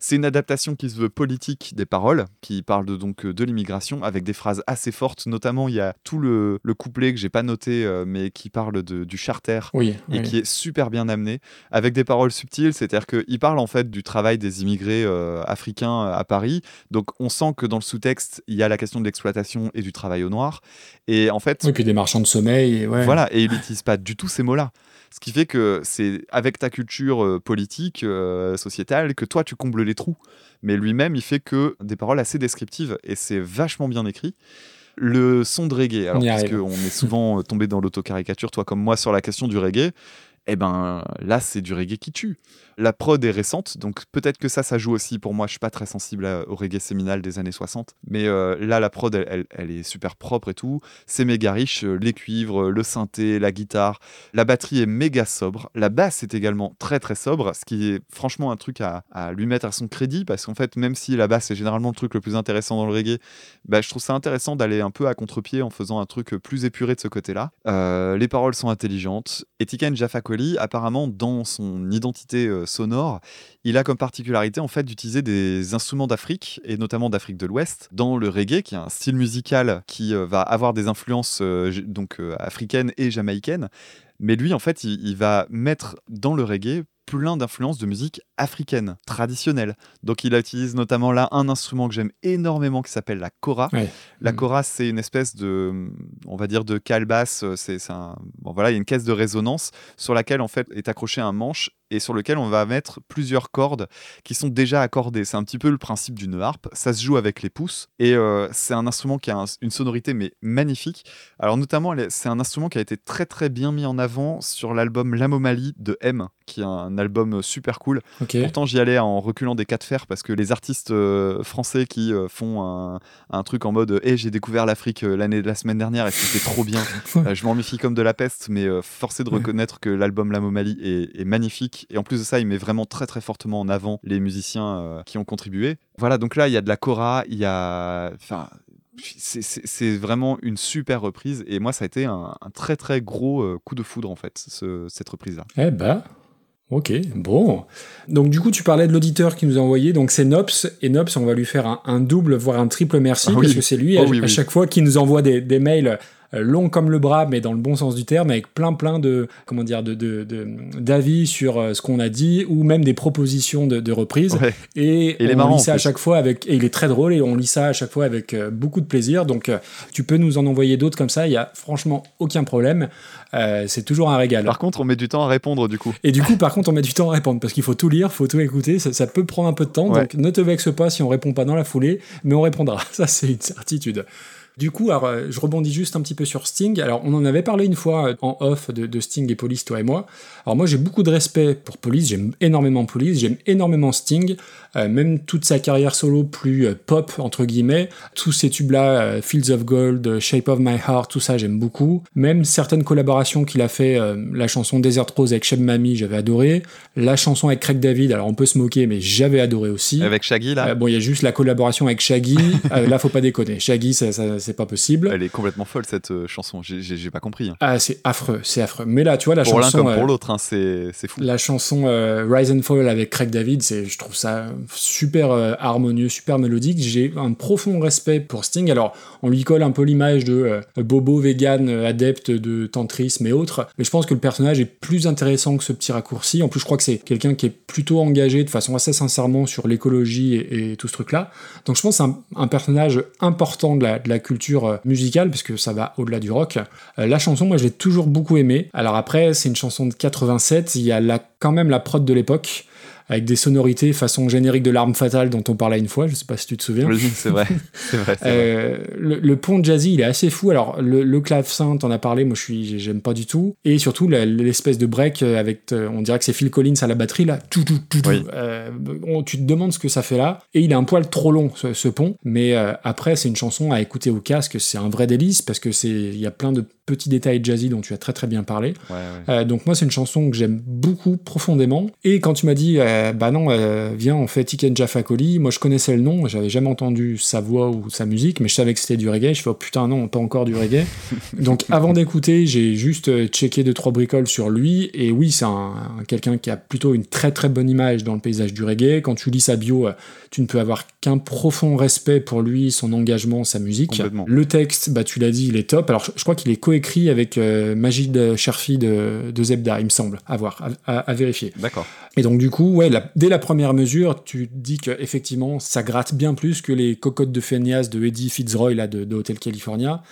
C'est une adaptation qui se veut politique des paroles, qui parle de, donc euh, de l'immigration avec des phrases assez fortes. Notamment, il y a tout le, le couplet que j'ai pas noté, euh, mais qui parle de- du charter Oui. et oui. qui est super bien amené, avec des paroles subtiles, c'est-à-dire qu'il parle en fait du travail des immigrés euh, africains à Paris, donc on sent que dans le sous-texte, il y a la question de l'exploitation et du travail au noir, et en fait, Oui, puis des marchands de sommeil. et Ouais. voilà, et il n'utilise pas du tout ces mots-là. Ce qui fait que c'est avec ta culture euh, politique, euh, sociétale, que toi tu combles les trous. Mais lui-même, il fait que des paroles assez descriptives et c'est vachement bien écrit. Le son de reggae, alors parce qu'on est souvent euh, tombé dans l'autocaricature, toi comme moi, sur la question du reggae, eh ben là c'est du reggae qui tue. La prod est récente, donc peut-être que ça, ça joue aussi pour moi. Je suis pas très sensible au reggae séminal des années 60, mais euh, là la prod, elle, elle- est super propre et tout. C'est méga riche, euh, les cuivres, le synthé, la guitare, la batterie est méga sobre. La basse est également très très sobre, ce qui est franchement un truc à, à lui mettre à son crédit, parce qu'en fait, même si la basse est généralement le truc le plus intéressant dans le reggae, bah, je trouve ça intéressant d'aller un peu à contre-pied en faisant un truc plus épuré de ce côté-là. Euh, les paroles sont intelligentes. Et Tiken Jaffa Apparemment, dans son identité euh, sonore, il a comme particularité en fait d'utiliser des instruments d'Afrique et notamment d'Afrique de l'Ouest dans le reggae, qui est un style musical qui euh, va avoir des influences euh, donc africaines et jamaïcaines. Mais lui, en fait, il va mettre dans le reggae plein d'influences de musique africaine, traditionnelle. Donc il utilise notamment là un instrument que j'aime énormément qui s'appelle la kora. Ouais. La Mm. kora, c'est une espèce de, on va dire, de calebasse. euh, C'est, c'est un, bon voilà, il y a une caisse de résonance sur laquelle en fait est accroché un manche et sur lequel on va mettre plusieurs cordes qui sont déjà accordées. C'est un petit peu le principe d'une harpe. Ça se joue avec les pouces et euh, c'est un instrument qui a un- une sonorité mais magnifique. Alors notamment, c'est un instrument qui a été très très bien mis en avant sur l'album L'Amomalie de M, qui est un album super cool. Pourtant, j'y allais en reculant des cas de fer parce que les artistes euh, français qui euh, font un, un truc en mode Eh, j'ai découvert l'Afrique l'année la semaine dernière et c'était trop bien. Je m'en méfie comme de la peste, mais forcé de reconnaître que l'album La Momalie est, est magnifique. Et en plus de ça, il met vraiment très très fortement en avant les musiciens euh, qui ont contribué. Voilà, donc là, il y a de la Cora, il y a. Enfin. c'est- vraiment une super reprise et moi ça a été un, un très très gros euh, coup de foudre en fait ce- cette reprise là. Eh ben, ok, bon. Donc du coup, tu parlais de l'auditeur qui nous a envoyé, donc c'est Nops, et Nops, on va lui faire un, un double, voire un triple merci, Ah oui. parce que c'est lui, Oh à, oui, à oui. chaque fois, qui nous envoie des, des mails euh, longs comme le bras, mais dans le bon sens du terme, avec plein plein de, comment dire, de, d'avis sur euh, ce qu'on a dit, ou même des propositions de, de reprises. Ouais. Et, on marrant, lit ça à chaque fois avec, et il est très drôle, et on lit ça à chaque fois avec euh, beaucoup de plaisir. Donc, tu peux nous en envoyer d'autres comme ça, il y a franchement aucun problème. Euh, c'est toujours un régal. Par contre, on met du temps à répondre du coup. Et du coup, par contre, on met du temps à répondre parce qu'il faut tout lire, faut tout écouter. Ça, ça peut prendre un peu de temps. Ouais. Donc, ne te vexe pas si on répond pas dans la foulée, mais on répondra. Ça, c'est une certitude. Du coup, alors, euh, je rebondis juste un petit peu sur Sting. Alors, on en avait parlé une fois euh, en off de, de Sting et Police, toi et moi. Alors, moi, j'ai beaucoup de respect pour Police. J'aime énormément Police. J'aime énormément Sting. Euh, même toute sa carrière solo plus euh, pop, entre guillemets. Tous ces tubes-là, euh, Fields of Gold, Shape of My Heart, tout ça, j'aime beaucoup. Même certaines collaborations qu'il a fait, la chanson Desert Rose avec Cheb Mami, j'avais adoré. La chanson avec Craig David, alors on peut se moquer, mais j'avais adoré aussi. Avec Shaggy là, bon, il y a juste la collaboration avec Shaggy. Là, faut pas déconner. Shaggy, ça, ça- c'est pas possible. elle est complètement folle cette euh, chanson. J'ai- pas compris. hein. Ah, c'est affreux, c'est affreux. Mais là, tu vois, la pour l'un chanson. comme euh, pour l'autre, hein, c'est fou. la chanson euh, Rise and Fall avec Craig David, c'est, je trouve ça super euh, harmonieux, super mélodique. J'ai un profond respect pour Sting. Alors, on lui colle un peu l'image de euh, bobo vegan, euh, adepte de tantrisme et autres. Mais je pense que le personnage est plus intéressant que ce petit raccourci. En plus, je crois que c'est quelqu'un qui est plutôt engagé de façon assez sincèrement sur l'écologie et, et tout ce truc-là. Donc, je pense que c'est un, un personnage important de la, de la culture euh, musicale, puisque ça va au-delà du rock. Euh, la chanson, moi, je l'ai toujours beaucoup aimée. Alors après, c'est une chanson de 87. Il y a quand même la prod de l'époque, avec des sonorités façon générique de l'arme fatale dont on parlait une fois. Je sais pas si tu te souviens. Oui, c'est vrai. Euh, le, le pont jazzy, il est assez fou. Alors, le, le clavecin, t'en as parlé, moi je suis, j'aime pas du tout. Et surtout, l'espèce de break euh, avec, euh, on dirait que c'est Phil Collins à la batterie, là. Tout, tout, tout, tout. Oui. Euh, on- tu te demandes ce que ça fait là. Et il est un poil trop long, ce, ce pont. Mais euh, après, c'est une chanson à écouter au casque. C'est un vrai délice parce que c'est, il y a plein de petits détails jazzy dont tu as très très bien parlé. Ouais, ouais. Donc moi c'est une chanson que j'aime beaucoup profondément et quand tu m'as dit euh, bah non euh, viens on fait Tiken Jaffa Coli moi je connaissais le nom j'avais jamais entendu sa voix ou sa musique mais je savais que c'était du reggae. Je fais oh putain non pas encore du reggae. Donc avant d'écouter j'ai juste euh, checké deux trois bricoles sur lui. Et oui c'est un, un- quelqu'un qui a plutôt une très très bonne image dans le paysage du reggae. Quand tu lis sa bio tu ne peux avoir qu'un profond respect pour lui son engagement sa musique. Le texte bah tu l'as dit il est top. Alors je, je crois qu'il est coécrit avec euh, Majid Sherfi de, de Zebda il me semble à voir à- à- à vérifier. D'accord. Et donc du coup, ouais, la- dès la première mesure, tu dis que effectivement, ça gratte bien plus que les cocottes de feignasse de Eddie Fitzroy là de, de Hotel California.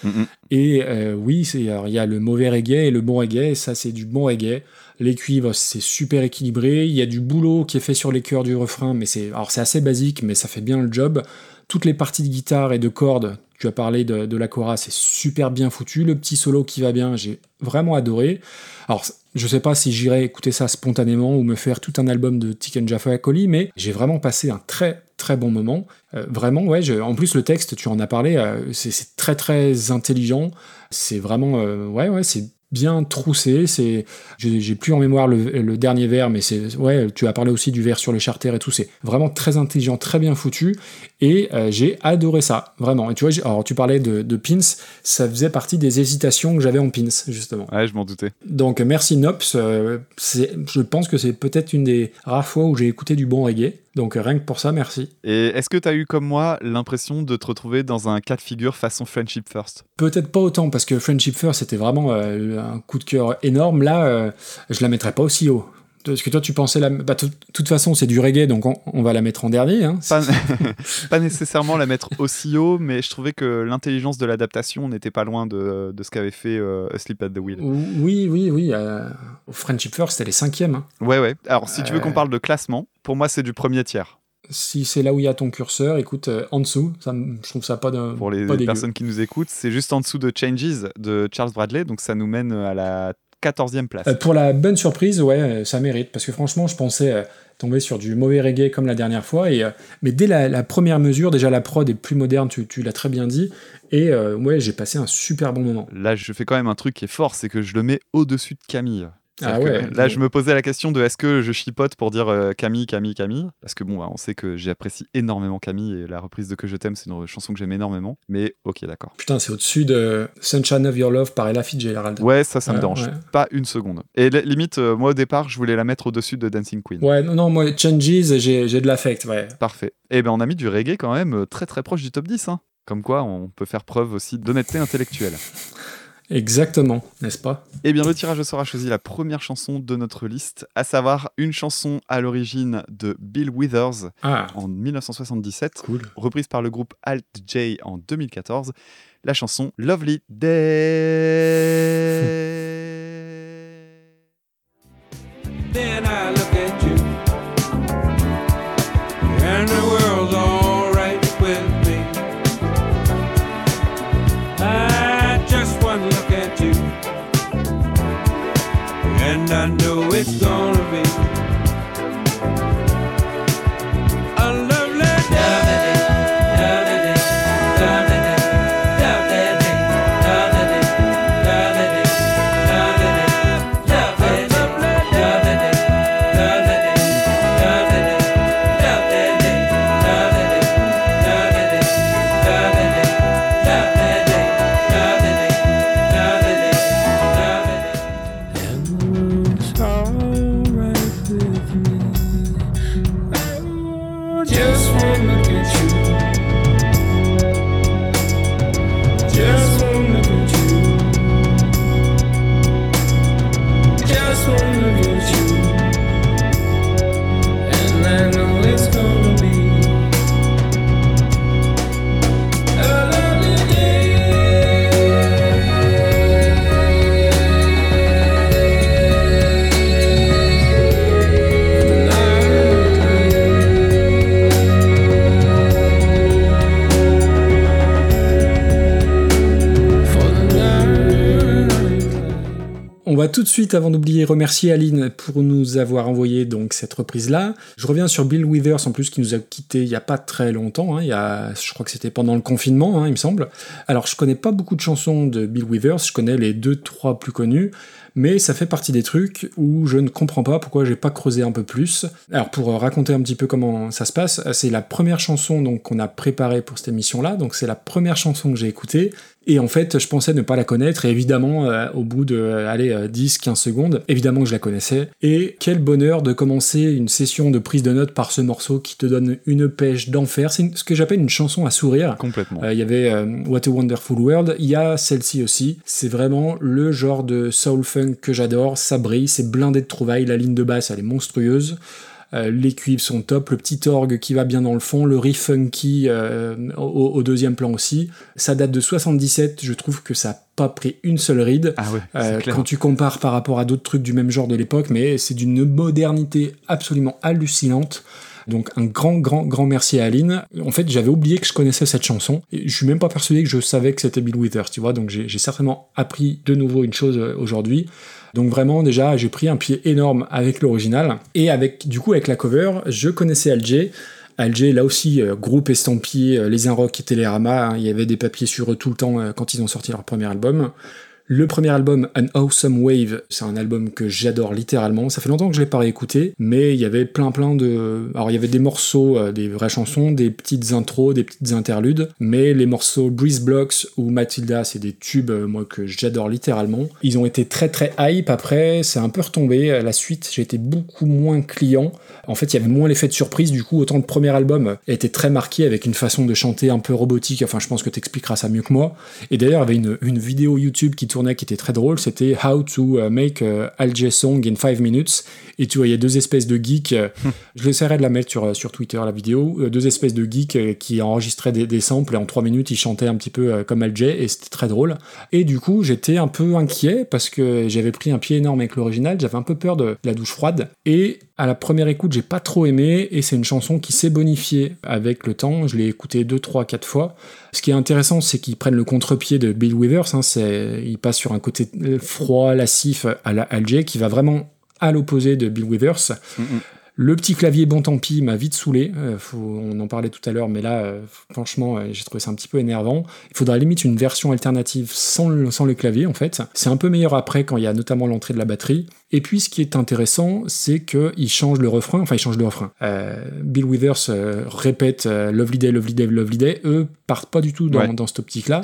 Et euh, oui, il y a le mauvais reggae et le bon reggae. Et ça, c'est du bon reggae. Les cuivres, c'est super équilibré. Il y a du boulot qui est fait sur les chœurs du refrain, mais c'est alors c'est assez basique, mais ça fait bien le job. Toutes les parties de guitare et de cordes, tu as parlé de, de la cora, c'est super bien foutu. Le petit solo qui va bien, j'ai vraiment adoré. Alors, je sais pas si j'irai écouter ça spontanément ou me faire tout un album de Tiken Jaffa Coli, mais j'ai vraiment passé un très très bon moment. Euh, vraiment, ouais. en plus, le texte, tu en as parlé, euh, c'est c'est très très intelligent. C'est vraiment, euh, ouais, ouais, c'est bien troussé. C'est, j'ai plus en mémoire le, le dernier vers, mais c'est, ouais, tu as parlé aussi du vers sur le charter et tout. C'est vraiment très intelligent, très bien foutu, et euh, j'ai adoré ça, vraiment. Et tu vois, alors tu parlais de, de pins, ça faisait partie des hésitations que j'avais en pins, justement. Ouais, je m'en doutais. Donc merci Nops, euh, je pense que c'est peut-être une des rares fois où j'ai écouté du bon reggae. Donc rien que pour ça, merci. Et est-ce que tu as eu comme moi l'impression de te retrouver dans un cas de figure façon Friendship First? Peut-être pas autant parce que Friendship First c'était vraiment euh, un coup de cœur énorme. Là, euh, je la mettrais pas aussi haut. Parce que toi, tu pensais la. Bah, de toute façon, c'est du reggae, donc on, on va la mettre en dernier. Hein. pas, pas nécessairement la mettre aussi haut, mais je trouvais que l'intelligence de l'adaptation n'était pas loin de, de ce qu'avait fait euh, Asleep at the Wheel. Oui, oui, oui. euh, Friendship First, elle est cinquième. hein. Ouais, ouais. Alors, si tu veux qu'on Euh. parle de classement, pour moi, c'est du premier tiers. Si c'est là où il y a ton curseur, écoute, euh, en dessous, ça, je trouve ça pas de. Pour les pas personnes qui nous écoutent, c'est juste en dessous de Changes de Charles Bradley, donc ça nous mène à la 14e place. Euh, pour la bonne surprise, ouais, euh, ça mérite. Parce que franchement, je pensais euh, tomber sur du mauvais reggae comme la dernière fois. Et, euh, mais dès la, la première mesure, déjà la prod est plus moderne, tu, tu l'as très bien dit. Et euh, ouais, j'ai passé un super bon moment. Là, je fais quand même un truc qui est fort, c'est que je le mets au-dessus de Camille. Ah ouais. Là, je me posais la question de est-ce que je chipote pour dire euh, Camille, Camille, Camille? Parce que bon, bah, on sait que j'apprécie énormément Camille et la reprise de Que je t'aime, c'est une chanson que j'aime énormément. Mais ok, d'accord. Putain, c'est au-dessus de Sunshine of Your Love par Ella Fitzgerald. Ouais, ça, ça me dérange ouais. pas une seconde. Et li- limite, euh, moi au départ, je voulais la mettre au-dessus de Dancing Queen. Ouais, non, non, moi, Changes, j'ai j'ai de l'affect, ouais. Parfait. Et ben, on a mis du reggae quand même euh, très très proche du top 10. hein. Comme quoi, on peut faire preuve aussi d'honnêteté intellectuelle. Exactement, n'est-ce pas? Eh bien, le tirage au sort a choisi la première chanson de notre liste, à savoir une chanson à l'origine de Bill Withers Ah, en 1977, cool. reprise par le groupe Alt J en 2014, la chanson Lovely Day. Then I tout de suite, avant d'oublier, remercier Aline pour nous avoir envoyé donc cette reprise-là. Je reviens sur Bill Withers, en plus, qui nous a quittés il y a pas très longtemps. hein, il y a, je crois que c'était pendant le confinement, hein, il me semble. Alors, je connais pas beaucoup de chansons de Bill Withers, je connais les deux, trois plus connues, mais ça fait partie des trucs où je ne comprends pas pourquoi j'ai pas creusé un peu plus. Alors, pour euh, raconter un petit peu comment ça se passe, c'est la première chanson donc qu'on a préparée pour cette émission-là, donc c'est la première chanson que j'ai écoutée. Et en fait, je pensais ne pas la connaître, et évidemment, euh, au bout de euh, allez, euh, 10-15 secondes, évidemment que je la connaissais. Et quel bonheur de commencer une session de prise de notes par ce morceau qui te donne une pêche d'enfer. C'est ce que j'appelle une chanson à sourire. Complètement. Euh, Il y avait euh, What a Wonderful World, il y a celle-ci aussi. C'est vraiment le genre de soul funk que j'adore. Ça brille, c'est blindé de trouvailles. La ligne de basse, elle est monstrueuse. Euh, les cuivres sont top, le petit orgue qui va bien dans le fond, le riff funky euh, au, au deuxième plan aussi. Ça date de 77, je trouve que ça n'a pas pris une seule ride. Ah ouais, Euh, quand tu compares par rapport à d'autres trucs du même genre de l'époque, mais c'est d'une modernité absolument hallucinante. Donc un grand, grand, grand merci à Aline. En fait, j'avais oublié que je connaissais cette chanson. Et je suis même pas persuadé que je savais que c'était Bill Withers, tu vois. Donc j'ai certainement appris de nouveau une chose euh, aujourd'hui. Donc vraiment, déjà, j'ai pris un pied énorme avec l'original. Et avec, du coup, avec la cover, je connaissais Alger. Alger, là aussi, euh, groupe estampillé, euh, les Inrock et Télérama. hein, il y avait des papiers sur eux tout le temps quand ils ont sorti leur premier album. Le premier album, An Awesome Wave, c'est un album que j'adore littéralement. Ça fait longtemps que je l'ai pas réécouté, mais il y avait plein plein de... Alors il y avait des morceaux, euh, des vraies chansons, des petites intros, des petites interludes, mais les morceaux Breeze Blocks ou Matilda, c'est des tubes, euh, moi, que j'adore littéralement. Ils ont été très très hype, après c'est un peu retombé. À la suite, j'ai été beaucoup moins client. En fait, il y avait moins l'effet de surprise, du coup, autant le premier album était très marqué avec une façon de chanter un peu robotique, enfin je pense que t'expliqueras ça mieux que moi. Et d'ailleurs, il y avait une, une vidéo YouTube qui qui était très drôle, c'était How to uh, make a Algae song in 5 minutes. Et tu voyais deux espèces de geeks, euh, je essaierai de la mettre sur, euh, sur Twitter, la vidéo, euh, deux espèces de geeks qui enregistraient des, des samples et en 3 minutes ils chantaient un petit peu comme Algae et c'était très drôle. Et du coup, j'étais un peu inquiet parce que j'avais pris un pied énorme avec l'original, j'avais un peu peur de la douche froide. Et à la première écoute, j'ai pas trop aimé et c'est une chanson qui s'est bonifiée avec le temps. Je l'ai écoutée 2, 3, 4 fois. Ce qui est intéressant, c'est qu'ils prennent le contre-pied de Bill Withers. Hein, c'est, ils passent sur un côté froid, lascif à la Alger qui va vraiment à l'opposé de Bill Withers. Le petit clavier bon tant pis m'a vite saoulé. Euh, faut- on en parlait tout à l'heure, mais là, euh, franchement, euh, j'ai trouvé ça un petit peu énervant. Il faudrait limite une version alternative sans le, sans le clavier, en fait. C'est un peu meilleur après quand il y a notamment l'entrée de la batterie. Et puis, ce qui est intéressant, c'est qu'il change le refrain. Enfin, il change le refrain. Euh, Bill Withers euh, répète euh, Lovely Day, Lovely Day, Lovely Day. Eux partent pas du tout dans, Ouais. dans cette optique-là.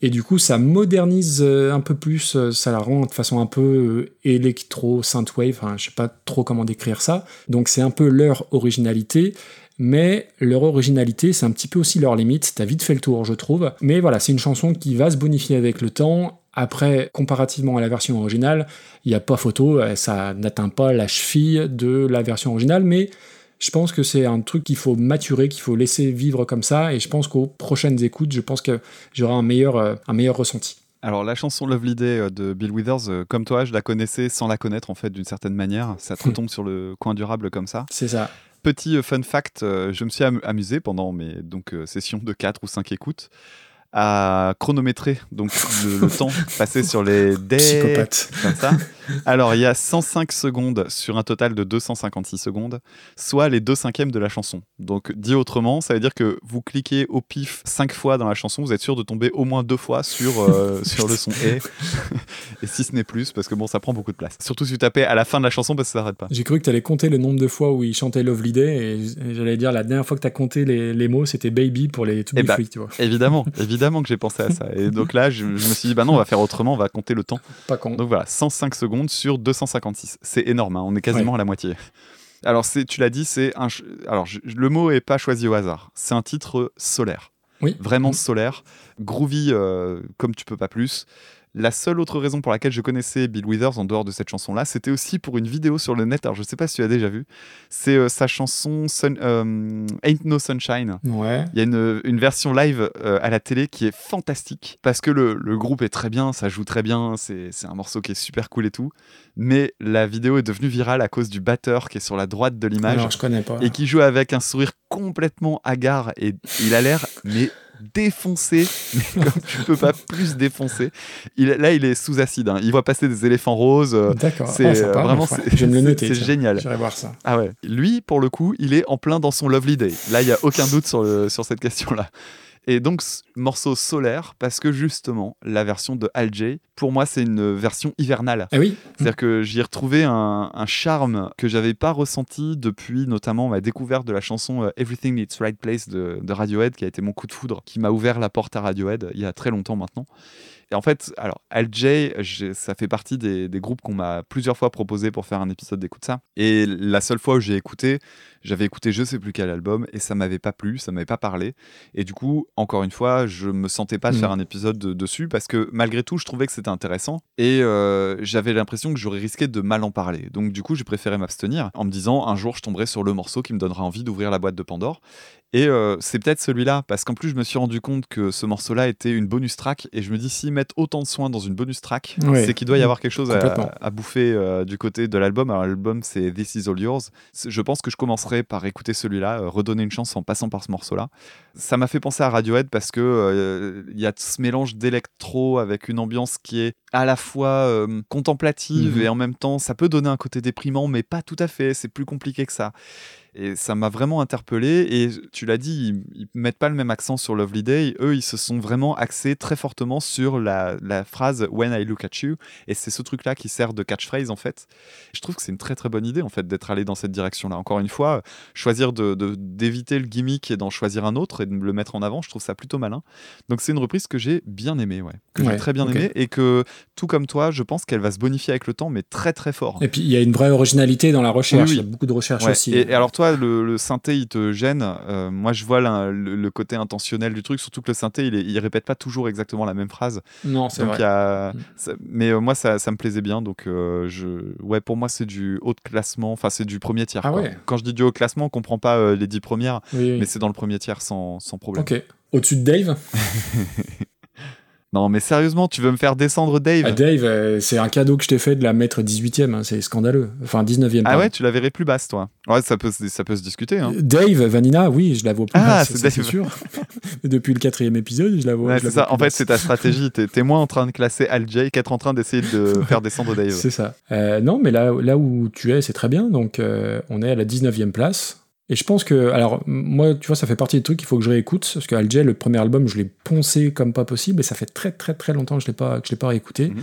Et du coup, ça modernise euh, un peu plus, ça la rend de façon un peu électro, synthwave, enfin, je sais pas trop comment décrire ça. Donc c'est un peu leur originalité, mais leur originalité, c'est un petit peu aussi leur limite. T'as vite fait le tour, je trouve. Mais voilà, c'est une chanson qui va se bonifier avec le temps. Après, comparativement à la version originale, il n'y a pas photo, euh, ça n'atteint pas la cheville de la version originale, mais je pense que c'est un truc qu'il faut maturer, qu'il faut laisser vivre comme ça, et je pense qu'aux prochaines écoutes, je pense que j'aurai un meilleur, euh, un meilleur ressenti. Alors la chanson Lovely Day euh, de Bill Withers, comme toi, je la connaissais sans la connaître en fait d'une certaine manière. Ça te retombe sur le coin durable comme ça. C'est ça. Petit fun fact, je me suis am- amusé pendant mes donc, sessions de 4 ou 5 écoutes à chronométrer donc le, le temps passé sur les Psychopathe. comme ça. Alors il y a 105 secondes sur un total de 256 secondes, soit les 2 cinquièmes de la chanson. Donc dit autrement, ça veut dire que vous cliquez au pif 5 fois dans la chanson, vous êtes sûr de tomber au moins deux fois sur, euh, sur le son et et si ce n'est plus parce que bon ça prend beaucoup de place. Surtout si vous tapez à la fin de la chanson parce que ça s'arrête pas. J'ai cru que tu allais compter le nombre de fois où il chantait Lovely Day, et j'allais dire la dernière fois que tu as compté les, les mots, c'était Baby pour les To Be Eh bah, Free, tu vois. Évidemment, évidemment que j'ai pensé à ça. Et donc là, je, je me suis dit, bah non, on va faire autrement, on va compter le temps. Pas con. Donc voilà, 105 secondes sur 256. C'est énorme, hein, on est quasiment à la moitié. Alors, tu l'as dit, c'est un. Alors, je- le mot est pas choisi au hasard. C'est un titre solaire. Oui. Vraiment Mm. solaire. Groovy euh, comme tu peux pas plus. La seule autre raison pour laquelle je connaissais Bill Withers en dehors de cette chanson-là, c'était aussi pour une vidéo sur le net. Alors, je sais pas si tu as déjà vu. C'est euh, sa chanson Sun- euh, Ain't No Sunshine. Ouais. Il y a une, une version live euh, à la télé qui est fantastique parce que le, le groupe est très bien, ça joue très bien, c'est un morceau qui est super cool et tout. Mais la vidéo est devenue virale à cause du batteur qui est sur la droite de l'image je connais pas. et qui joue avec un sourire complètement hagard et il a l'air mais défoncé, mais comme tu peux pas plus défoncer. Il, là, il est sous acide. hein. Il voit passer des éléphants roses. euh, D'accord. c'est, Ah, sympa, euh, vraiment, enfin, je me le noter. c'est génial. J'irai voir ça. Ah ouais. Lui, pour le coup, il est en plein dans son Lovely Day. Là, il y a aucun doute sur, le- sur cette question-là. Et donc, ce morceau solaire, parce que justement, la version de Al J, pour moi, c'est une version hivernale. Ah oui C'est-à-dire que j'y ai retrouvé un, un charme que j'avais pas ressenti depuis notamment ma découverte de la chanson euh, Everything It's Right Place de, de Radiohead, qui a été mon coup de foudre, qui m'a ouvert la porte à Radiohead il y a très longtemps maintenant. Et en fait, alors Al J, j'ai- ça fait partie des, des groupes qu'on m'a plusieurs fois proposé pour faire un épisode d'écoute ça. Et la seule fois où j'ai écouté, j'avais écouté je sais plus quel album et ça m'avait pas plu, ça m'avait pas parlé. Et du coup, encore une fois, je me sentais pas de faire un épisode de- dessus parce que malgré tout, je trouvais que c'était intéressant et euh, j'avais l'impression que j'aurais risqué de mal en parler. Donc du coup, j'ai préféré m'abstenir en me disant un jour je tomberai sur le morceau qui me donnera envie d'ouvrir la boîte de Pandore. Et euh, c'est peut-être celui-là, parce qu'en plus je me suis rendu compte que ce morceau-là était une bonus track, et je me dis s'ils mettent autant de soin dans une bonus track, Ouais. c'est qu'il doit y avoir quelque chose à, bouffer euh, du côté de l'album. Alors l'album c'est This Is All Yours. Je pense que je commencerai par écouter celui-là, euh, redonner une chance en passant par ce morceau-là. Ça m'a fait penser à Radiohead parce que euh, il y a ce mélange d'électro avec une ambiance qui est à la fois euh, contemplative Mhm. et en même temps ça peut donner un côté déprimant, mais pas tout à fait. C'est plus compliqué que ça. Et ça m'a vraiment interpellé. Et tu l'as dit, ils, ils mettent pas le même accent sur Lovely Day. Eux, ils se sont vraiment axés très fortement sur la, la phrase When I look at you. Et c'est ce truc-là qui sert de catchphrase en fait. Je trouve que c'est une très très bonne idée en fait d'être allé dans cette direction-là. Encore une fois, choisir de- d'éviter le gimmick et d'en choisir un autre et de le mettre en avant, je trouve ça plutôt malin. Donc c'est une reprise que j'ai bien aimée, ouais. Que Ouais, j'ai très bien ok. aimée et que tout comme toi, je pense qu'elle va se bonifier avec le temps, mais très très fort. Et puis il y a une vraie originalité dans la recherche. Oui, oui. Il y a beaucoup de recherche Ouais, aussi. Et, et alors toi, le, le synthé, il te gêne. Euh, moi, je vois le, le côté intentionnel du truc, surtout que le synthé, il, est- il répète pas toujours exactement la même phrase. non, c'est vrai. il y a, Mm. ça- mais euh, moi, ça, ça me plaisait bien. Donc euh, je, ouais, pour moi, c'est du haut de classement. Enfin, c'est du premier tiers. Ah quoi. ouais. Quand je dis du haut de classement, on comprend pas les dix premières, Oui, oui. mais c'est dans le premier tiers sans, sans problème. Ok. Au-dessus de Dave? Non, mais sérieusement, tu veux me faire descendre Dave Ah, Dave, euh, c'est un cadeau que je t'ai fait de la mettre 18ème. hein, c'est scandaleux. Enfin, 19ème. Ah pardon. ouais, tu la verrais plus basse, toi. Ouais, ça peut, se- ça peut se discuter. Hein. Dave, Vanina, oui, je la vois plus Ah, basse, c'est sûr. Depuis le quatrième épisode, je la vois. Ouais, c'est ça. En fait, c'est ta stratégie. T'es es moins en train de classer Al Jay qu'être en train d'essayer de faire descendre Dave. C'est ça. Euh, non, mais là, là où tu es, c'est très bien. Donc, euh, on est à la 19e place. Et je pense que, alors, moi, tu vois, ça fait partie des trucs qu'il faut que je réécoute. Parce que Alger, le premier album, je l'ai poncé comme pas possible. Et ça fait très, très, très longtemps que je je l'ai pas réécouté. Mhm.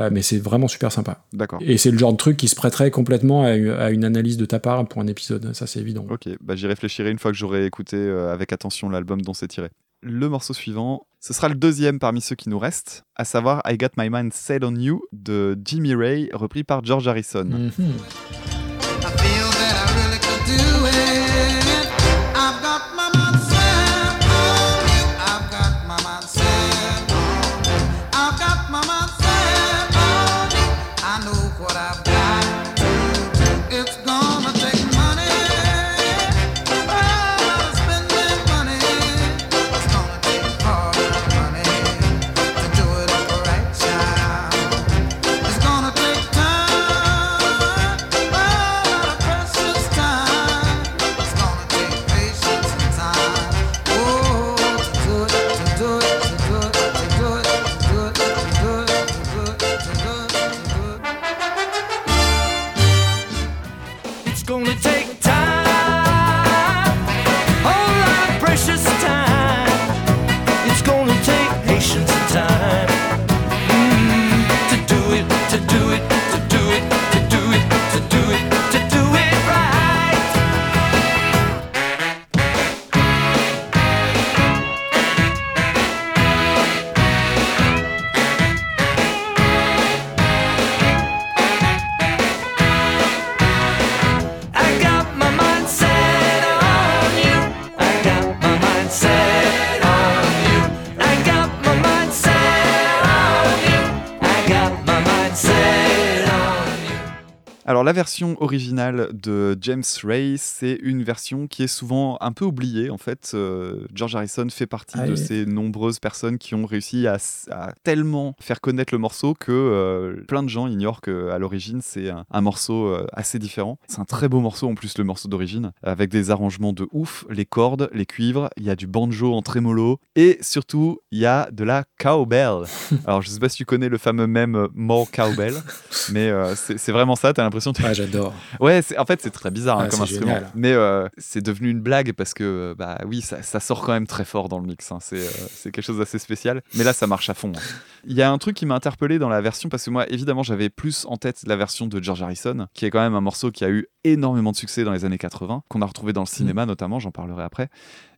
Euh, mais c'est vraiment super sympa. D'accord. Et c'est le genre de truc qui se prêterait complètement à, une- à une analyse de ta part pour un épisode. Ça, c'est évident. Ok, bah j'y réfléchirai une fois que j'aurai écouté euh, avec attention l'album dont c'est tiré. Le morceau suivant, ce sera le deuxième parmi ceux qui nous restent, à savoir I Got My Mind Set on You de Jimmy Ray, repris par George Harrison. Mhm. Alors la version originale de James Ray, c'est une version qui est souvent un peu oubliée en fait. Euh, George Harrison fait partie Ah de oui. ces nombreuses personnes qui ont réussi à, tellement faire connaître le morceau que euh, plein de gens ignorent qu'à l'origine c'est un, un morceau euh, assez différent. C'est un très beau morceau en plus le morceau d'origine, avec des arrangements de ouf, les cordes, les cuivres, il y a du banjo en trémolo et surtout il y a de la cowbell. Alors je sais pas si tu connais le fameux euh, More Cowbell, mais c'est c'est vraiment ça, t'as l'impression de Ah, j'adore. Ouais, en fait, c'est très bizarre hein, Ah, comme instrument. génial. Mais euh, c'est devenu une blague parce que, euh, bah oui, ça, ça sort quand même très fort dans le mix. hein. C'est euh, quelque chose d'assez spécial. Mais là, ça marche à fond. hein. Il y a un truc qui m'a interpellé dans la version parce que moi, évidemment, j'avais plus en tête la version de George Harrison, qui est quand même un morceau qui a eu énormément de succès dans les années 80, qu'on a retrouvé dans le cinéma notamment, j'en parlerai après.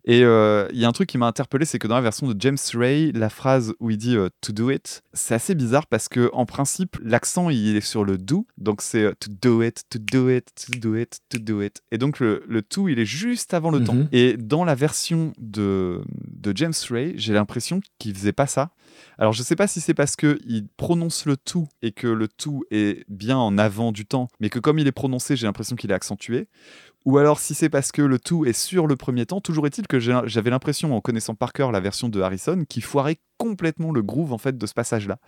Et euh, il y a un truc qui m'a interpellé, c'est que dans la version de James Ray, la phrase où il dit euh, to do it, c'est assez bizarre parce que en principe, l'accent il est sur le do, donc c'est euh, to do it, to do it, to do it, to do it. Et donc le, le to il est juste avant le Mhm. temps. Et dans la version de, de James Ray, j'ai l'impression qu'il faisait pas ça. Alors je sais pas si c'est parce que il prononce le tout et que le tout est bien en avant du temps, mais que comme il est prononcé, j'ai l'impression qu'il est accentué. Ou alors si c'est parce que le tout est sur le premier temps, toujours est-il que j'avais l'impression, en connaissant par cœur la version de Harrison, qu'il foirait complètement le groove en fait de ce passage-là.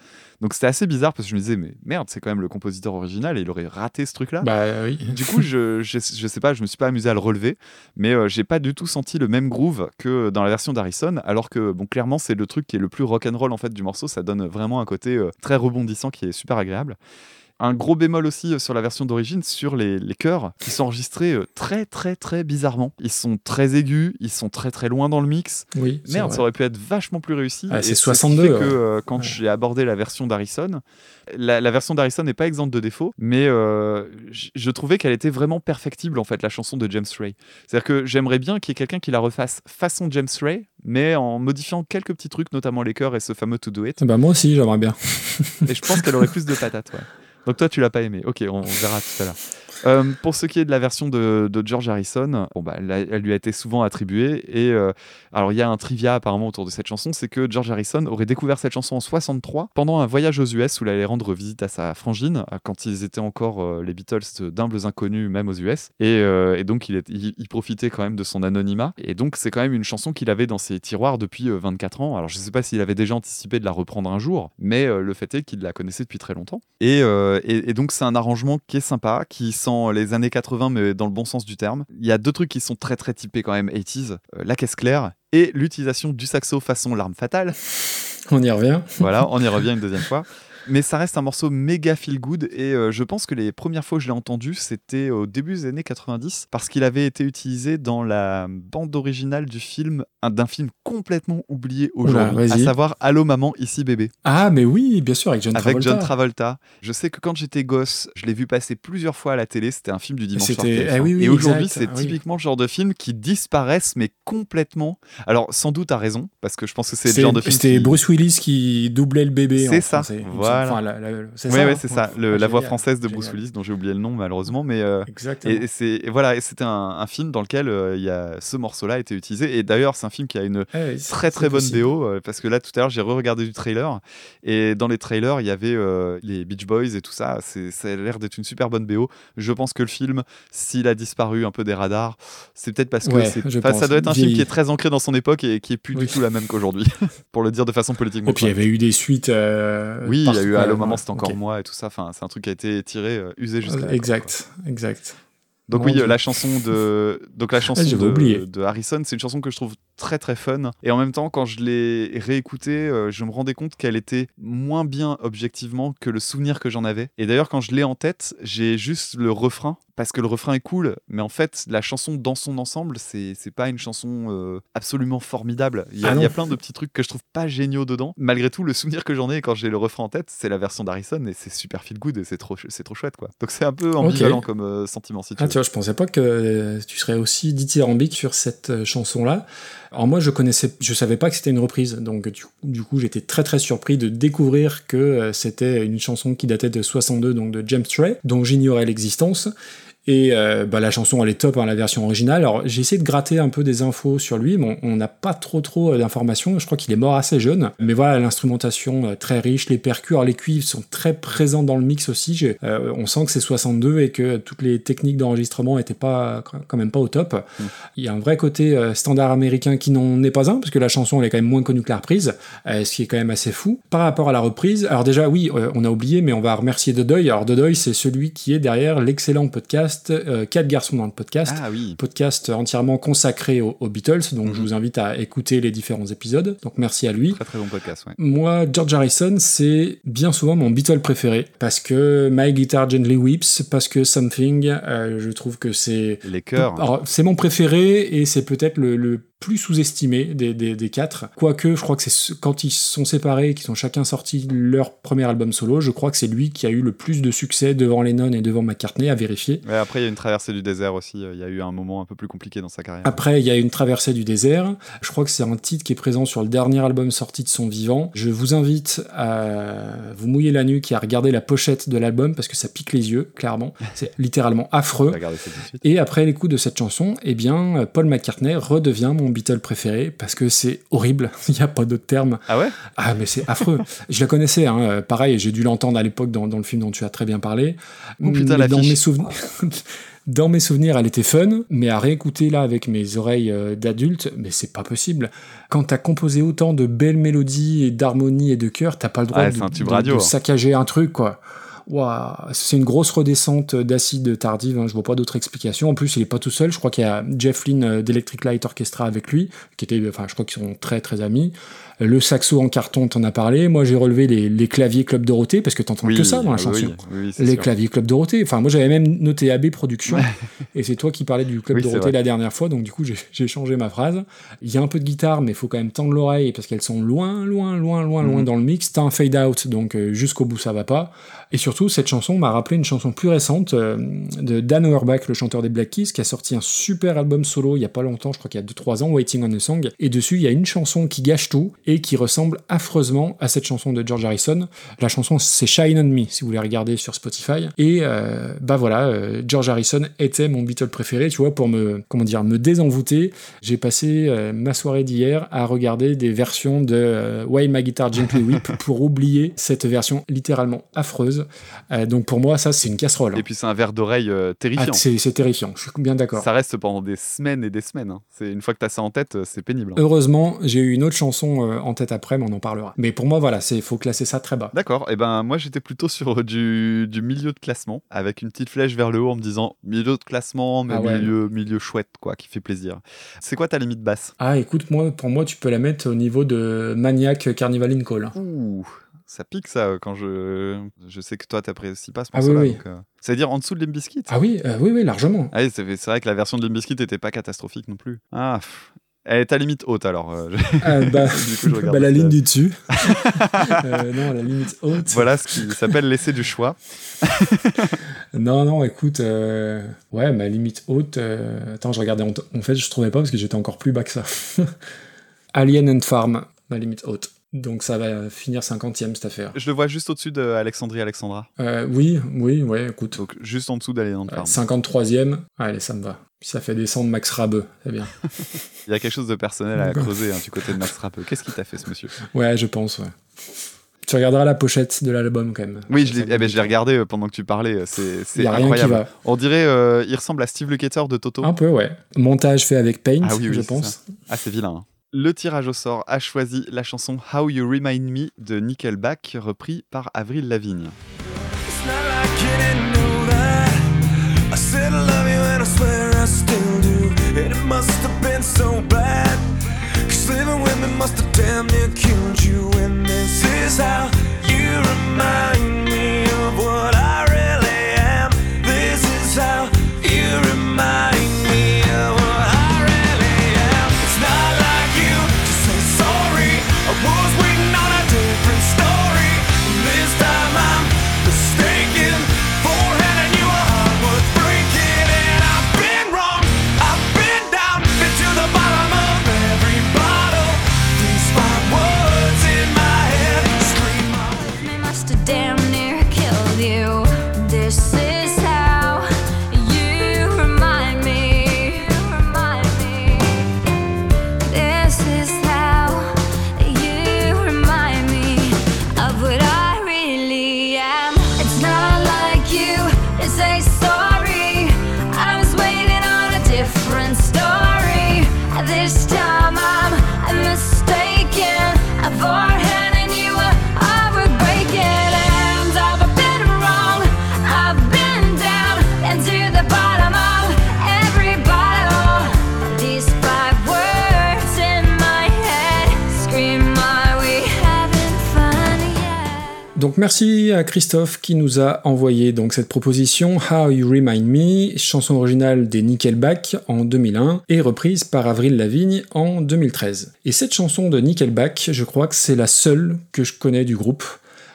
Donc c'était assez bizarre parce que je me disais mais merde, c'est quand même le compositeur original et il aurait raté ce truc-là. Bah oui. Du coup, je, je, je sais pas, je me suis pas amusé à le relever, mais euh, j'ai pas du tout senti le même groove que dans la version d'Harrison, alors que bon, clairement, c'est le truc qui est le plus rock'n'roll en fait du morceau. Ça donne vraiment un côté euh, très rebondissant qui est super agréable. Un gros bémol aussi euh, sur la version d'origine, sur les, les chœurs, qui sont enregistrés euh, très très très bizarrement. Ils sont très aigus, ils sont très très loin dans le mix. Oui, Merde, ça aurait pu être vachement plus réussi. Ah, c'est ce qui 62, fait que euh, quand Ouais. j'ai abordé la version d'Harrison, la, la version d'Harrison n'est pas exempte de défauts, mais euh, je trouvais qu'elle était vraiment perfectible en fait, la chanson de James Ray. C'est-à-dire que j'aimerais bien qu'il y ait quelqu'un qui la refasse façon James Ray, mais en modifiant quelques petits trucs, notamment les chœurs et ce fameux To Do It. Bah, moi aussi, j'aimerais bien. Et je pense qu'elle aurait plus de patates. Ouais. Donc toi, tu l'as pas aimé. Ok, on, on verra tout à l'heure. Euh, pour ce qui est de la version de, George Harrison, bon bah, elle, lui a été souvent attribuée. Et euh, alors, il y a un trivia apparemment autour de cette chanson, c'est que George Harrison aurait découvert cette chanson en 63 pendant un voyage aux US où il allait rendre visite à sa frangine euh, quand ils étaient encore les Beatles d'humbles inconnus même aux US. Et, donc, il, profitait quand même de son anonymat. Et donc, c'est quand même une chanson qu'il avait dans ses tiroirs depuis euh, 24 ans. Alors, je sais pas s'il avait déjà anticipé de la reprendre un jour, mais le fait est qu'il la connaissait depuis très longtemps. Et, donc, c'est un arrangement qui est sympa, qui sent les années 80, mais dans le bon sens du terme. Il y a deux trucs qui sont très très typés quand même 80s, euh, la caisse claire et l'utilisation du saxo façon l'arme fatale. On y revient. Voilà, on y revient une deuxième fois. Mais ça reste un morceau méga feel good et euh, je pense que les premières fois que je l'ai entendu, c'était au début des années 90 parce qu'il avait été utilisé dans la bande originale du film, un- d'un film complètement oublié aujourd'hui, à savoir Allô maman, ici bébé. Ah, mais oui, bien sûr, avec John Avec Travolta. John Travolta. Je sais que quand j'étais gosse, je l'ai vu passer plusieurs fois à la télé. C'était un film du dimanche soir. C'était- TF1. ah oui, oui, Et aujourd'hui, c'est Ah oui. typiquement le genre de film qui disparaissent, mais complètement. Alors, sans doute à raison, parce que je pense que c'est le genre de film. C'était qui- Bruce Willis qui doublait le bébé. C'est ça, français, semble. Voilà. Enfin, la- la- c'est Oui, ça, ouais, hein. c'est ça. Le- la voix française de Bruce. Willis, dont j'ai oublié le nom malheureusement, mais euh, Exactement. et, et c'est et voilà, c'était un, un film dans lequel euh, y a ce morceau-là a été utilisé. Et d'ailleurs, c'est un film qui a une Eh très très bonne. BO euh, parce que là tout à l'heure j'ai re-regardé du trailer et dans les trailers il y avait euh, les Beach Boys et tout ça c'est ça a l'air d'être une super bonne BO je pense que le film s'il a disparu un peu des radars c'est peut-être parce que Ouais, c'est ça doit être un film qui est très ancré dans son époque et qui est plus Oui. du tout la même qu'aujourd'hui pour le dire de façon politiquement Et puis il y avait eu des suites. oui il y a eu ouais, Allo ouais, Maman c'était encore moi et tout ça enfin c'est un truc qui a été tiré euh, usé jusqu'à la Exact, exact. donc Mon oui, Dieu. euh, la chanson de donc la chanson de, oublié. de Harrison, c'est une chanson que je trouve très très fun. Et en même temps, quand je l'ai réécoutée, euh, je me rendais compte qu'elle était moins bien objectivement que le souvenir que j'en avais. Et d'ailleurs, quand je l'ai en tête, j'ai juste le refrain parce que le refrain est cool, mais en fait, la chanson dans son ensemble, c'est pas une chanson euh, absolument formidable. Il y, a, Ah il y a non. plein de petits trucs que je trouve pas géniaux dedans. Malgré tout, le souvenir que j'en ai quand j'ai le refrain en tête, c'est la version d'Harrison et c'est super feel good et c'est trop c'est trop chouette quoi. Donc c'est un peu ambivalent comme euh, sentiment si tu Ah, veux. tu vois, je pensais pas que tu serais aussi dithyrambique sur cette euh, chanson-là. Alors moi, je connaissais, je savais pas que c'était une reprise, donc du, coup, j'étais très très surpris de découvrir que euh, c'était une chanson qui datait de 62, donc de James Tray, dont j'ignorais l'existence. Et euh, bah, la chanson, elle est top, hein, la version originale. Alors j'ai essayé de gratter un peu des infos sur lui, mais on n'a pas trop trop euh, d'informations. Je crois qu'il est mort assez jeune. Mais voilà, l'instrumentation euh, très riche, les percus, alors les cuivres sont très présents dans le mix aussi. Euh, on sent que c'est 62 et que toutes les techniques d'enregistrement n'étaient pas quand même pas au top. Il y a un vrai côté euh, standard américain qui n'en est pas un, parce que la chanson elle est quand même moins connue que la reprise, euh, ce qui est quand même assez fou. Par rapport à la reprise, alors déjà oui, on a oublié, mais on va remercier Dodoy. Alors Dodoy, c'est celui qui est derrière l'excellent podcast euh, Quatre garçons dans le podcast Ah oui. podcast entièrement consacré aux, aux Beatles, donc je Mhm. vous invite à écouter les différents épisodes. Donc merci à lui. Très très bon podcast, ouais. Moi, George Harrison, c'est bien souvent mon Beatle préféré parce que My Guitar Gently Weeps, parce que Something, euh, je trouve que c'est Les chœurs. alors, c'est mon préféré et c'est peut-être le, le plus sous-estimé des, des, des quatre. Quoique, je crois que c'est ce- quand ils sont séparés, qu'ils ont chacun sorti leur premier album solo, je crois que c'est lui qui a eu le plus de succès devant Lennon et devant McCartney, à vérifier. Ouais, après, il y a une traversée du désert aussi. euh, Il y a eu un moment un peu plus compliqué dans sa carrière. Après, il y a une traversée du désert. Je crois que c'est un titre qui est présent sur le dernier album sorti de son vivant. Je vous invite à vous mouiller la nuque et à regarder la pochette de l'album parce que ça pique les yeux, clairement. C'est littéralement affreux. Et après l'écoute de cette chanson, eh bien, Paul McCartney redevient mon Beatle préféré parce que c'est horrible. Il n'y a pas d'autre terme. Ah ouais? Ah, mais c'est affreux. je la connaissais, hein. pareil, j'ai dû l'entendre à l'époque dans, dans le film dont tu as très bien parlé. Oh putain, Mais dans mes souvenirs. Dans mes souvenirs, elle était fun, mais à réécouter là avec mes oreilles euh, d'adulte, mais c'est pas possible. Quand t'as composé autant de belles mélodies et d'harmonies et de chœurs, t'as pas le droit Ouais, de, c'est un tube de- radio, de hein. saccager un truc, quoi. C'est une grosse redescente d'acide tardive, hein, je vois pas d'autre explication. En plus, il est pas tout seul, je crois qu'il y a Jeff Lynne euh, d'Electric Light Orchestra avec lui, qui était, enfin, je crois qu'ils sont très très amis. Le saxo en carton, t'en as parlé. Moi, j'ai relevé les, les claviers Club Dorothée, parce que t'entends que ça dans la chanson. Oui, oui, Les sûr. claviers Club Dorothée. Enfin, moi, j'avais même noté AB Productions, et c'est toi qui parlais du Club Dorothée la dernière fois, donc du coup, j'ai changé ma phrase. Il y a un peu de guitare, mais il faut quand même tendre l'oreille, parce qu'elles sont loin, loin, loin, loin, loin Mhm. dans le mix. T'as un fade out, donc euh, jusqu'au bout, ça va pas. Et surtout, cette chanson m'a rappelé une chanson plus récente euh, de Dan Auerbach, le chanteur des Black Keys, qui a sorti un super album solo il y a pas longtemps, je crois qu'il y a 2-3 ans, Waiting on a Song. Et dessus, il y a une chanson qui gâche tout et qui ressemble affreusement à cette chanson de George Harrison. La chanson, c'est Shine on Me, si vous voulez regarder sur Spotify. Et euh, bah voilà, euh, George Harrison était mon Beatle préféré, tu vois, pour me, comment dire, me désenvoûter. J'ai passé euh, ma soirée d'hier à regarder des versions de euh, Why My Guitar Gently Weep pour oublier cette version littéralement affreuse. Donc pour moi, ça, c'est une casserole. hein. Et puis c'est un verre d'oreille euh, Ah, terrifiant. c'est terrifiant, je suis bien d'accord. ça reste pendant des semaines et des semaines. hein. C'est une fois que t'as ça en tête, c'est pénible. hein. Heureusement, j'ai eu une autre chanson en tête après, mais on en parlera. Mais pour moi, voilà, il faut classer ça très bas. D'accord, et ben moi j'étais plutôt sur du, du milieu de classement, avec une petite flèche vers le haut en me disant milieu de classement, mais Ah ouais. milieu, milieu chouette, quoi, qui fait plaisir. C'est quoi ta limite basse? Ah, écoute, moi, pour moi, tu peux la mettre au niveau de Maniac Carnival in Call. Ouh, ça pique ça quand je. Je sais que toi t'apprécies pas ce Ah morceau-là. oui, oui. donc, euh, C'est-à-dire en dessous de Limp Ah oui, euh, oui, oui, largement. Ah c'est c'est vrai que la version de Limp Bizkit était pas catastrophique non plus. Ah, pff. Elle est ta limite haute alors. euh, Ah, bah, Du coup, je regarde bah, la ligne du dessus. Euh, non, la limite haute. voilà ce qui s'appelle l'essai du choix. Non, non, écoute, euh, ouais, ma limite haute. euh, Attends, je regardais. En, en fait, je trouvais pas parce que j'étais encore plus bas que ça. Alien and Farm, ma limite haute. Donc ça va finir 50ème cette affaire. Je le vois juste au-dessus de Alexandrie Alexandra. Euh, oui, oui, ouais, écoute. Donc juste en dessous d'Alien Ouais, Farm. 53ème, allez, ça me va. Puis ça fait descendre Max Rabeux, c'est bien. Il y a quelque chose de personnel à creuser hein, du côté de Max Rappeux. Qu'est-ce qui t'a fait ce monsieur? Ouais, je pense, ouais. Tu regarderas la pochette de l'album quand même. Oui, je l'ai eh ben, regardé euh, pendant que tu parlais. euh, C'est incroyable. qui va. On dirait, euh, il ressemble à Steve Lukather de Toto. Un peu, ouais. Montage fait avec Paint, Ah oui, oui, je pense. Ah, c'est vilain. hein. Le tirage au sort a choisi la chanson How You Remind Me de Nickelback, repris par Avril Lavigne. Merci à Christophe qui nous a envoyé donc cette proposition How You Remind Me, chanson originale des Nickelback en 2001 et reprise par Avril Lavigne en 2013. Et cette chanson de Nickelback, je crois que c'est la seule que je connais du groupe.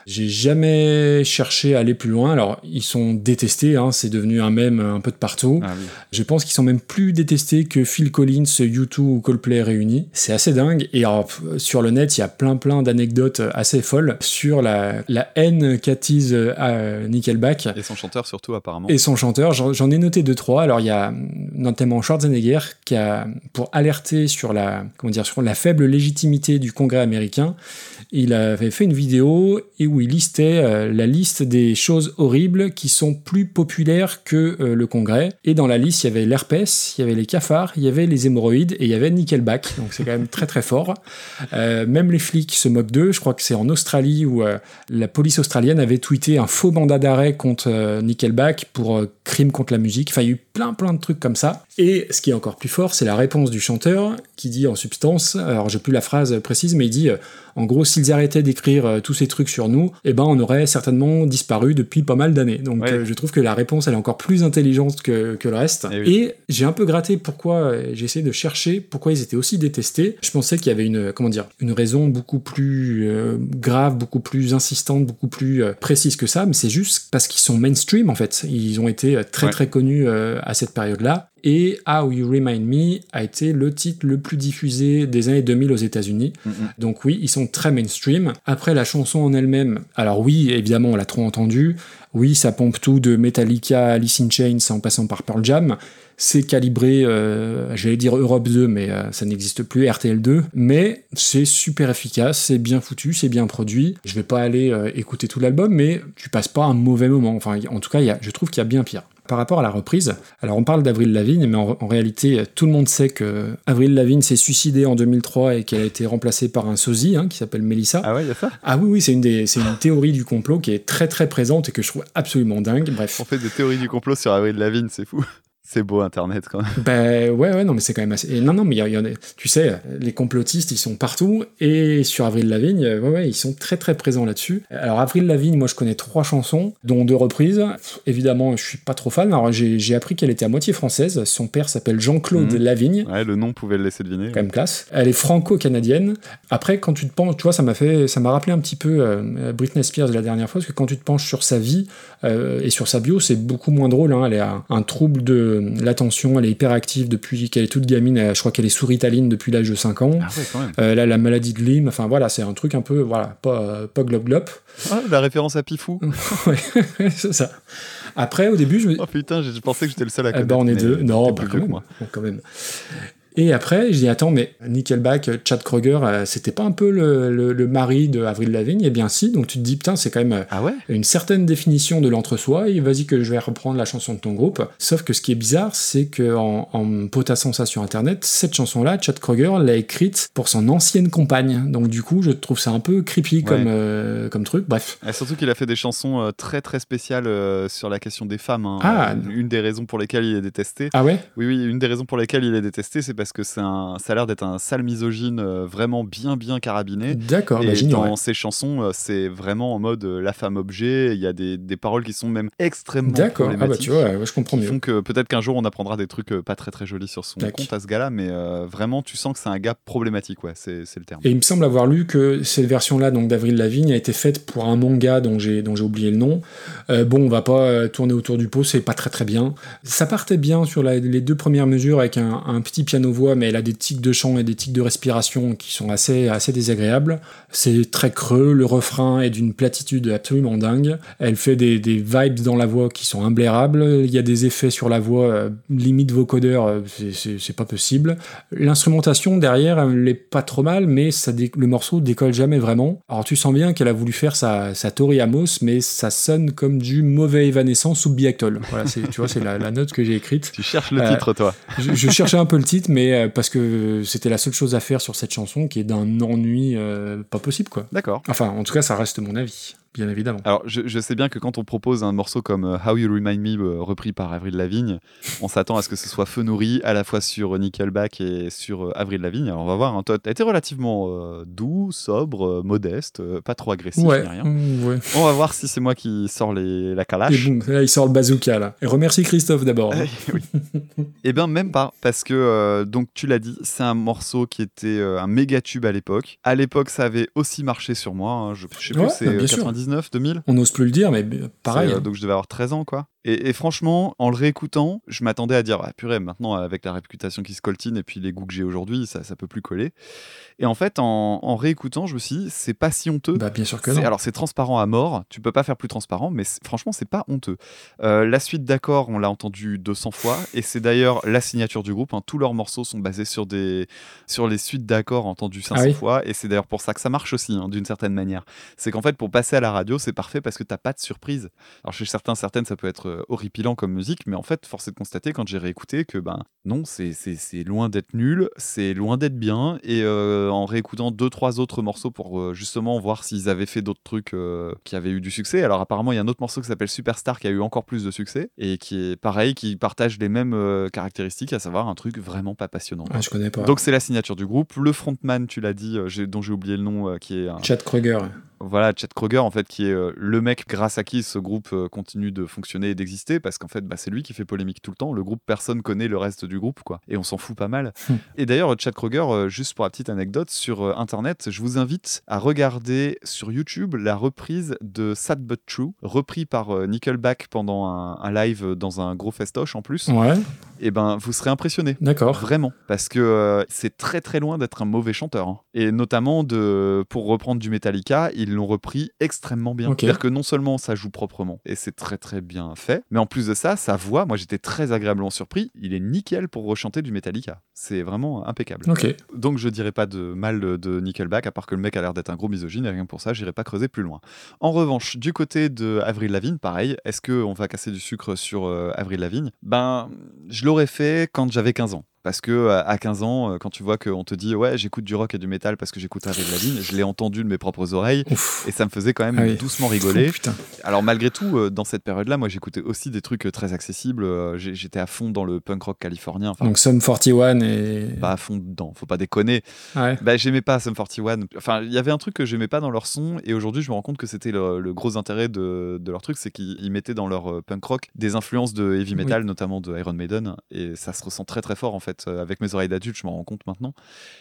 J'ai jamais cherché à aller plus loin. Alors, ils sont détestés, hein, c'est devenu un mème un peu de partout. Ah oui. Je pense qu'ils sont même plus détestés que Phil Collins, U2 ou Coldplay réunis. C'est assez dingue. Et alors, sur le net, il y a plein plein d'anecdotes assez folles sur la, la haine qu'attise euh, Nickelback Et son chanteur surtout apparemment. et son chanteur. J'en j'en ai noté deux trois. Alors il y a hum, notamment Schwarzenegger qui a pour alerter sur la comment dire sur la faible légitimité du Congrès américain, il avait fait une vidéo et où il listait euh, la liste des choses horribles qui sont plus populaires que euh, le Congrès. Et dans la liste, il y avait l'herpès, il y avait les cafards, il y avait les hémorroïdes et il y avait Nickelback. Donc c'est quand même très très fort. Euh, même les flics se moquent d'eux. Je crois que c'est en Australie où la police australienne avait tweeté un faux mandat d'arrêt contre Nickelback pour crime contre la musique. Enfin, il y a eu plein plein de trucs comme ça. Et ce qui est encore plus fort, c'est la réponse du chanteur qui dit en substance, alors j'ai plus la phrase précise, mais il dit euh, en gros, s'ils arrêtaient d'écrire euh, tous ces trucs sur nous, eh ben on aurait certainement disparu depuis pas mal d'années. Donc Ouais. euh, je trouve que la réponse elle est encore plus intelligente que, que le reste. Eh oui. Et j'ai un peu gratté pourquoi j'ai essayé de chercher pourquoi ils étaient aussi détestés. Je pensais qu'il y avait une comment dire une raison beaucoup plus euh, grave, beaucoup plus insistante, beaucoup plus euh, précise que ça, mais c'est juste parce qu'ils sont mainstream en fait. Ils ont été très Ouais. très connus euh, à cette période-là. Et How You Remind Me a été le titre le plus diffusé des années 2000 aux États-Unis. Mm, mm. Donc oui, ils sont très mainstream. Après, la chanson en elle-même, alors oui, évidemment, on l'a trop entendue. Oui, ça pompe tout de Metallica, Alice in Chains en passant par Pearl Jam. C'est calibré, euh, j'allais dire Europe 2, mais euh, ça n'existe plus, RTL 2. Mais c'est super efficace, c'est bien foutu, c'est bien produit. Je vais pas aller euh, écouter tout l'album, mais tu passes pas un mauvais moment. Enfin, en tout cas, y a- je trouve qu'il y a bien pire. Par rapport à la reprise, alors on parle d'Avril Lavigne, mais en, en réalité, tout le monde sait que Avril Lavigne s'est suicidée en 2003 et qu'elle a été remplacée par un sosie hein, qui s'appelle Melissa. Ah ouais, il y a ça? Ah oui, oui, c'est une, des- c'est une théorie du complot qui est très très présente et que je trouve absolument dingue. Bref. On fait des théories du complot sur Avril Lavigne, c'est fou. C'est beau Internet quand même. Ben ouais, ouais, non, mais c'est quand même assez. et non, non, mais il y, en a. Tu sais, les complotistes, ils sont partout. Et sur Avril Lavigne, euh, ouais, ouais, ils sont très très présents là-dessus. Alors, Avril Lavigne, moi, je connais trois chansons, dont deux reprises. Pff, Évidemment, je suis pas trop fan. Alors, j'ai appris qu'elle était à moitié française. Son père s'appelle Jean-Claude Mhm. Lavigne. Ouais, le nom pouvait le laisser deviner. quand même classe. Elle est franco-canadienne. Après, quand tu te penches, tu vois, ça m'a fait, ça m'a rappelé un petit peu euh, Britney Spears la dernière fois, parce que quand tu te penches sur sa vie euh, et sur sa bio, c'est beaucoup moins drôle. hein. Elle a un, trouble de l'attention, elle est hyperactive depuis qu'elle est toute gamine. Elle- je crois qu'elle est sous Ritaline depuis l'âge de 5 ans. Ah ouais, quand même. Euh, elle a la maladie de Lyme. Enfin voilà, c'est un truc un peu, voilà, pas, euh, pas glop glop. Ah, la référence à Pifou. ouais, c'est ça. Après, au début, je me, Oh putain, je pensais que j'étais le seul à eh connaître. ben, on est deux. Non, bah, quand même. moi. Bon, quand même. Et après, je dis attends, mais Nickelback, Chad Kroger, euh, c'était pas un peu le, le- le mari de Avril Lavigne? Eh bien, si. Donc tu te dis putain, c'est quand même euh, Ah ouais? une certaine définition de l'entre-soi. Et vas-y que je vais reprendre la chanson de ton groupe. Sauf que ce qui est bizarre, c'est que en, en potassant ça sur Internet, cette chanson-là, Chad Kroger l'a écrite pour son ancienne compagne. Donc du coup, je trouve ça un peu creepy comme, euh, comme truc. Bref. Et surtout qu'il a fait des chansons euh, très très spéciales euh, sur la question des femmes. hein. Ah. Euh, Une des raisons pour lesquelles il est détesté. Ah ouais? Oui, oui, une des raisons pour lesquelles il est détesté, c'est parce que c'est un, ça a l'air d'être un sale misogyne euh, vraiment bien bien carabiné. D'accord, Et bah, dans ses chansons, euh, c'est vraiment en mode euh, la femme objet. Il y a des, des paroles qui sont même extrêmement D'accord, ah bah tu vois, ouais, je comprends mieux. font que peut-être qu'un jour on apprendra des trucs pas très très jolis sur son Tac. compte à ce gars-là, mais euh, vraiment tu sens que c'est un gars problématique, ouais, c'est le terme. Et il me semble avoir lu que cette version-là, donc d'Avril Lavigne, a été faite pour un manga dont j'ai oublié le nom. Euh, bon, on va pas tourner autour du pot, c'est pas très très bien. Ça partait bien sur la- les deux premières mesures avec un, un petit piano-voix, mais elle a des tics de chant et des tics de respiration qui sont assez assez désagréables. C'est très creux, le refrain est d'une platitude absolument dingue. Elle fait des, des vibes dans la voix qui sont imblairables. Il y a des effets sur la voix, euh, limite vocodeur, euh, c'est- pas possible. L'instrumentation derrière, elle est pas trop mal, mais ça le morceau décolle jamais vraiment. Alors tu sens bien qu'elle a voulu faire sa, sa Tori Amos, mais ça sonne comme du mauvais Evanescence ou Biactol. Voilà, tu vois, c'est la, la note que j'ai écrite. Tu cherches le Euh, titre, toi. Je, je cherchais un peu le titre, mais euh, parce que c'était la seule chose à faire sur cette chanson, qui est d'un ennui euh, pas possible, quoi. D'accord. Enfin, en tout cas, ça reste mon avis, bien évidemment. Alors, je, je sais bien que quand on propose un morceau comme euh, How You Remind Me, euh, repris par Avril Lavigne, on s'attend à ce que ce soit feu nourri, à la fois sur Nickelback et sur euh, Avril Lavigne. Alors, on va voir, hein, toi, t'as été relativement euh, doux, sobre, euh, modeste, euh, pas trop agressif, Ouais, ni rien. mm, ouais. On va voir si c'est moi qui sors les, la Et calache. boum, là, il sort le bazooka, là. Et remercie Christophe d'abord. hein. Eh oui. Eh bien, même pas, parce que, euh, donc tu l'as dit, c'est un morceau qui était euh, un méga tube à l'époque. À l'époque, ça avait aussi marché sur moi. hein. Je, je sais plus, Ouais, c'est bah, euh, sûr. 99, 2000 On n'ose plus le dire, mais euh, pareil. Euh, hein. donc je devais avoir 13 ans, quoi. Et, et franchement, en le réécoutant, je m'attendais à dire, ah purée, maintenant, avec la réputation qui se coltine et puis les goûts que j'ai aujourd'hui, ça, ça peut plus coller. Et en fait, en, en réécoutant, je me suis dit, c'est pas si honteux. Bah, bien sûr que non. Alors c'est transparent à mort, tu peux pas faire plus transparent, mais franchement c'est pas honteux. Euh, la suite d'accords, on l'a entendu 200 fois, et c'est d'ailleurs la signature du groupe. hein. Tous leurs morceaux sont basés sur des sur les suites d'accords entendues 500 Ah oui fois, et c'est d'ailleurs pour ça que ça marche aussi, hein, d'une certaine manière. C'est qu'en fait pour passer à la radio, c'est parfait parce que t'as pas de surprise. Alors chez certains, certaines, ça peut être horripilant comme musique, mais en fait, force est de constater quand j'ai réécouté que ben non, c'est loin d'être nul, c'est loin d'être bien, et euh, en réécoutant deux trois autres morceaux pour euh, justement voir s'ils avaient fait d'autres trucs euh, qui avaient eu du succès. Alors apparemment, il y a un autre morceau qui s'appelle Superstar qui a eu encore plus de succès et qui est pareil, qui partage les mêmes euh, caractéristiques, à savoir un truc vraiment pas passionnant. Ah, je connais pas. Donc c'est la signature du groupe. Le frontman, tu l'as dit, euh, dont j'ai oublié le nom, euh, qui est un, Chad Kroeger. Voilà, Chet Kroger, en fait, qui est euh, le mec grâce à qui ce groupe euh, continue de fonctionner et d'exister, parce qu'en fait, bah, c'est lui qui fait polémique tout le temps. Le groupe, personne connaît le reste du groupe, quoi. Et on s'en fout pas mal. Et d'ailleurs, Chet Kroger, euh, juste pour la petite anecdote, sur Internet, je vous invite à regarder sur YouTube la reprise de Sad But True, repris par Nickelback pendant un, un live dans un gros festoche en plus. Ouais, Et ben, vous serez impressionné. d'accord. Vraiment, parce que c'est très très loin d'être un mauvais chanteur. hein. Et notamment, de, pour reprendre du Metallica, ils l'ont repris extrêmement bien. C'est-à-dire que non seulement ça joue proprement, et c'est très très bien fait, mais en plus de ça, sa voix, moi j'étais très agréablement surpris, il est nickel pour rechanter du Metallica. C'est vraiment impeccable. Donc je dirais pas de mal de, de Nickelback, à part que le mec a l'air d'être un gros misogyne, et rien que pour ça, j'irai pas creuser plus loin. En revanche, du côté de Avril Lavigne, pareil, est-ce qu'on va casser du sucre sur euh, Avril Lavigne? Ben, je l'aurais fait quand j'avais 15 ans. Parce que euh, à 15 ans, euh, quand tu vois qu'on te dit ouais j'écoute du rock et du métal parce que j'écoute Avril Lavigne, je l'ai entendu de mes propres oreilles Ouf. et ça me faisait quand même Ah oui. doucement rigoler. Oh. Alors malgré tout, euh, dans cette période-là, moi j'écoutais aussi des trucs très accessibles. J'étais à fond dans le punk rock californien. Enfin, Donc Sum 41 et. pas à fond dedans, faut pas déconner. Ouais. Bah, j'aimais pas Sum 41. Enfin, il y avait un truc que j'aimais pas dans leur son, et aujourd'hui, je me rends compte que c'était le, le gros intérêt de, de leur truc, c'est qu'ils ils mettaient dans leur punk rock des influences de heavy metal, notamment de Iron Maiden, et ça se ressent très très fort en fait. Euh, Avec mes oreilles d'adulte, je m'en rends compte maintenant.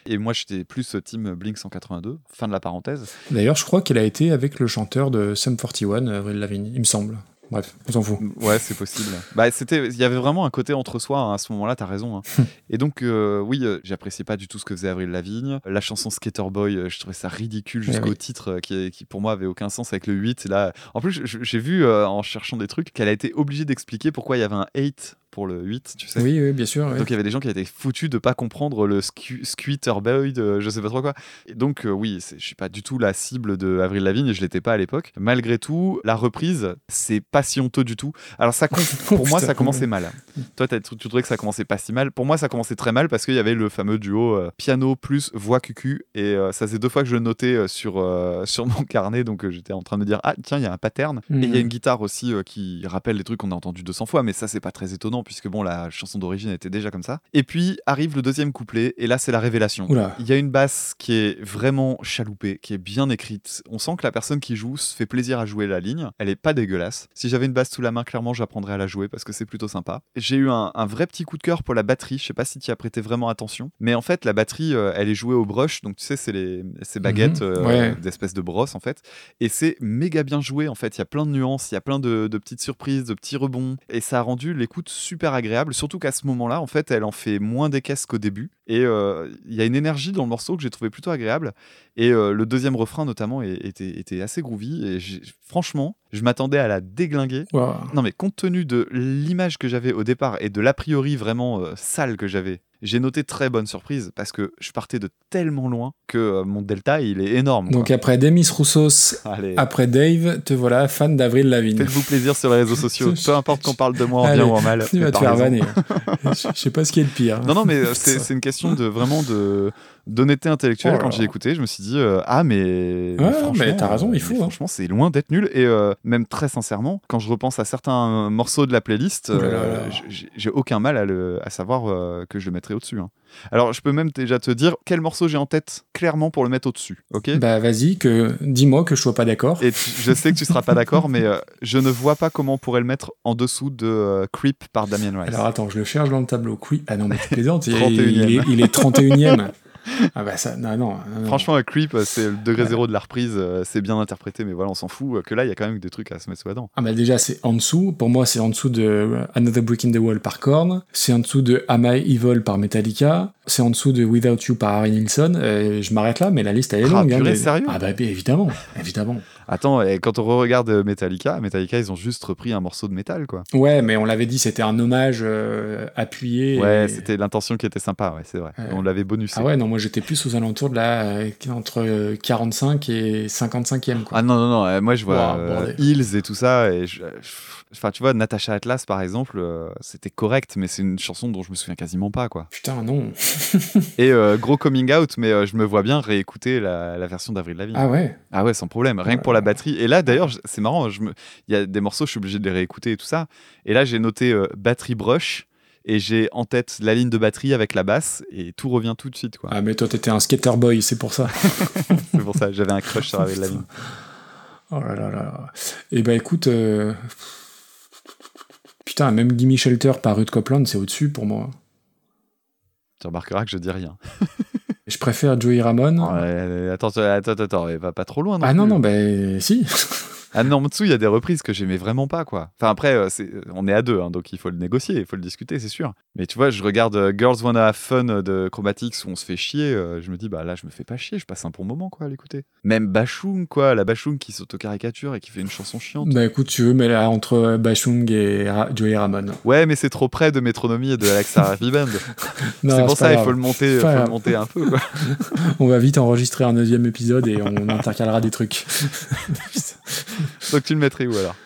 Et moi, j'étais plus euh, team Blink 182, fin de la parenthèse. D'ailleurs, je crois qu'elle a été avec le chanteur de Sum 41, Avril Lavigne, il me semble. Bref, on s'en fout. Ouais, c'est possible. bah, c'était, il y avait vraiment un côté entre soi hein, à ce moment-là. T'as raison. hein. et donc, euh, oui, euh, j'appréciais pas du tout ce que faisait Avril Lavigne. La chanson Skater Boy, euh, je trouvais ça ridicule jusqu'au oui. titre euh, qui, qui pour moi avait aucun sens avec le 8. Et là, en plus, j'ai vu euh, en cherchant des trucs qu'elle a été obligée d'expliquer pourquoi il y avait un 8 pour le 8, tu sais. Oui, oui, bien sûr. ouais. Donc il y avait des gens qui étaient foutus de pas comprendre le scu- Squeeter Boy, de je sais pas trop quoi. Et donc euh, oui, c'est- je suis pas du tout la cible de Avril Lavigne, et je l'étais pas à l'époque. Malgré tout, la reprise, c'est pas si honteux du tout. Alors ça, pour moi, ça commençait mal. Toi, tu trouvais que ça commençait pas si mal. Pour moi, ça commençait très mal parce qu'il y avait le fameux duo euh, piano plus voix cucu, et euh, ça faisait deux fois que je le notais euh, sur euh, sur mon carnet, donc euh, j'étais en train de me dire ah tiens, il y a un pattern. Et il y a Mhm. une guitare aussi euh, qui rappelle les trucs qu'on a entendus 200 fois, mais ça, c'est pas très étonnant puisque bon, la chanson d'origine était déjà comme ça. Et puis arrive le deuxième couplet, et là, c'est la révélation. Oula. Il y a une basse qui est vraiment chaloupée, qui est bien écrite. On sent que la personne qui joue se fait plaisir à jouer la ligne. Elle est pas dégueulasse. Si j'avais une basse sous la main, clairement, j'apprendrais à la jouer parce que c'est plutôt sympa. J'ai eu un, un vrai petit coup de cœur pour la batterie. Je sais pas si tu y as prêté vraiment attention, mais en fait, la batterie, euh, elle est jouée au brush. Donc tu sais, c'est les ces baguettes Mhm. euh, Ouais. d'espèces de brosse en fait. Et c'est méga bien joué en fait. Il y a plein de nuances, il y a plein de, de petites surprises, de petits rebonds. Et ça a rendu l'écoute super agréable. Surtout qu'à ce moment-là, en fait, elle en fait moins des caisses qu'au début. Et euh, il y a une énergie dans le morceau que j'ai trouvé plutôt agréable. Et euh, le deuxième refrain notamment était, était assez groovy. Et franchement, je m'attendais à la déglinguer. Non mais compte tenu de l'image que j'avais au départ et de l'a priori vraiment euh, sale que j'avais, j'ai noté très bonne surprise parce que je partais de tellement loin que euh, mon delta il est énorme. Donc quoi. après Demis Roussos, Allez, après Dave, te voilà fan d'Avril Lavigne. faites-vous plaisir sur les réseaux sociaux, peu importe qu'on parle de moi en Allez, bien ou en mal. Tu vas te faire vanner. Je sais pas ce qui est le pire. Non, non, mais euh, c'est c'est une question de vraiment de d'honnêteté intellectuelle. Oh Quand j'ai écouté, je me suis dit ah mais, mais Ouais, franchement, mais t'as raison, il euh, faut, hein. Franchement, c'est loin d'être nul et euh, même très sincèrement, quand je repense à certains morceaux de la playlist, euh, j'ai- aucun mal à, le, à savoir euh, que je le mettrai au-dessus. hein. Alors, je peux même déjà te dire quel morceau j'ai en tête clairement pour le mettre au-dessus. Ok? Bah vas-y, que dis-moi que je sois pas d'accord. et tu- je sais que tu seras pas d'accord, mais euh, je ne vois pas comment on pourrait le mettre en dessous de euh, Creep par Damien Rice. Alors attends, je le cherche dans le tableau. Oui. Ah non, mais tu plaisantes. il, 31e. il est, il est 31ème. Ah bah ça, non, non. Franchement, Creep, euh, c'est le degré Ouais. zéro de la reprise, euh, c'est bien interprété, mais voilà, on s'en fout. euh, Que là, il y a quand même des trucs à se mettre sous la dent. Ah bah déjà, c'est en dessous. Pour moi, c'est en dessous de Another Brick in the Wall par Korn. C'est en dessous de Am I Evil par Metallica. C'est en dessous de Without You par Harry Nilsson. Je m'arrête là, mais la liste, elle est Ah, longue. hein, purée, sérieux? Ah bah, bah, évidemment, évidemment. Attends, et quand on regarde Metallica, Metallica, ils ont juste repris un morceau de métal, quoi. Ouais, mais on l'avait dit, c'était un hommage euh, appuyé. Ouais, et- c'était l'intention qui était sympa, ouais, c'est vrai. On l'avait bonusé. Ah ouais, non, moi j'étais plus aux alentours de la euh, entre euh, 45 et 55e. Quoi. Ah non, non, non, euh, moi je vois Wow, euh. Hills et tout ça, et je- je- Enfin, tu vois, Natasha Atlas, par exemple, euh, c'était correct, mais c'est une chanson dont je me souviens quasiment pas, quoi. Putain, non. Et euh, gros coming out, mais euh, je me vois bien réécouter la, la version d'Avril Lavigne. Ah ouais Ah ouais, sans problème. Rien que pour la batterie. Et là, d'ailleurs, c'est marrant. me- Il y a des morceaux, je suis obligé de les réécouter et tout ça. Et là, j'ai noté batterie brush. Et j'ai en tête la ligne de batterie avec la basse. Et tout revient tout de suite, quoi. Ah, mais toi t'étais un skater boy, c'est pour ça. C'est pour ça. J'avais un crush sur Avril Lavigne. Oh là là là. Et bah écoute. euh, Putain, même Gimme Shelter par Ruth Copeland, c'est au-dessus pour moi. Tu remarqueras que je dis rien. Je préfère Joey Ramone. Ouais, attends, attends, attends, attends, va pas trop loin. Non ah non, plus. non, bah si. Ah non, en dessous, il y a des reprises que j'aimais vraiment pas, quoi. Enfin, après, euh, c'est- on est à deux, hein, donc il faut le négocier, il faut le discuter, c'est sûr. Mais tu vois, je regarde euh, Girls Wanna Have Fun euh, de Chromatics où on se fait chier. euh, je me dis, bah là, je me fais pas chier, je passe un bon moment, quoi, à l'écouter. Même Bashung, quoi, la Bashung qui s'auto-caricature et qui fait une chanson chiante. Bah écoute, tu veux, mais là, entre Bashung et Ra- Joey Ramone. Ouais, mais c'est trop près de Métronomie et de Alexa Band. Non, c'est pour ça, il faut le monter, faut le monter un peu, quoi. On va vite enregistrer un neuvième épisode et on intercalera des trucs. Donc tu le mettrais où alors?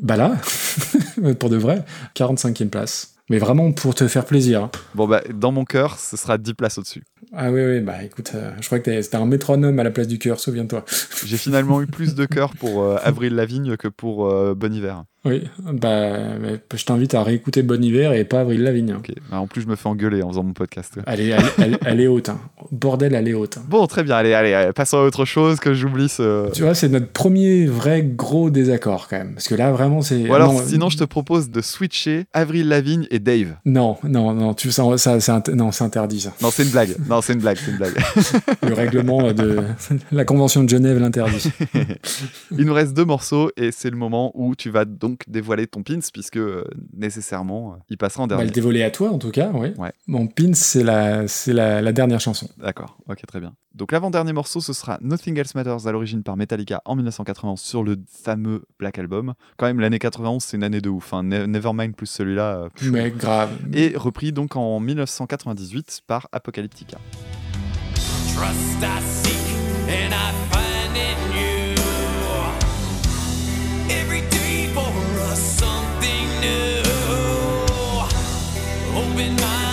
Bah là, pour de vrai, 45e place. Mais vraiment pour te faire plaisir. hein. Bon, bah, dans mon cœur, ce sera 10 places au-dessus. Ah oui, oui, bah écoute, euh, je crois que t'es- c'était un métronome à la place du cœur, souviens-toi. J'ai finalement eu plus de cœur pour euh, Avril Lavigne que pour euh, Bon Hiver. Oui, bah mais je t'invite à réécouter Bon Hiver et pas Avril Lavigne. Bah, en plus, je me fais engueuler en faisant mon podcast. Elle est, elle, elle- elle est haute. hein. Bordel, elle est haute. hein. Bon, très bien. Allez, allez, allez, passons à autre chose que j'oublie ce. Tu vois, c'est notre premier vrai gros désaccord quand même. Parce que là, vraiment, c'est. Ou alors, non, sinon, je te propose de switcher Avril Lavigne et Dave. Non, non, non, tu, ça, ça, c'est interdit ça. Non, c'est une blague. Non, c'est une blague, c'est une blague. Le règlement de la Convention de Genève l'interdit. Il nous reste deux morceaux et c'est le moment où tu vas donc dévoiler ton pins puisque euh, nécessairement euh, il passera en On va dernier. le dévoiler à toi en tout cas, oui. Ouais. Mon pin, c'est la, c'est la, la dernière chanson. D'accord, ok, très bien. Donc l'avant-dernier morceau, ce sera Nothing Else Matters à l'origine par Metallica en 1991 sur le fameux Black Album. Quand même, l'année 91, c'est une année de ouf. hein. Ne- Nevermind plus celui-là. euh. Mais grave. Et repris donc en 1998 par Apocalyptica. Trust I seek and I find in you. Every day for us something new. Open mind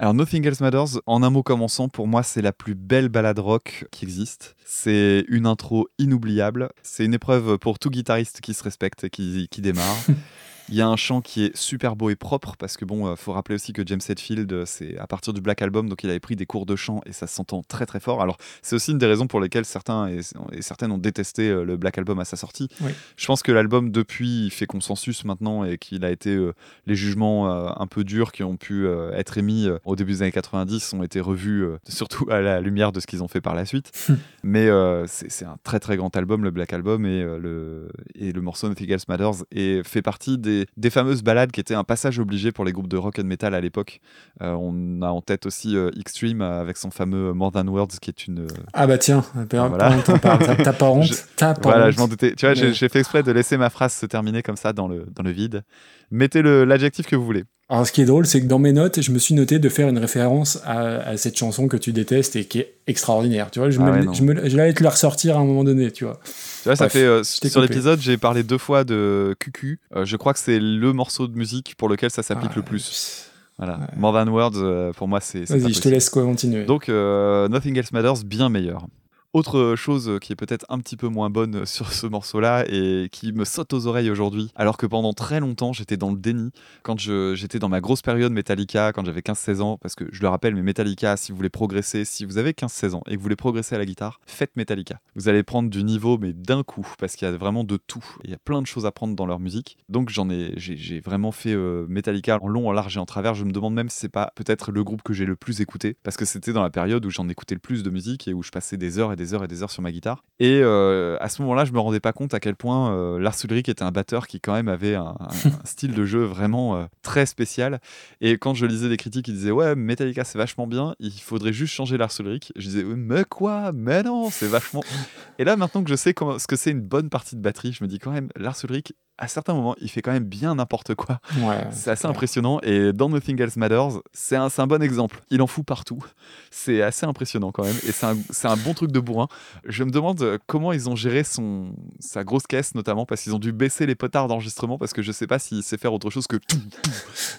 Alors Nothing Else Matters, en un mot commençant, pour moi c'est la plus belle balade rock qui existe. C'est une intro inoubliable. C'est une épreuve pour tout guitariste qui se respecte et qui, qui démarre. Il y a un chant qui est super beau et propre parce que bon, euh, faut rappeler aussi que James Hetfield, euh, c'est à partir du Black Album, donc il avait pris des cours de chant et ça s'entend très très fort. Alors c'est aussi une des raisons pour lesquelles certains et, et certaines ont détesté euh, le Black Album à sa sortie. Oui. Je pense que l'album depuis fait consensus maintenant et qu'il a été euh, les jugements euh, un peu durs qui ont pu euh, être émis au début des années 90 ont été revus surtout à la lumière de ce qu'ils ont fait par la suite. Mais euh, c'est un très très grand album, le Black Album, et, le, et le morceau Nothing Else Matters et fait partie des, des fameuses ballades qui étaient un passage obligé pour les groupes de rock and metal à l'époque. Euh, on a en tête aussi euh, Extreme euh, avec son fameux More Than Words qui est une. Ah bah tiens, pendant Voilà. t'as- pas honte Je- pas Voilà, honte je m'en doutais. Tu vois, Ouais. j'ai fait exprès de laisser ma phrase se terminer comme ça dans le, dans le vide. Mettez l'adjectif que vous voulez. Alors, ce qui est drôle, c'est que dans mes notes, je me suis noté de faire une référence à, à cette chanson que tu détestes et qui est extraordinaire. Tu vois, je, Ah me, ouais, non. je, me, je l'allais te la ressortir à un moment donné, tu vois. Tu vois, ça fait euh, sur l'épisode, j'ai parlé deux fois de QQ. Euh, je crois que c'est le morceau de musique pour lequel ça s'applique Ah, le plus. Voilà. More Than Words, euh, pour moi, c'est. Vas-y, je te laisse continuer. Donc, Nothing Else Matters, bien meilleur. Autre chose qui est peut-être un petit peu moins bonne sur ce morceau-là et qui me saute aux oreilles aujourd'hui, alors que pendant très longtemps j'étais dans le déni, quand j'étais dans ma grosse période Metallica, quand j'avais 15-16 ans, parce que je le rappelle, mais Metallica, si vous voulez progresser, si vous avez 15-16 ans et que vous voulez progresser à la guitare, faites Metallica. Vous allez prendre du niveau, mais d'un coup, parce qu'il y a vraiment de tout. Il y a plein de choses à prendre dans leur musique. Donc j'en ai, j'ai vraiment fait euh, Metallica en long, en large et en travers. Je me demande même si c'est pas peut-être le groupe que j'ai le plus écouté, parce que c'était dans la période où j'en écoutais le plus de musique et où je passais des heures et des heures et des heures sur ma guitare. Et euh, à ce moment-là, je me rendais pas compte à quel point euh, Lars Ulrich était un batteur qui quand même avait un, style de jeu vraiment euh, très spécial. Et quand je lisais des critiques qui disaient ouais Metallica c'est vachement bien, il faudrait juste changer Lars Ulrich, je disais mais quoi, mais non c'est vachement. Et là maintenant que je sais comment, ce que c'est une bonne partie de batterie, je me dis quand même Lars Ulrich à certains moments il fait quand même bien n'importe quoi. Ouais, C'est assez clair. impressionnant et dans Nothing Else Matters, c'est un, bon exemple. Il en fout partout. C'est assez impressionnant quand même et c'est un, bon truc de bourrin. Je me demande euh, comment ils ont géré son, sa grosse caisse notamment parce qu'ils ont dû baisser les potards d'enregistrement parce que je sais pas s'il sait faire autre chose que tout, tout,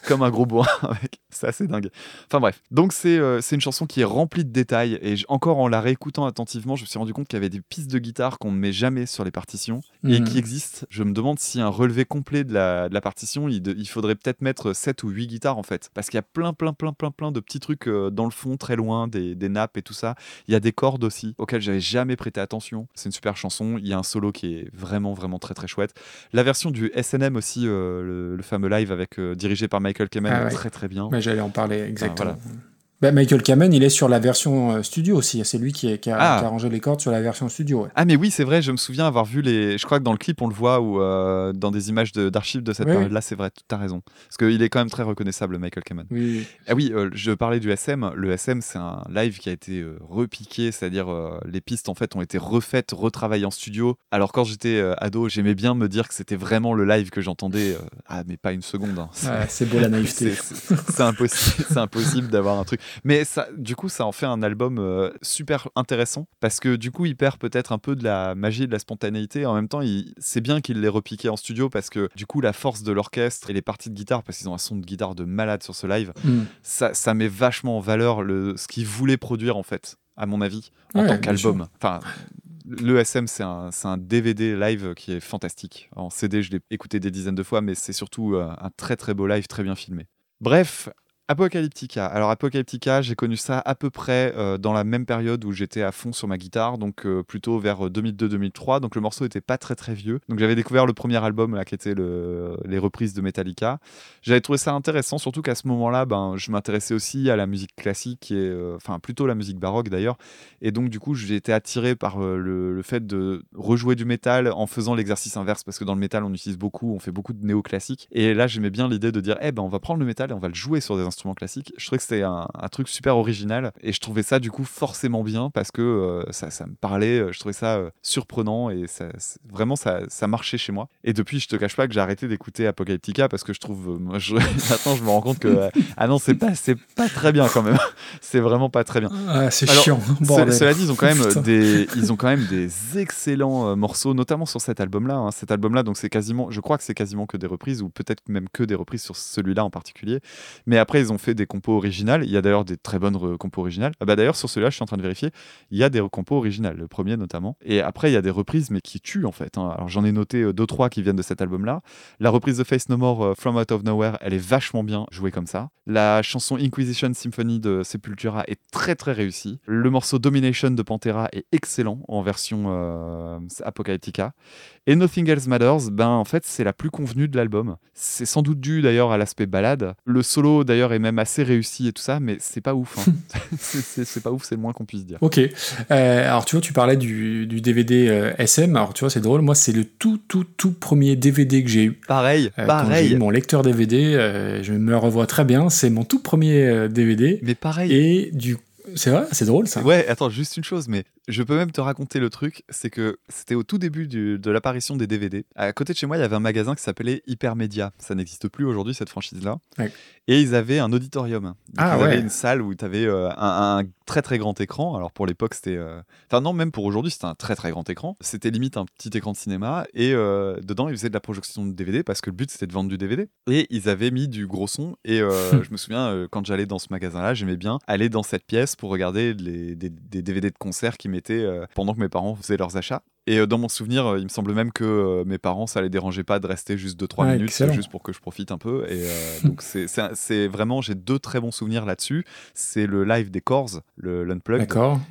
comme un gros bourrin. C'est assez dingue. Enfin bref. Donc c'est euh, c'est une chanson qui est remplie de détails et encore en la réécoutant attentivement, je me suis rendu compte qu'il y avait des pistes de guitare qu'on ne met jamais sur les partitions et Mhm. qui existent. Je me demande si un relevé complet de la, de la partition, il, de- il faudrait peut-être mettre 7 ou 8 guitares en fait. Parce qu'il y a plein, plein, plein, plein, plein de petits trucs euh, dans le fond, très loin, des, des nappes et tout ça. Il y a des cordes aussi, auxquelles j'avais jamais prêté attention. C'est une super chanson. Il y a un solo qui est vraiment, vraiment très, très chouette. La version du SNM aussi, euh, le, le fameux live avec, euh, dirigé par Michael Kamen, Ah ouais. très, très bien. Ouais, J'allais en parler, exactement. voilà. Bah, Michael Kamen, il est sur la version euh, studio aussi. C'est lui qui, est- qui a, Ah. qui a arrangé les cordes sur la version studio. ouais. Ah mais oui c'est vrai je me souviens avoir vu les je crois que dans le clip on le voit ou euh, dans des images d'archives de, cette Oui, période là c'est vrai t'as raison parce qu'il est quand même très reconnaissable Michael Kamen Oui. Ah oui, euh, je parlais du SM. Le SM, c'est un live qui a été euh, repiqué, c'est-à-dire les pistes en fait ont été refaites, retravaillées en studio. Alors quand j'étais ado, j'aimais bien me dire que c'était vraiment le live que j'entendais. ah mais pas une seconde. hein. C'est- Ouais, c'est beau la naïveté. c'est- impossible, c'est impossible d'avoir un truc. Mais ça, du coup, ça en fait un album euh, super intéressant parce que du coup, il perd peut-être un peu de la magie, de la spontanéité. En même temps, il- c'est bien qu'il l'ait repiqué en studio parce que du coup, la force de l'orchestre et les parties de guitare, parce qu'ils ont un son de guitare de malade sur ce live, Mm. ça, ça met vachement en valeur le, ce qu'il voulait produire en fait, à mon avis, en Ouais, tant qu'album. Enfin, le SM, c'est un, c'est un DVD live qui est fantastique. En CD, je l'ai écouté des dizaines de fois, mais c'est surtout euh, un très très beau live, très bien filmé. Bref. Apocalyptica. Alors Apocalyptica, j'ai connu ça à peu près euh, dans la même période où j'étais à fond sur ma guitare, donc euh, plutôt vers 2002-2003. Donc le morceau était pas très très vieux. Donc j'avais découvert le premier album là qui était le- les reprises de Metallica. J'avais trouvé ça intéressant, surtout qu'à ce moment-là, ben, je m'intéressais aussi à la musique classique, euh, enfin plutôt la musique baroque d'ailleurs. Et donc du coup, j'ai été attiré par euh, le, le fait de rejouer du métal en faisant l'exercice inverse, parce que dans le métal, on utilise beaucoup, on fait beaucoup de néoclassique. Et là, j'aimais bien l'idée de dire, eh ben, on va prendre le métal et on va le jouer sur des instruments classiques. Je trouvais que c'était un, un truc super original, et je trouvais ça du coup forcément bien parce que euh, ça, ça me parlait, euh, je trouvais ça euh, surprenant et ça, vraiment ça, ça marchait chez moi. Et depuis, je te cache pas que j'ai arrêté d'écouter Apocalyptica parce que je trouve, euh, moi, je, maintenant, je me rends compte que ah non, c'est pas, c'est pas très bien quand même. c'est vraiment pas très bien. Ah, c'est chiant. Ce- cela dit, ils ont quand même Putain. des, ils ont quand même des excellents morceaux, notamment sur cet album-là. hein. Cet album-là, donc c'est quasiment, je crois que c'est quasiment que des reprises, ou peut-être même que des reprises sur celui-là en particulier. Mais après, ils ils ont fait des compos originales. Il y a d'ailleurs des très bonnes compos originales. Ah bah d'ailleurs, sur celui-là, je suis en train de vérifier. Il y a des compos originales, le premier notamment. Et après, il y a des reprises, mais qui tuent en fait. hein. Alors j'en ai noté euh, deux, trois qui viennent de cet album-là. La reprise de Face No More, euh, From Out of Nowhere, elle est vachement bien jouée comme ça. La chanson Inquisition Symphony de Sepultura est très très réussie. Le morceau Domination de Pantera est excellent en version euh, Apocalyptica. Et Nothing Else Matters, ben en fait c'est la plus convenue de l'album. C'est sans doute dû d'ailleurs à l'aspect balade. Le solo d'ailleurs est même assez réussi et tout ça, mais c'est pas ouf. hein. C'est- pas ouf, c'est le moins qu'on puisse dire. Ok. Euh, alors tu vois, tu parlais du, du DVD euh, SM. Alors tu vois, c'est drôle. Moi, c'est le tout, tout, tout premier DVD que j'ai eu. Pareil, Euh, pareil. eu mon lecteur DVD, euh, je me revois très bien. C'est mon tout premier DVD. Mais pareil. Et du c'est vrai, c'est drôle ça. Ouais, attends, juste une chose, mais je peux même te raconter le truc, c'est que c'était au tout début du- de l'apparition des DVD. À côté de chez moi, il y avait un magasin qui s'appelait Hypermedia. Ça n'existe plus aujourd'hui, cette franchise-là. Ouais. Et ils avaient un auditorium. Donc, Ah ils avaient ouais. une salle où tu avais un, un très très grand écran. Alors pour l'époque, c'était. euh, Enfin, non, même pour aujourd'hui, c'était un très très grand écran. C'était limite un petit écran de cinéma. Et euh, dedans, ils faisaient de la projection de DVD parce que le but c'était de vendre du DVD. Et ils avaient mis du gros son. Et euh, je me souviens, euh, quand j'allais dans ce magasin-là, j'aimais bien aller dans cette pièce pour regarder les, des, des DVD de concert qu'ils euh, pendant que mes parents faisaient leurs achats. Et euh, dans mon souvenir, euh, il me semble même que mes parents, ça les dérangeait pas de rester juste 2-3 Ouais, minutes, excellent. juste pour que je profite un peu. Et euh, donc, c'est- vraiment, j'ai deux très bons souvenirs là-dessus. C'est le live des Corrs, le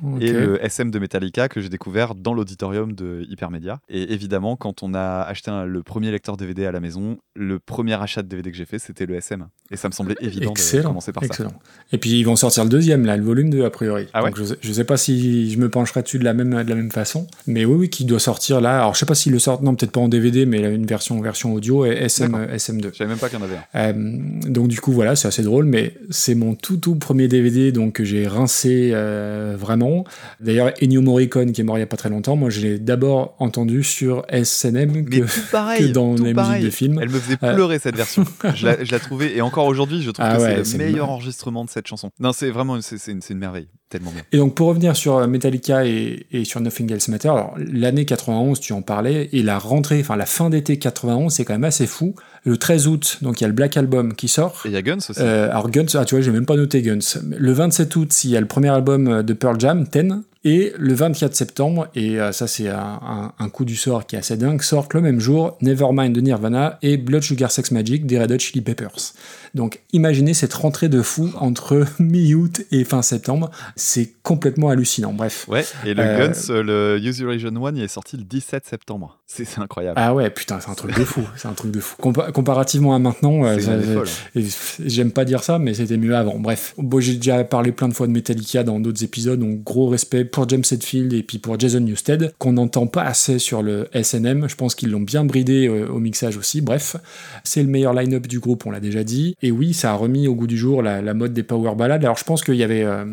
ok. et le SM de Metallica que j'ai découvert dans l'auditorium de Hypermedia. Et évidemment, quand on a acheté un- le premier lecteur DVD à la maison, le premier achat de DVD que j'ai fait, c'était le SM. Et ça me semblait évident de Excellent. commencer par ça. Excellent. Et puis ils vont sortir le deuxième, là, le volume 2 a priori. Ah ouais Donc, je, je sais pas si je me pencherai dessus de la même, de la même façon. Mais oui, oui, qui doit sortir là. Alors je sais pas s'ils le sortent, non, peut-être pas en DVD, mais là, une version, version audio et SM, euh, SM2. Je savais même pas qu'il y en avait un. Euh, donc du coup voilà, c'est assez drôle, mais c'est mon tout tout premier DVD donc que j'ai rincé euh, vraiment. D'ailleurs Ennio Morricone qui est mort il y a pas très longtemps, moi je l'ai d'abord entendu sur SNM que, pareil, que dans les pareil. musiques de films. Elle me faisait Euh. pleurer cette version. je, la, je la trouvais, et encore aujourd'hui, je trouve Ah que ouais, c'est le meilleur mar- enregistrement de cette chanson. Non, c'est vraiment c'est c'est une, c'est une merveille, tellement bien. Et donc pour revenir sur euh, Metallica et, et sur Nothing Else Matter, alors l'année 91 tu en parlais et la rentrée, enfin la fin d'été 91 c'est quand même assez fou. Le 13 août donc il y a le Black Album qui sort. Et il y a Guns aussi. Euh, alors Guns, ah tu vois, j'ai même pas noté Guns. Le 27 août, il y a le premier album de Pearl Jam, Ten. Et le 24 septembre, et euh, ça c'est un, un- un coup du sort qui est assez dingue, sortent le même jour Nevermind de Nirvana et Blood Sugar Sex Magic des Red Hot Chili Peppers. Donc imaginez cette rentrée de fou entre mi-août et fin septembre, c'est complètement hallucinant. Bref. Ouais, et le Euh, Guns, le Use Illusion 1, il est sorti le 17 septembre. C'est incroyable. Ah ouais, putain, c'est un truc de fou. C'est un truc de fou. Compa- comparativement à maintenant, euh, J'aime pas dire ça, mais c'était mieux avant. Bref, bon, j'ai déjà parlé plein de fois de Metallica dans d'autres épisodes, donc gros respect pour James Hetfield et puis pour Jason Newsted, qu'on n'entend pas assez sur le SNM. Je pense qu'ils l'ont bien bridé euh, au mixage aussi. Bref, c'est le meilleur line-up du groupe, on l'a déjà dit. Et oui, ça a remis au goût du jour la, la mode des power ballads. Alors je pense qu'il y avait, euh,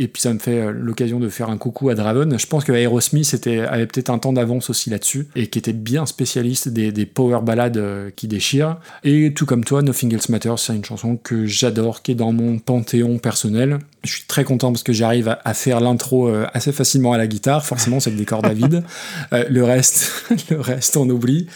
et puis ça me fait euh, l'occasion de faire un coucou à Draven. Je pense que Aerosmith avait peut-être un temps d'avance aussi là-dessus et qui était bien spécialiste des, des power ballades euh, qui déchirent. Et tout comme toi, Nothing Else Matters, c'est une chanson que j'adore, qui est dans mon panthéon personnel. Je suis très content parce que j'arrive à, à faire l'intro euh, assez facilement à la guitare. Forcément, c'est que des cordes à vide. Euh, le reste, le reste, on oublie.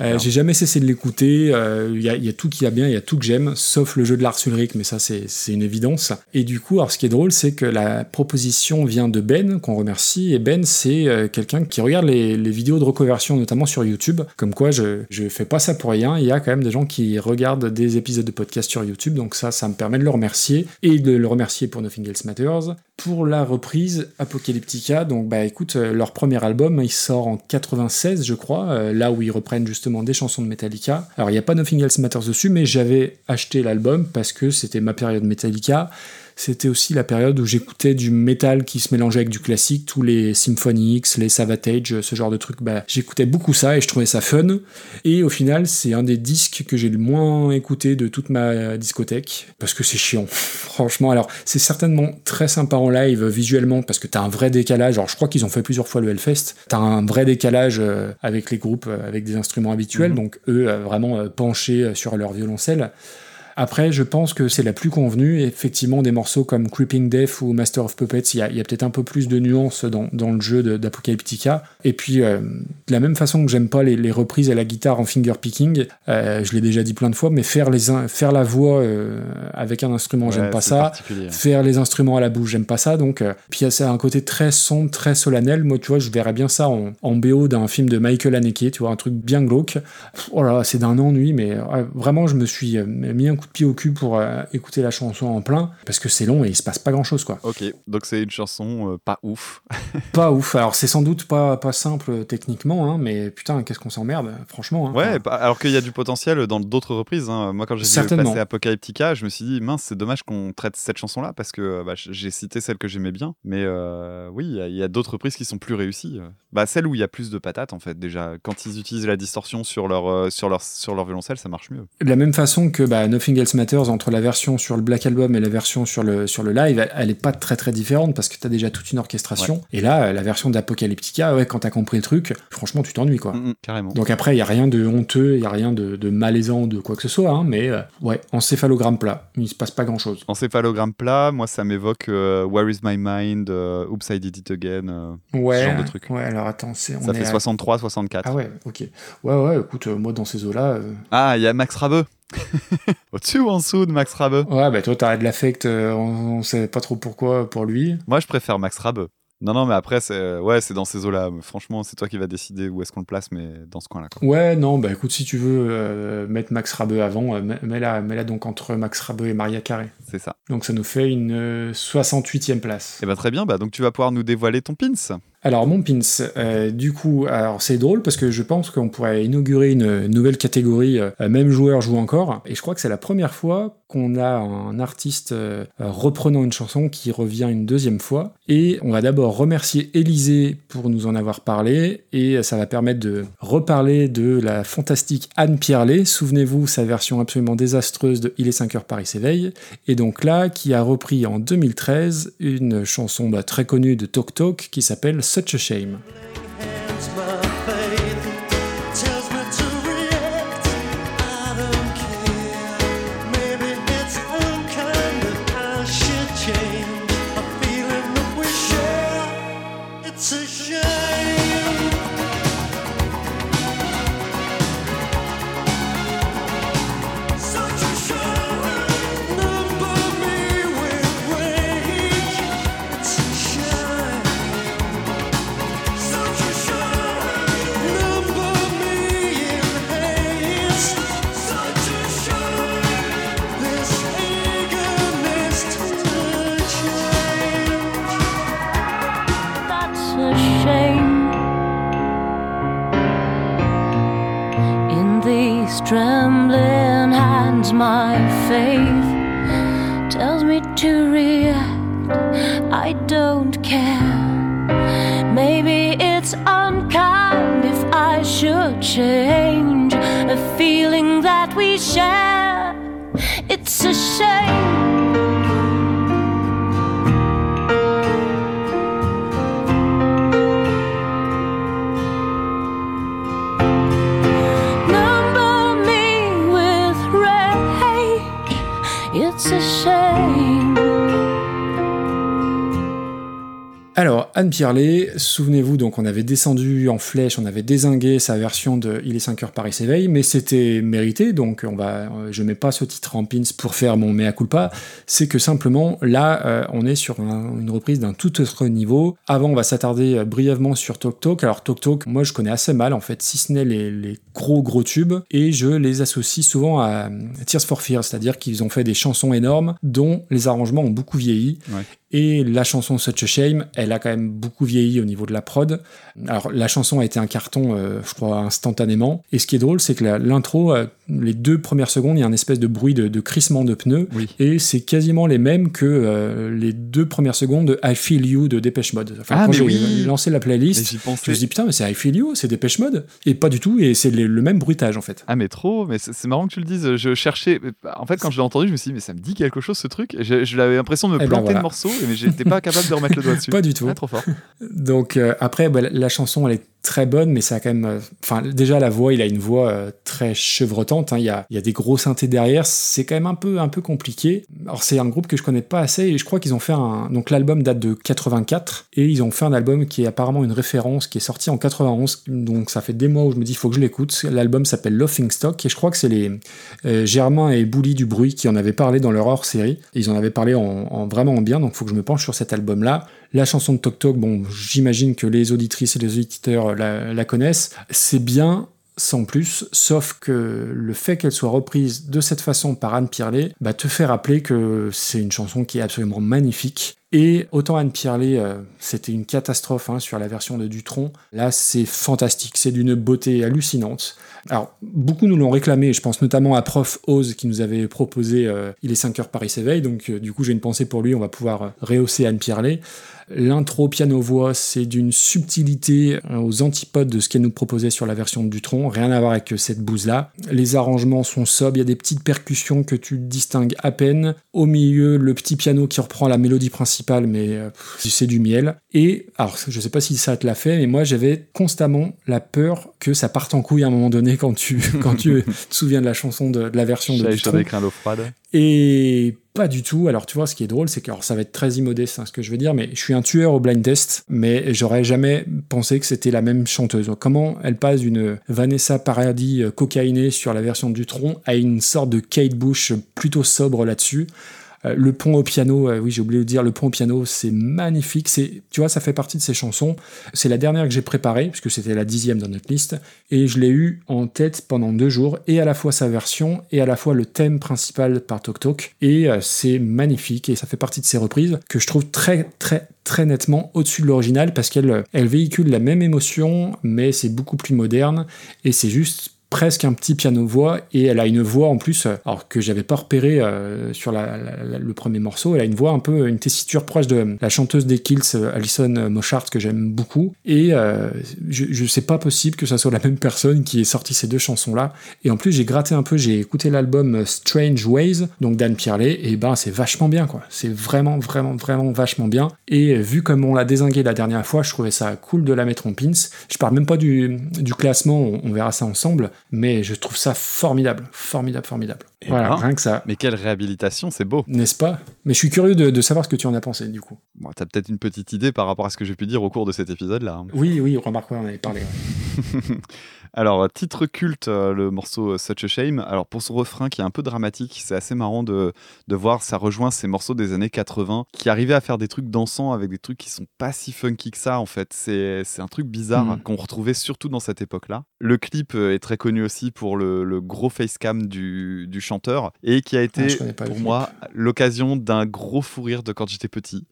Ouais. Euh, j'ai jamais cessé de l'écouter. euh, Il y, a, y a tout qui va bien, il y a tout que j'aime, sauf le jeu de Lars Ulrich, mais ça c'est une évidence. Et du coup, alors ce qui est drôle, c'est que la proposition vient de Ben, qu'on remercie. Et Ben, c'est quelqu'un qui regarde les, les vidéos de reconversion, notamment sur YouTube. Comme quoi, je je fais pas ça pour rien. Il y a quand même des gens qui regardent des épisodes de podcast sur YouTube, donc ça, ça me permet de le remercier et de le remercier pour Nothing Else Matters. Pour la reprise Apocalyptica, donc bah écoute, euh, leur premier album, il sort en 96, je crois, euh, là où ils reprennent justement des chansons de Metallica. Alors il n'y a pas Nothing Else Matters dessus, mais j'avais acheté l'album parce que c'était ma période Metallica. C'était aussi la période où j'écoutais du métal qui se mélangeait avec du classique, tous les Symphony X, les Savatage, ce genre de trucs. Bah, j'écoutais beaucoup ça et je trouvais ça fun. Et au final, c'est un des disques que j'ai le moins écouté de toute ma discothèque parce que c'est chiant. Franchement, alors c'est certainement très sympa en live visuellement parce que t'as un vrai décalage. Alors je crois qu'ils ont fait plusieurs fois le Hellfest. T'as un vrai décalage euh, avec les groupes, euh, avec des instruments habituels. Mhm. Donc eux, euh, vraiment euh, penchés euh, sur leur violoncelle. Après, je pense que c'est la plus convenue. Effectivement, des morceaux comme Creeping Death ou Master of Puppets, il y a, peut-être un peu plus de nuances dans, dans le jeu d'Apocalyptica. Et puis, euh, de la même façon que j'aime pas les, les reprises à la guitare en finger picking, euh, je l'ai déjà dit plein de fois, mais faire, les, in- faire la voix euh, avec un instrument, j'aime pas ça. Faire les instruments à la bouche, j'aime pas ça. Donc, euh, puis ça a un côté très sombre, très solennel. Moi, tu vois, je verrais bien ça en, en BO d'un film de Michael Haneke, tu vois, un truc bien glauque. Oh là, là, c'est d'un ennui, mais vraiment, je me suis mis un coup de pied au cul pour euh, écouter la chanson en plein, parce que c'est long et il se passe pas grand chose, quoi. Ok, donc c'est une chanson euh, pas ouf. Pas ouf. Alors, c'est sans doute pas, pas simple euh, techniquement, hein, mais putain, qu'est-ce qu'on s'emmerde, franchement. hein. Ouais, bah, alors qu'il y a du potentiel dans d'autres reprises. hein. Moi, quand j'ai vu passer Apocalyptica, je me suis dit, mince, c'est dommage qu'on traite cette chanson-là parce que bah, j'ai cité celle que j'aimais bien. Mais euh, oui, il y a- d'autres reprises qui sont plus réussies. Bah, celle où il y a plus de patates, en fait, déjà. Quand ils utilisent la distorsion sur leur, sur leur, sur leur violoncelle, ça marche mieux. De la même façon que bah, Nothing Else Matters, entre la version sur le Black Album et la version sur le, sur le live, elle, elle est pas très très différente parce que t'as déjà toute une orchestration. Et là, la version d'Apocalyptica, ouais, quand t'as compris le truc, franchement, tu t'ennuies quoi. Mm, mm, carrément. Donc après, il y a rien de honteux, il y a rien de, de malaisant, de quoi que ce soit, hein, mais euh, ouais, encéphalogramme plat, il se passe pas grand chose. Encéphalogramme plat, moi, ça m'évoque euh, Where is my mind, euh, Oops, I did it again. euh, Ouais, genre de truc. ouais, alors attends, c'est on ça est fait à- 63, 64. Ah ouais, ok. Ouais, ouais, écoute, euh, moi dans ces eaux-là, euh, Ah, il y a Max Rabeux. Au-dessus ou en dessous de Max Rabeux ouais, bah toi t'as de l'affect, euh, on, on sait pas trop pourquoi pour lui. Moi, je préfère Max Rabeux. Non, non, mais après, c'est ouais, c'est dans ces eaux-là. Franchement, c'est toi qui vas décider où est-ce qu'on le place, mais dans ce coin-là. quoi. Ouais, non, bah écoute, si tu veux euh, mettre Max Rabeux avant, euh, mets- mets-la mets-la donc entre Max Rabeux et Maria Carré. C'est ça. Donc ça nous fait une euh, 68e place. Et bah très bien. Bah donc tu vas pouvoir nous dévoiler ton pins. Alors mon pins, euh, du coup, alors c'est drôle parce que je pense qu'on pourrait inaugurer une nouvelle catégorie, euh, même joueur joue encore, et je crois que c'est la première fois qu'on a un artiste euh, reprenant une chanson qui revient une deuxième fois, et on va d'abord remercier Élisée pour nous en avoir parlé, et ça va permettre de reparler de la fantastique Anne Pierlet, souvenez-vous sa version absolument désastreuse de Il est 5 heures Paris s'éveille, et donc là, qui a repris en 2013 une chanson bah, très connue de Tok Tok qui s'appelle Such a Shame. To react. I don't care. Maybe it's unkind if I should change a feeling that we share. It's a shame. Anne Pierlet, souvenez-vous, donc on avait descendu en flèche, on avait désingué sa version de Il est 5 heures Paris s'éveille, mais c'était mérité, donc on va, euh, je mets pas ce titre en pins pour faire mon mea culpa, c'est que simplement, là, euh, on est sur un- une reprise d'un tout autre niveau. Avant, on va s'attarder euh, brièvement sur Tok Tok. Alors, Tok Tok, moi, je connais assez mal, en fait, si ce n'est les, gros, gros tubes, et je les associe souvent à Tears for Fears, c'est-à-dire qu'ils ont fait des chansons énormes dont les arrangements ont beaucoup vieilli. Et la chanson Such a Shame, elle a quand même beaucoup vieilli au niveau de la prod. Alors la chanson a été un carton, euh, je crois, instantanément. Et ce qui est drôle, c'est que l'intro, euh, les deux premières secondes, il y a un espèce de bruit de, de crissement de pneus. Oui. Et c'est quasiment les mêmes que euh, les deux premières secondes de I Feel You de Dépêche Mode. Enfin, Ah, quand mais j'ai oui. lancé la playlist, je me suis dit putain, mais c'est I Feel You, c'est Dépêche Mode. Et pas du tout, et c'est le, même bruitage en fait. Ah mais trop, mais c'est marrant que tu le dises. Je cherchais, en fait quand je l'ai entendu, je me suis dit mais ça me dit quelque chose ce truc. Je, je l'avais l'impression de me Eh ben, planter voilà. le morceau, mais j'étais pas capable de remettre le doigt dessus. Pas du tout. Ah, trop fort. Donc euh, après, bah, la- la chanson, elle est très bonne, mais ça a quand même. euh, Enfin, déjà la voix, il a une voix euh, très chevrotante. hein. Il y, a, il y a des gros synthés derrière. C'est quand même un peu, un peu compliqué. Alors c'est un groupe que je connais pas assez et je crois qu'ils ont fait un. Donc l'album date de 84 et ils ont fait un album qui est apparemment une référence qui est sorti en 91. Donc ça fait des mois où je me dis faut que je l'écoute. L'album s'appelle Laughing Stock et je crois que c'est les euh, Germain et Bouli du bruit qui en avaient parlé dans leur hors série. Ils en avaient parlé en, en vraiment en bien. Donc faut que je me penche sur cet album là. La chanson de Tok Tok, bon, j'imagine que les auditrices et les auditeurs la, la connaissent. C'est bien, sans plus, sauf que le fait qu'elle soit reprise de cette façon par Anne Pierlet bah, te fait rappeler que c'est une chanson qui est absolument magnifique. Et autant Anne Pierlet, euh, c'était une catastrophe hein, sur la version de Dutron, là c'est fantastique, c'est d'une beauté hallucinante. Alors, beaucoup nous l'ont réclamé, je pense notamment à Prof Oz qui nous avait proposé euh, Il est 5 heures Paris s'éveille, donc euh, du coup j'ai une pensée pour lui, on va pouvoir euh, rehausser Anne Pierlet. L'intro piano-voix, c'est d'une subtilité euh, aux antipodes de ce qu'elle nous proposait sur la version de Dutron, rien à voir avec euh, cette bouse-là. Les arrangements sont sobres, il y a des petites percussions que tu distingues à peine. Au milieu, le petit piano qui reprend la mélodie principale, mais euh, c'est du miel. Et, alors, je sais pas si ça te l'a fait, mais moi j'avais constamment la peur que ça parte en couille à un moment donné quand tu, quand tu te souviens de la chanson de, de la version de J'avais Dutron. avec un l'eau froide. Et pas du tout. Alors tu vois, ce qui est drôle, c'est que ça va être très immodeste hein, ce que je veux dire, mais je suis un tueur au blind test, mais j'aurais jamais pensé que c'était la même chanteuse. Comment elle passe d'une Vanessa Paradis euh, cocaïnée sur la version du tronc à une sorte de Kate Bush plutôt sobre là-dessus? Le pont au piano, euh, oui j'ai oublié de dire, le pont au piano c'est magnifique, c'est, tu vois ça fait partie de ces chansons, c'est la dernière que j'ai préparée, puisque c'était la dixième dans notre liste, et je l'ai eu en tête pendant deux jours, et à la fois sa version, et à la fois le thème principal par Tok Tok, et euh, c'est magnifique, et ça fait partie de ces reprises que je trouve très très très nettement au-dessus de l'original, parce qu'elle elle véhicule la même émotion, mais c'est beaucoup plus moderne, et c'est juste presque un petit piano-voix et elle a une voix en plus, euh, alors que j'avais pas repéré euh, sur le premier morceau, elle a une voix un peu, une tessiture proche de la chanteuse des Kills, euh, Alison Moshart, que j'aime beaucoup. Et euh, je, je sais pas possible que ça soit la même personne qui ait sorti ces deux chansons-là. Et en plus, j'ai gratté un peu, j'ai écouté l'album euh, Strange Ways, donc d'Anne Pierlet, et ben c'est vachement bien, quoi. C'est vraiment, vraiment, vraiment vachement bien. Et euh, vu comme on l'a désingué la dernière fois, je trouvais ça cool de la mettre en pins. Je parle même pas du, du classement, on verra ça ensemble, mais je trouve ça formidable, formidable, formidable. Eh voilà, ben. rien que ça. Mais quelle réhabilitation, c'est beau. N'est-ce pas? Mais je suis curieux de, de savoir ce que tu en as pensé, du coup. Bon, T'as peut-être une petite idée par rapport à ce que j'ai pu dire au cours de cet épisode-là. hein. Oui, oui, remarque, on avait parlé. ouais. Alors, titre culte, euh, le morceau euh, Such a Shame. Alors, pour son refrain qui est un peu dramatique, c'est assez marrant de, de voir, ça rejoint ces morceaux des années 80 qui arrivaient à faire des trucs dansants avec des trucs qui sont pas si funky que ça, en fait. C'est un truc bizarre Mhm. qu'on retrouvait surtout dans cette époque-là. Le clip euh, est très connu aussi pour le, le gros facecam du, du chanteur et qui a été, Ah, le pour moi, l'occasion d'un gros fou rire de quand j'étais petit.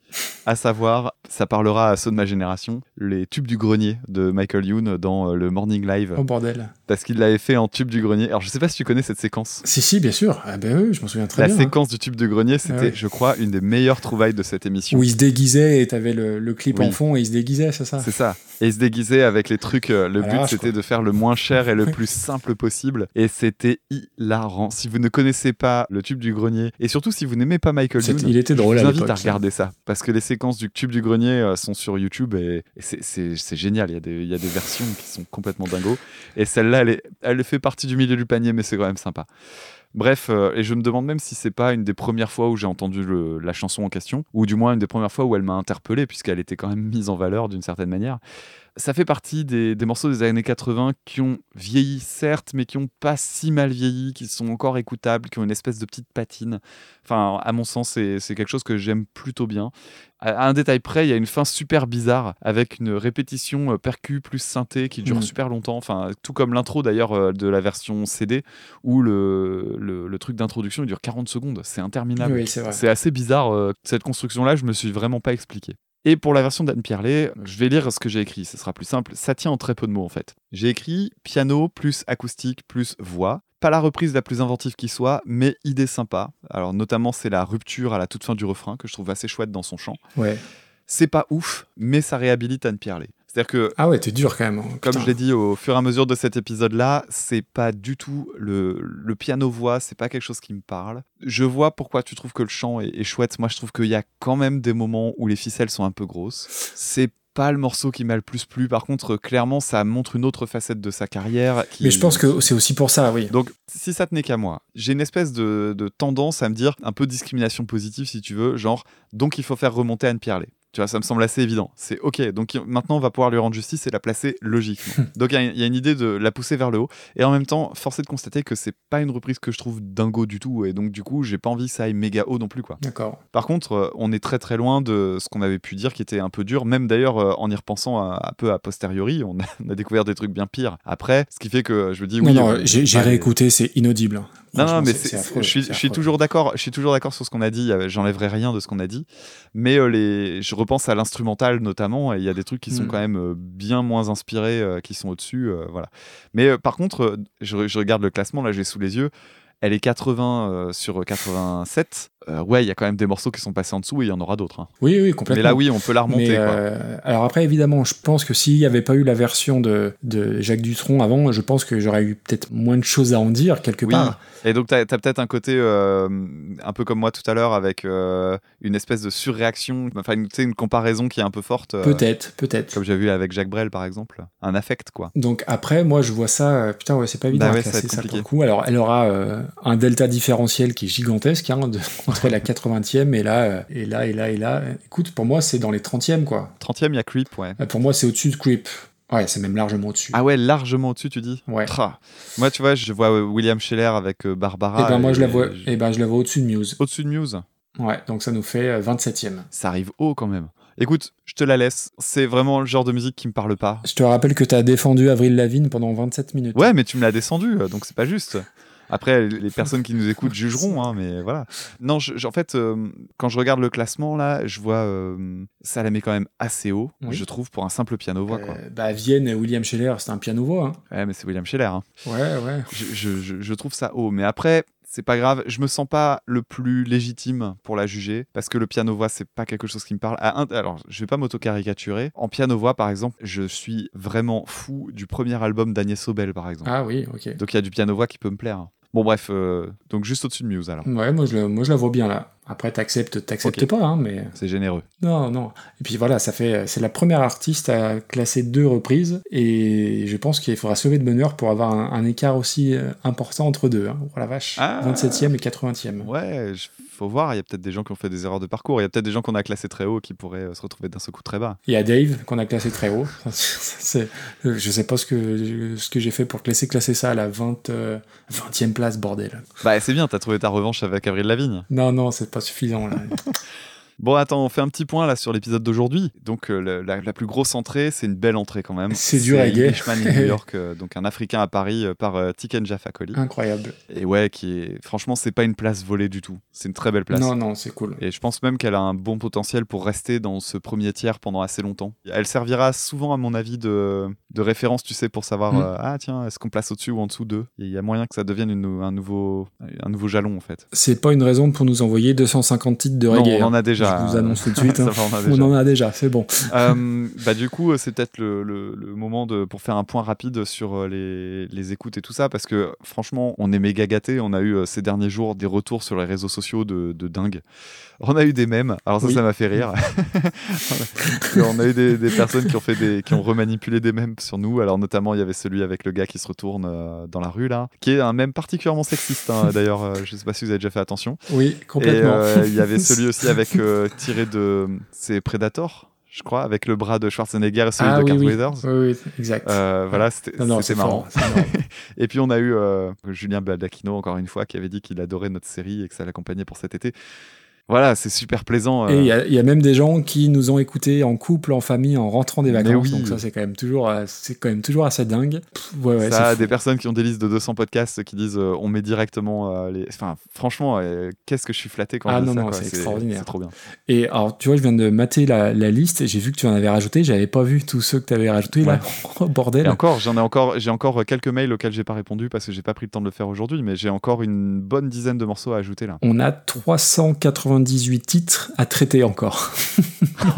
À savoir, ça parlera à ceux de ma génération, les tubes du grenier de Michael Youn dans euh, le Morning Live Oh bordel. parce qu'il l'avait fait en tube du grenier. Alors je sais pas si tu connais cette séquence. Si, si, bien sûr. Ah ben oui, je m'en souviens très La bien. hein. séquence du tube de grenier, c'était, ouais. je crois, une des meilleures trouvailles de cette émission. Où il se déguisait et t'avais le, le clip Oui. en fond et il se déguisait, c'est ça C'est ça. Et il se déguisait avec les trucs. euh, le À but, c'était de faire le moins cher et le plus simple possible. Et c'était hilarant. Si vous ne connaissez pas le tube du grenier, et surtout si vous n'aimez pas Michael C'était- Youn, il était drôle je à vous invite à regarder ça. Parce que les séquences du tube du grenier euh, sont sur YouTube et, c'est- génial. Il y, a des, versions qui sont complètement dingos. Et celle-là, elle, fait partie du milieu du panier, mais c'est quand même sympa. Bref, euh, et je me demande même si c'est pas une des premières fois où j'ai entendu la chanson en question, ou du moins une des premières fois où elle m'a interpellé, puisqu'elle était quand même mise en valeur d'une certaine manière. Ça fait partie des, des morceaux des années 80 qui ont vieilli, certes, mais qui ont pas si mal vieilli, qui sont encore écoutables, qui ont une espèce de petite patine. Enfin, à mon sens, c'est quelque chose que j'aime plutôt bien. À un détail près, il y a une fin super bizarre avec une répétition euh, percu plus synthé qui dure Mhm. super longtemps. Enfin, tout comme l'intro d'ailleurs euh, de la version CD où le, le, le truc d'introduction il dure 40 secondes. C'est interminable. Oui, c'est vrai. C'est assez bizarre. euh, cette construction-là, je me suis vraiment pas expliqué. Et pour la version d'Anne Pierlet, je vais lire ce que j'ai écrit, ce sera plus simple. Ça tient en très peu de mots en fait. J'ai écrit piano plus acoustique plus voix. Pas la reprise la plus inventive qui soit, mais idée sympa. Alors notamment c'est la rupture à la toute fin du refrain que je trouve assez chouette dans son chant. Ouais. C'est pas ouf, mais ça réhabilite Anne Pierlet. C'est-à-dire que Ah ouais, t'es dur quand même. hein. comme je l'ai dit au fur et à mesure de cet épisode-là, c'est pas du tout le, le piano-voix, c'est pas quelque chose qui me parle. Je vois pourquoi tu trouves que le chant est, est chouette. Moi, je trouve qu'il y a quand même des moments où les ficelles sont un peu grosses. C'est pas le morceau qui m'a le plus plu. Par contre, clairement, ça montre une autre facette de sa carrière. qui- Mais je pense que c'est aussi pour ça, oui. Donc, si ça tenait qu'à moi, j'ai une espèce de, de tendance à me dire un peu discrimination positive, si tu veux, genre, donc il faut faire remonter Anne Pierlet. Tu vois, ça me semble assez évident. C'est OK. Donc maintenant, on va pouvoir lui rendre justice et la placer logiquement. donc il y a- il y, a une idée de la pousser vers le haut. Et en même temps, force est de constater que c'est pas une reprise que je trouve dingo du tout. Et donc, du coup, j'ai pas envie que ça aille méga haut non plus, quoi. D'accord. Par contre, euh, on est très très loin de ce qu'on avait pu dire qui était un peu dur. Même d'ailleurs, euh, en y repensant un, peu a posteriori, on a, on a découvert des trucs bien pires après. Ce qui fait que je me dis oui. non, non, euh, j'ai réécouté, c'est inaudible. Non, non, mais c'est- je suis, je toujours d'accord. Je suis toujours d'accord sur ce qu'on a dit. euh, J'enlèverai rien de ce qu'on a dit. Mais euh, les, je repense à l'instrumental notamment. Et il y a des trucs qui sont Mm. quand même euh, bien moins inspirés, euh, qui sont au-dessus. euh, voilà. Mais par contre, je, je regarde le classement. Là, j'ai sous les yeux. Elle est 80 euh, sur 87. Euh, ouais, il y a quand même des morceaux qui sont passés en dessous et il y en aura d'autres. hein. Oui, oui, complètement. Mais là, oui, on peut la remonter. Mais, quoi. euh, alors après, évidemment, je pense que s'il n'y avait pas eu la version de, de Jacques Dutronc avant, je pense que j'aurais eu peut-être moins de choses à en dire quelque Oui. part. Et donc, tu as, peut-être un côté euh, un peu comme moi tout à l'heure avec une espèce de surréaction, enfin, une, une comparaison qui est un peu forte. Peut-être, peut-être. Comme j'ai vu avec Jacques Brel, par exemple. Un affect, quoi. Donc après, moi, je vois ça. Putain, ouais, c'est pas évident Bah ouais, ça ça pour le compliqué. coup. Alors, elle aura un delta différentiel qui est gigantesque hein, de- entre la 80e et là, euh, et là, et là, et là. Écoute, pour moi, c'est dans les 30e, quoi. 30e, il y a Creep, ouais. Euh, Pour moi, c'est au-dessus de Creep. Ouais, c'est même largement au-dessus. Ah ouais, largement au-dessus, tu dis Ouais. Tra. Moi, tu vois, je vois euh, William Scheller avec Barbara. et ben moi, je la vois, je- et ben, je la vois au-dessus de Muse. Au-dessus de Muse. Ouais, donc ça nous fait euh, 27e. Ça arrive haut quand même. Écoute, je te la laisse. C'est vraiment le genre de musique qui me parle pas. Je te rappelle que tu as défendu Avril Lavigne pendant 27 minutes. Ouais, mais tu me l'as descendu, donc c'est pas juste. Après, les personnes qui nous écoutent jugeront, hein, mais voilà. Non, je- je- en fait, euh, quand je regarde le classement, là, je vois euh, ça la met quand même assez haut, Oui. je trouve, pour un simple piano-voix, quoi. Euh, bah, Vienne et William Scheller, c'est un piano-voix. Hein. Ouais, mais c'est William Scheller. hein. Ouais, ouais. Je, je- trouve ça haut. Mais après, c'est pas grave. Je me sens pas le plus légitime pour la juger parce que le piano-voix, c'est pas quelque chose qui me parle. À un- alors, je vais pas m'auto-caricaturer. En piano-voix, par exemple, je suis vraiment fou du premier album d'Agnès Sobel, par exemple. Ah oui, ok. Donc, il y a du piano-voix qui peut me plaire. Bon, bref, euh, donc juste au-dessus de Muse alors. Ouais, moi je, moi je la vois bien là. Après, t'acceptes, t'acceptes Ok. pas, hein, mais C'est généreux. non, non. Et puis voilà, ça fait, c'est la première artiste à classer deux reprises, et je pense qu'il faudra sauver de bonheur pour avoir un, un écart aussi euh, important entre deux. Hein. Oh la vache, Ah. 27e et 80e. Ouais, faut voir. Il y a peut-être des gens qui ont fait des erreurs de parcours. Il y a peut-être des gens qu'on a classés très haut qui pourraient euh, se retrouver d'un seul coup très bas. Il y a Dave qu'on a classé très haut. C'est- euh, je sais pas ce que, ce que j'ai fait pour classer, classer ça à la 20, euh, 20e place, bordel. Bah, c'est bien, t'as trouvé ta revanche avec Avril Lavigne. Non, non, c'est pas suffisant là. Bon, attends, on fait un petit point là sur l'épisode d'aujourd'hui. Donc, euh, la, la plus grosse entrée, c'est une belle entrée quand même. C'est du reggae. New York, euh, donc un Africain à Paris euh, par Tiken Jaffa Coli. Incroyable. Et ouais, qui est. Franchement, c'est pas une place volée du tout. C'est une très belle place. Non, non, c'est cool. Et je pense même qu'elle a un bon potentiel pour rester dans ce premier tiers pendant assez longtemps. Elle servira souvent, à mon avis, de, de référence, tu sais, pour savoir, Mm. ah tiens, est-ce qu'on place au-dessus ou en dessous d'eux? Il y a moyen que ça devienne une- un, nouveau, un nouveau jalon, en fait. C'est pas une raison pour nous envoyer 250 titres de Non, reggae. on en hein. a déjà. Je vous annonce tout de suite. Hein. on en a déjà, c'est bon. Euh, bah du coup, c'est peut-être le, le- le moment de, pour faire un point rapide sur euh, les, les écoutes et tout ça, parce que franchement, on est méga gâtés. On a eu euh, ces derniers jours des retours sur les réseaux sociaux de, de dingue. On a eu des mèmes, alors ça, Oui. ça m'a fait rire. on a eu des, des personnes qui ont fait des, qui ont remanipulé des mèmes sur nous. Alors notamment, il y avait celui avec le gars qui se retourne euh, dans la rue là, qui est un mème particulièrement sexiste. hein, D'ailleurs, euh, je sais pas si vous avez déjà fait attention. Oui, Et complètement. euh, il y avait celui aussi avec euh, tiré de c'est Predator, je crois, avec le bras de Schwarzenegger et celui ah de oui, oui. Weathers. oui, oui, exact. Euh, voilà, c'était marrant. marrant. Et puis on a eu euh, Julien Baldacchino, encore une fois, qui avait dit qu'il adorait notre série et que ça l'accompagnait pour cet été. Voilà, c'est super plaisant. Et euh, il y, a- il y a même des gens qui nous ont écoutés en couple, en famille, en rentrant des vacances. oui. Donc ça, c'est quand même toujours, euh, c'est quand même toujours assez dingue. Pff, ouais, ouais, ça, des personnes qui ont des listes de 200 podcasts qui disent euh, on met directement euh, les. Enfin, franchement, qu'est-ce que je suis flatté quand Ah je dis non, ça, non, quoi. c'est extraordinaire. C'est trop bien. Et alors, tu vois, je viens de mater la, la liste et j'ai vu que tu en avais rajouté. J'avais pas vu tous ceux que tu avais rajoutés là. Oh, bordel. Et encore, j'en ai encore, j'ai encore quelques mails auxquels j'ai pas répondu parce que j'ai pas pris le temps de le faire aujourd'hui, mais j'ai encore une bonne dizaine de morceaux à ajouter là. On a 398 titres à traiter encore.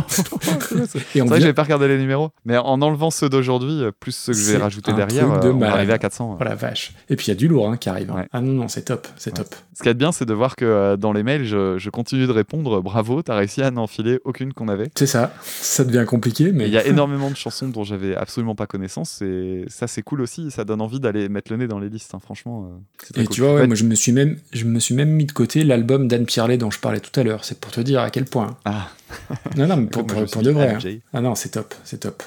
C'est vrai que j'avais pas regardé les numéros. Mais en enlevant ceux d'aujourd'hui, euh, plus ceux que je vais C'est rajouter un derrière, de euh, on va arriver à 400. Oh la vache. Et puis il y a du lourd hein, qui arrive. hein. Ouais. Ah non, non, c'est top, c'est Ouais. top. Ce qui est bien, c'est de voir que euh, dans les mails, je, je continue de répondre. Bravo, t'as réussi à n'enfiler aucune qu'on avait. C'est ça. Ça devient compliqué, Mais il y a énormément de chansons dont j'avais absolument pas connaissance et ça c'est cool aussi, ça donne envie d'aller mettre le nez dans les listes, hein. franchement. euh, Et cool. tu vois, Ouais, moi je me suis même, je me suis même mis de côté l'album d'Anne Pierlet dont je parlais tout à l'heure. C'est pour te dire à quel point. Ah. Non, non, mais pour, pour- pour de vrai. hein. Ah non, c'est top, c'est top.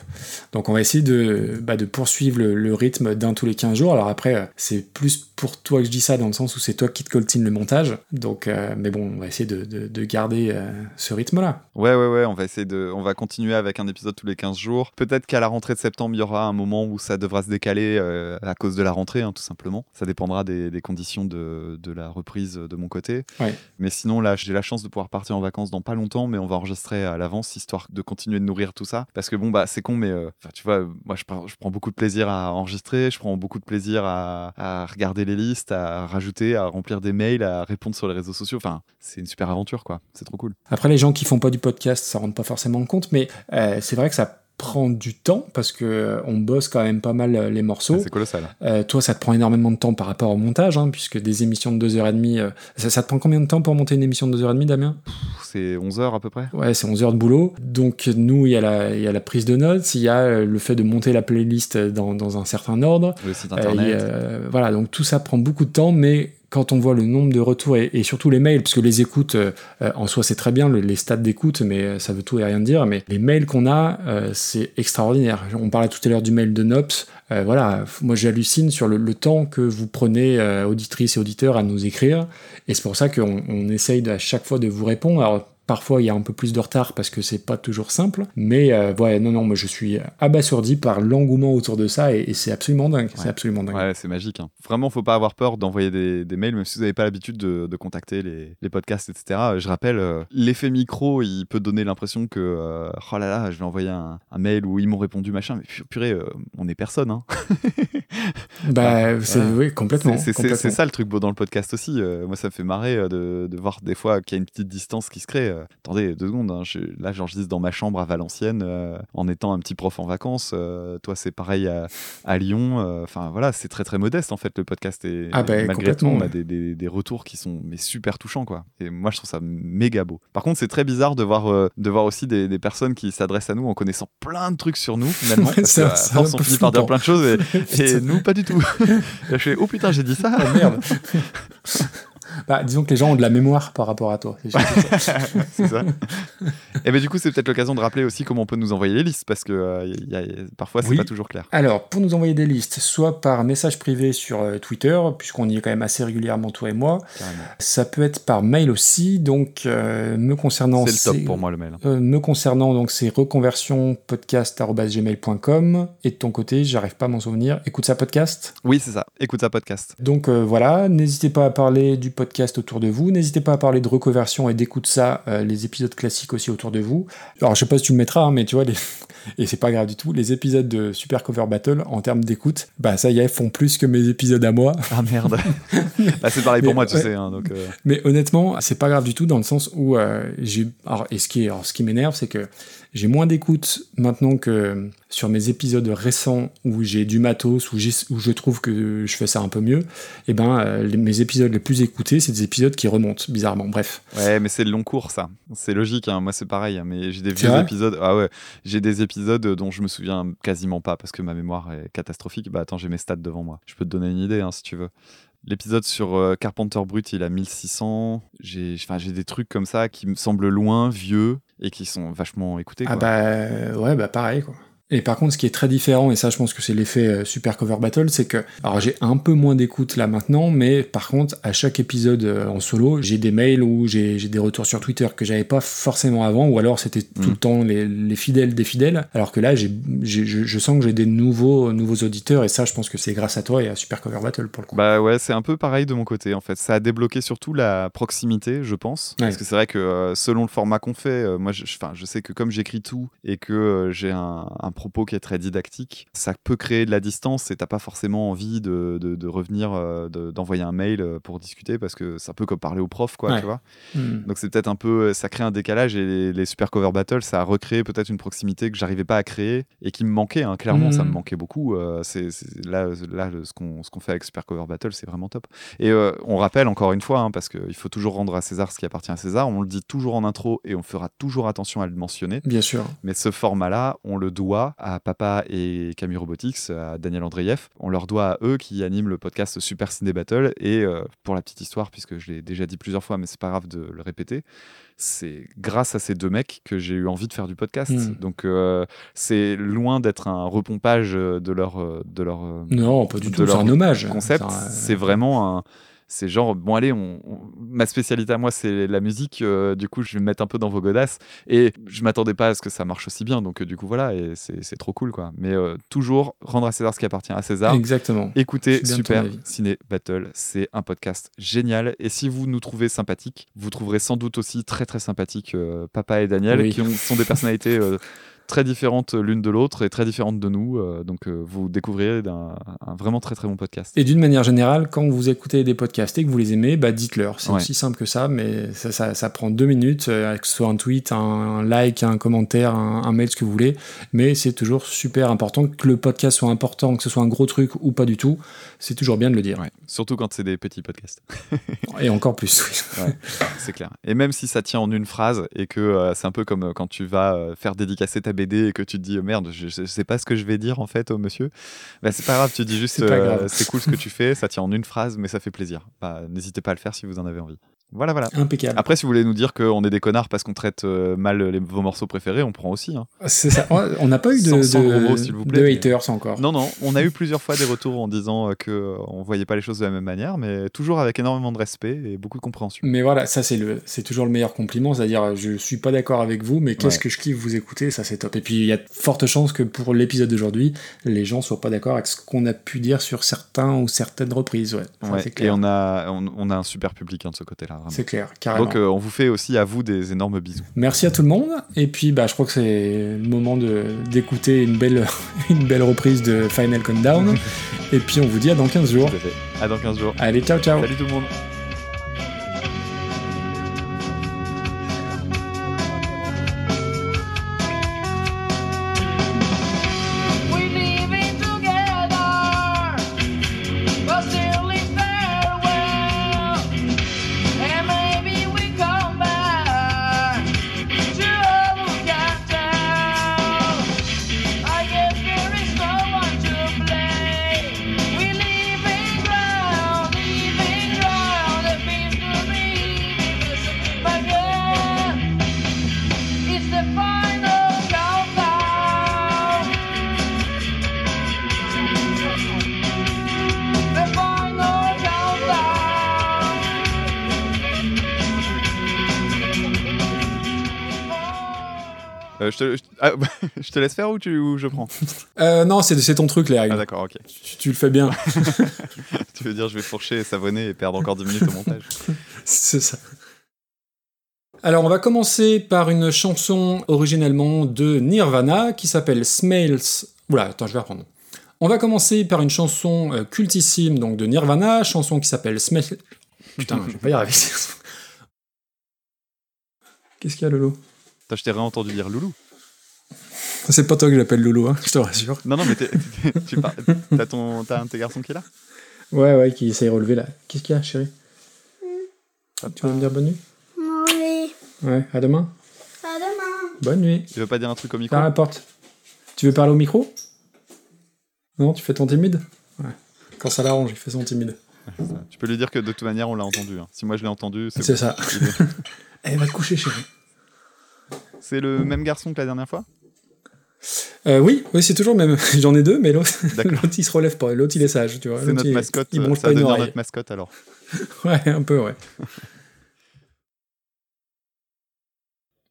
Donc on va essayer de, bah, de poursuivre le, le rythme d'un tous les 15 jours. Alors après, euh, c'est plus pour toi que je dis ça dans le sens où c'est toi qui te coltine le montage. Donc, euh, mais bon, on va essayer de, de- de garder euh, ce rythme-là. Ouais, ouais, ouais, on va essayer de. On va continuer avec un épisode tous les 15 jours. Peut-être qu'à la rentrée de septembre, il y aura un moment où ça devra se décaler euh, à cause de la rentrée, hein, tout simplement. Ça dépendra des, des conditions de, de la reprise de mon côté. Ouais. Mais sinon, là, j'ai la chance de pouvoir partir en vacances dans pas longtemps, mais on va enregistrer à l'avance histoire de continuer de nourrir tout ça. Parce que bon, bah, c'est con, mais euh, tu vois, moi, je prends, je prends beaucoup de plaisir à enregistrer, je prends beaucoup de plaisir à, regarder les listes, à rajouter, à remplir des mails, à répondre sur les réseaux sociaux. Enfin, c'est une super aventure, quoi. C'est trop cool. Après, les gens qui font pas du podcast, ça rentre pas forcément compte, mais euh, c'est vrai que ça prend du temps parce que euh, on bosse quand même pas mal euh, les morceaux. C'est colossal. Euh, toi, ça te prend énormément de temps par rapport au montage, hein, puisque des émissions de 2h30, euh, ça, ça te prend combien de temps pour monter une émission de 2h30, Damien? C'est 11 heures à peu près. Ouais, c'est 11 heures de boulot. Donc, nous, il y, a la- il y a la prise de notes, il y a le fait de monter la playlist dans, dans un certain ordre. Le site internet. voilà, donc tout ça prend beaucoup de temps, mais quand on voit le nombre de retours et, surtout les mails, parce que les écoutes, euh, euh, en soi, c'est très bien, le- les stats d'écoute, mais euh, ça veut tout et rien dire. Mais les mails qu'on a, c'est extraordinaire. On parlait tout à l'heure du mail de Nops. Voilà, moi j'hallucine sur le, temps que vous prenez, auditrices et auditeurs, à nous écrire. Et c'est pour ça qu'on on essaye à chaque fois de vous répondre. Parfois, il y a un peu plus de retard parce que c'est pas toujours simple. Mais euh, ouais, non, non, moi je suis abasourdi par l'engouement autour de ça et, et c'est absolument dingue. C'est absolument dingue. Ouais, c'est magique. hein. Vraiment, faut pas avoir peur d'envoyer des, des mails, même si vous n'avez pas l'habitude de, de contacter les, les podcasts, etc. Je rappelle, euh, l'effet micro, il peut donner l'impression que, euh, oh là là, je vais envoyer un, un mail où ils m'ont répondu, machin. Mais pu- purée, euh, on est personne. Hein. Bah, c'est oui, complètement. C'est- c'est- C'est complètement. c'est ça le truc beau dans le podcast aussi. Euh, moi, ça me fait marrer euh, de, de voir des fois qu'il y a une petite distance qui se crée. Euh, attendez, deux secondes. hein, je, là, j'enregistre dans ma chambre à Valenciennes euh, en étant un petit prof en vacances. Euh, toi, c'est pareil à, à Lyon. Enfin, voilà, c'est très très modeste en fait le podcast. Et Ah bah, malgré tout, on a des, des- des retours qui sont mais super touchants quoi. Et moi, je trouve ça méga beau. Par contre, c'est très bizarre de voir de voir aussi des, des personnes qui s'adressent à nous en connaissant plein de trucs sur nous finalement. Parce que, à force, un on finit par dire plein de choses et, et nous pas du tout. Et je fais oh putain, j'ai dit ça. Oh merde. Bah, disons que les gens ont de la mémoire par rapport à toi. c'est ça. Et ben du coup, c'est peut-être l'occasion de rappeler aussi comment on peut nous envoyer les listes parce que euh, y a- y a- parfois c'est Oui. pas toujours clair. Alors, pour nous envoyer des listes, soit par message privé sur euh, Twitter, puisqu'on y est quand même assez régulièrement, toi et moi. Carrément. Ça peut être par mail aussi. Donc, euh, me concernant, C'est le top pour moi le mail. Me concernant, donc c'est reconversionpodcast.gmail.com et de ton côté, j'arrive pas à m'en souvenir. Écoute ça podcast? Oui, c'est ça. Écoute ça podcast. Donc voilà, n'hésitez pas à parler du podcast autour de vous, n'hésitez pas à parler de reconversion et d'écoute ça, euh, les épisodes classiques aussi autour de vous. Alors je sais pas si tu le mettras, hein, mais tu vois, les... et c'est pas grave du tout, les épisodes de Super Cover Battle en termes d'écoute, bah ça y est, font plus que mes épisodes à moi. Ah merde. Bah, c'est pareil pour Mais, moi, tu ouais. sais. hein, donc, euh, Mais honnêtement, c'est pas grave du tout dans le sens où euh, j'ai. Alors, et ce qui, est- alors, ce qui m'énerve, c'est que j'ai moins d'écoute maintenant que sur mes épisodes récents où j'ai du matos, où, je trouve que je fais ça un peu mieux. Et ben, euh, les- mes épisodes les plus écoutés, c'est des épisodes qui remontent, bizarrement. Bref. Ouais, mais c'est le long cours, ça. C'est logique. hein. Moi, c'est pareil. hein, Mais j'ai des vieux épisodes. Ah ouais, j'ai des épisodes dont je me souviens quasiment pas parce que ma mémoire est catastrophique. Bah attends, j'ai mes stats devant moi. Je peux te donner une idée hein, si tu veux. L'épisode sur euh, Carpenter Brut, il a 1600. J'ai, des trucs comme ça qui me semblent loin, vieux et qui sont vachement écoutés. Ah bah ouais, bah pareil quoi. Et par contre, ce qui est très différent, et ça je pense que c'est l'effet euh, Super Cover Battle, c'est que, alors j'ai un peu moins d'écoute là maintenant, mais par contre, à chaque épisode euh, en solo, j'ai des mails ou j'ai des retours sur Twitter que j'avais pas forcément avant, ou alors c'était tout Mm. le temps les, les fidèles des fidèles, alors que là, je, je sens que j'ai des nouveaux, nouveaux auditeurs, et ça je pense que c'est grâce à toi et à Super Cover Battle pour le coup. Bah ouais, c'est un peu pareil de mon côté en fait. Ça a débloqué surtout la proximité, je pense. Ouais. Parce que c'est vrai que euh, selon le format qu'on fait, moi je, je- sais que comme j'écris tout et que j'ai un, un propos qui est très didactique, ça peut créer de la distance et t'as pas forcément envie de, de- de revenir, euh, de- d'envoyer un mail euh, pour discuter parce que c'est un peu comme parler au prof, quoi, Ouais. tu vois. Hmm. Donc c'est peut-être un peu, ça crée un décalage et les, les Super Cover Battle, ça a recréé peut-être une proximité que j'arrivais pas à créer et qui me manquait. hein. Clairement, ça me manquait beaucoup. Euh, c'est là, là, ce qu'on qu'on fait avec Super Cover Battle, c'est vraiment top. Et euh, on rappelle encore une fois, hein, parce qu'il faut toujours rendre à César ce qui appartient à César. On le dit toujours en intro et on fera toujours attention à le mentionner. Bien sûr. Mais ce format-là, on le doit à Papa et Camille Robotics, à Daniel Andreev. On leur doit à eux qui animent le podcast Super Ciné Battle. Et euh, pour la petite histoire, puisque je l'ai déjà dit plusieurs fois, mais c'est pas grave de le répéter, c'est grâce à ces deux mecs que j'ai eu envie de faire du podcast. Mm. Donc euh, c'est loin d'être un repompage de leur, euh, de leur Non, pas du tout. C'est leur un hommage. concept. Un- C'est vraiment un. C'est genre, bon, allez, on, on- ma spécialité à moi, c'est la musique. euh, du coup, je vais me mettre un peu dans vos godasses. Et je m'attendais pas à ce que ça marche aussi bien. Donc, euh, du coup, voilà, et c'est trop cool, quoi. Mais euh, toujours rendre à César ce qui appartient à César. Exactement. Écoutez Super. Ciné Battle, c'est un podcast génial. Et si vous nous trouvez sympathiques, vous trouverez sans doute aussi très très sympathique euh, Papa et Daniel, Oui. qui ont- sont des personnalités très différentes l'une de l'autre et très différentes de nous. euh, donc euh, vous découvrirez un vraiment très très bon podcast. Et d'une manière générale, quand vous écoutez des podcasts et que vous les aimez, bah dites-leur. C'est Ouais. aussi simple que ça, mais ça, ça, ça prend deux minutes, euh, que ce soit un tweet, un, un like, un commentaire, un, un mail, ce que vous voulez. Mais c'est toujours super important que le podcast soit important, que ce soit un gros truc ou pas du tout. C'est toujours bien de le dire. Ouais. Surtout quand c'est des petits podcasts. Et encore plus. oui. C'est clair. Et même si ça tient en une phrase et que c'est un peu comme quand tu vas faire dédicacer ta BD et que tu te dis oh, merde, je, je sais pas ce que je vais dire en fait au monsieur, bah, c'est pas grave, tu dis juste C'est euh, c'est cool ce que tu fais, ça tient en une phrase, mais ça fait plaisir. Bah, N'hésitez pas à le faire si vous en avez envie. Voilà, voilà. Impeccable. Après, si vous voulez nous dire qu'on est des connards parce qu'on traite euh, mal les, vos morceaux préférés, on prend aussi. hein. C'est ça. On n'a pas eu de, Sans- sans de- gros vous plaît, de mais- haters encore. Non, non, on a eu plusieurs fois des retours en disant euh, que euh, on voyait pas les choses de la même manière, mais toujours avec énormément de respect et beaucoup de compréhension. Mais voilà, ça c'est le, c'est toujours le meilleur compliment, c'est-à-dire je suis pas d'accord avec vous, mais qu'est-ce Ouais. que je kiffe vous écouter, ça c'est top. Et puis il y a de fortes chances que pour l'épisode d'aujourd'hui, les gens soient pas d'accord avec ce qu'on a pu dire sur certains ou certaines reprises, ouais. Et on a, on, on a un super public hein, de ce côté-là. C'est clair, carrément. Donc euh, on vous fait aussi à vous des énormes bisous. Merci à tout le monde. Et puis bah je crois que c'est le moment de d'écouter une belle une belle reprise de Final Countdown. et puis on vous dit à dans 15 jours. Tout à fait. À dans 15 jours. Allez, ciao ciao. Salut tout le monde. Je, te, je- ah, je te laisse faire ou, tu, ou je prends Euh, non, c'est ton truc les Ah règles. d'accord, ok. tu, tu le fais bien. tu veux dire je vais fourcher et savonner et perdre encore 10 minutes au montage C'est ça. Alors, on va commencer par une chanson originellement de Nirvana qui s'appelle Smells. Oula, attends, je vais reprendre. On va commencer par une chanson euh, cultissime donc de Nirvana, chanson qui s'appelle Smells. Putain, je vais pas y arriver. Qu'est-ce qu'il y a, Lolo? Attends, je t'ai réentendu dire loulou. C'est pas toi que j'appelle Lolo, hein, je te rassure. Non, non, mais t'es- t'es- tu parles- t'as ton- t'as un de tes garçons qui est là? Ouais, ouais, qui essaye de relever là. Qu'est-ce qu'il y a, chérie? Tu veux me dire bonne nuit? Oui, Ouais, à demain. à demain. Bonne nuit. Tu veux pas dire un truc au micro? Ferme la porte. Tu veux parler au micro? Non, tu fais ton timide? Ouais. Quand ça l'arrange, il fait son timide. Tu peux lui dire que de toute manière on l'a entendu. hein. Si moi je l'ai entendu, c'est C'est bon. ça. Est- Eh, va te coucher, chérie. C'est le même garçon que la dernière fois? Euh, oui, oui, c'est toujours le même. J'en ai deux, mais l'autre, il se relève pas. L'autre, il est sage, tu vois. C'est notre il- mascotte. Il euh, bronche ça pas une oreille. notre mascotte alors. Ouais, un peu, ouais.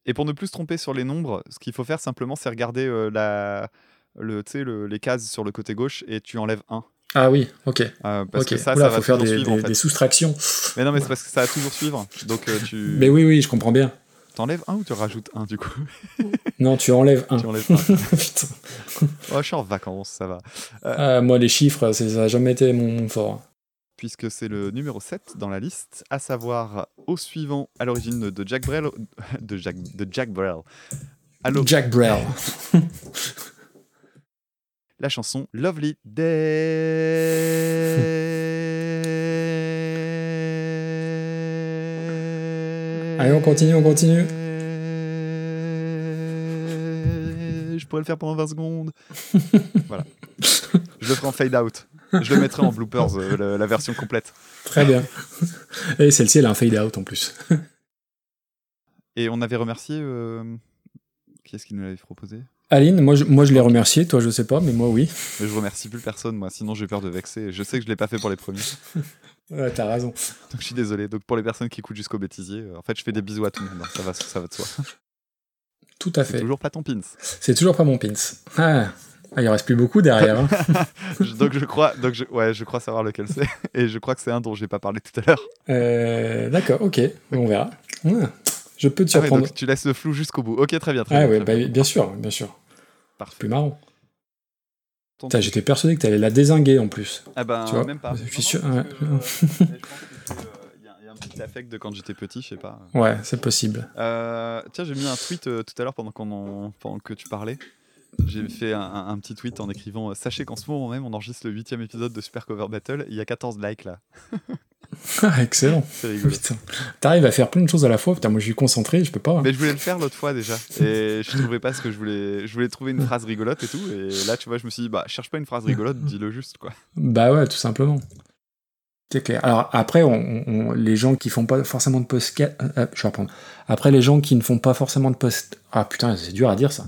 Et pour ne plus se tromper sur les nombres, ce qu'il faut faire simplement, c'est regarder euh, la, le, tu sais, le- les cases sur le côté gauche et tu enlèves 1. Ah oui, ok. Euh, parce ok. que ça, Oula, ça va faut faire des, suivre en des- fait. des soustractions. Mais non, mais c'est parce que ça va toujours suivre. Donc euh, tu. Mais oui, oui, je comprends bien. T'enlèves un ou tu rajoutes un du coup Non, tu enlèves un. Tu enlèves un. Putain. Oh, je suis en vacances, ça va. Ah, moi, les chiffres, c'est- ça n'a jamais été mon fort. Puisque c'est le numéro 7 dans la liste, à savoir au suivant, à l'origine de Jack Brel. De Jack, de Jack Brel. Jack Brel. la chanson Lovely Day. Allez, on continue, on continue. Je pourrais le faire pendant 20 secondes. voilà. Je le ferai en fade out. Je le mettrai en bloopers, euh, la, la version complète. Très bien. Et celle-ci, elle a un fade out en plus. Et on avait remercié. euh, Qui est-ce qui nous l'avait proposé? Aline, moi je, moi, je l'ai remercié, toi, je sais pas, mais moi, oui. Mais je remercie plus personne, moi, sinon j'ai peur de vexer. Je sais que je l'ai pas fait pour les premiers. Ouais, t'as raison. Donc je suis désolé. Donc pour les personnes qui écoutent jusqu'au bêtisier, euh, en fait, je fais des bisous à tout le monde. hein. Ça va, ça va de soi. Tout à C'est fait. toujours pas ton pins. C'est toujours pas mon pins. Ah, Ah, il en reste plus beaucoup derrière. hein. Je- donc je crois, donc je, ouais, je crois savoir lequel c'est. Et je crois que c'est un dont j'ai pas parlé tout à l'heure. Euh, D'accord, ok, on verra. Ah, je peux te Ah ouais, surprendre. donc tu laisses le flou jusqu'au bout. Ok, très bien, très Ah, bien. ouais, très bah, bien. bien sûr, bien sûr. Parfait. Plus marrant. J'étais persuadé que t'allais la désinguer en plus. Ah ben, Tu vois, même pas. je suis sûr, ouais. que, petit affect de quand j'étais petit, je sais pas. Ouais, c'est possible. Euh, tiens, j'ai mis un tweet euh, tout à l'heure pendant, qu'on en- pendant que tu parlais. J'ai fait un, petit tweet en écrivant euh, Sachez qu'en ce moment même, on enregistre le huitième épisode de Super Cover Battle. Il y a 14 likes là. Ah, excellent. T'arrives à faire plein de choses à la fois. Putain, moi je suis concentré, je peux pas. hein. Mais je voulais le faire l'autre fois déjà. Et je trouvais pas ce que je voulais. Je voulais trouver une phrase rigolote et tout. Et là, tu vois, je me suis dit, bah, cherche pas une phrase rigolote, dis-le juste quoi. Bah ouais, tout simplement. C'est clair. Alors après, on, on- les gens qui font pas forcément de podcast, euh, euh, je vais reprendre. Après, les gens qui ne font pas forcément de post, ah putain, c'est dur à dire ça.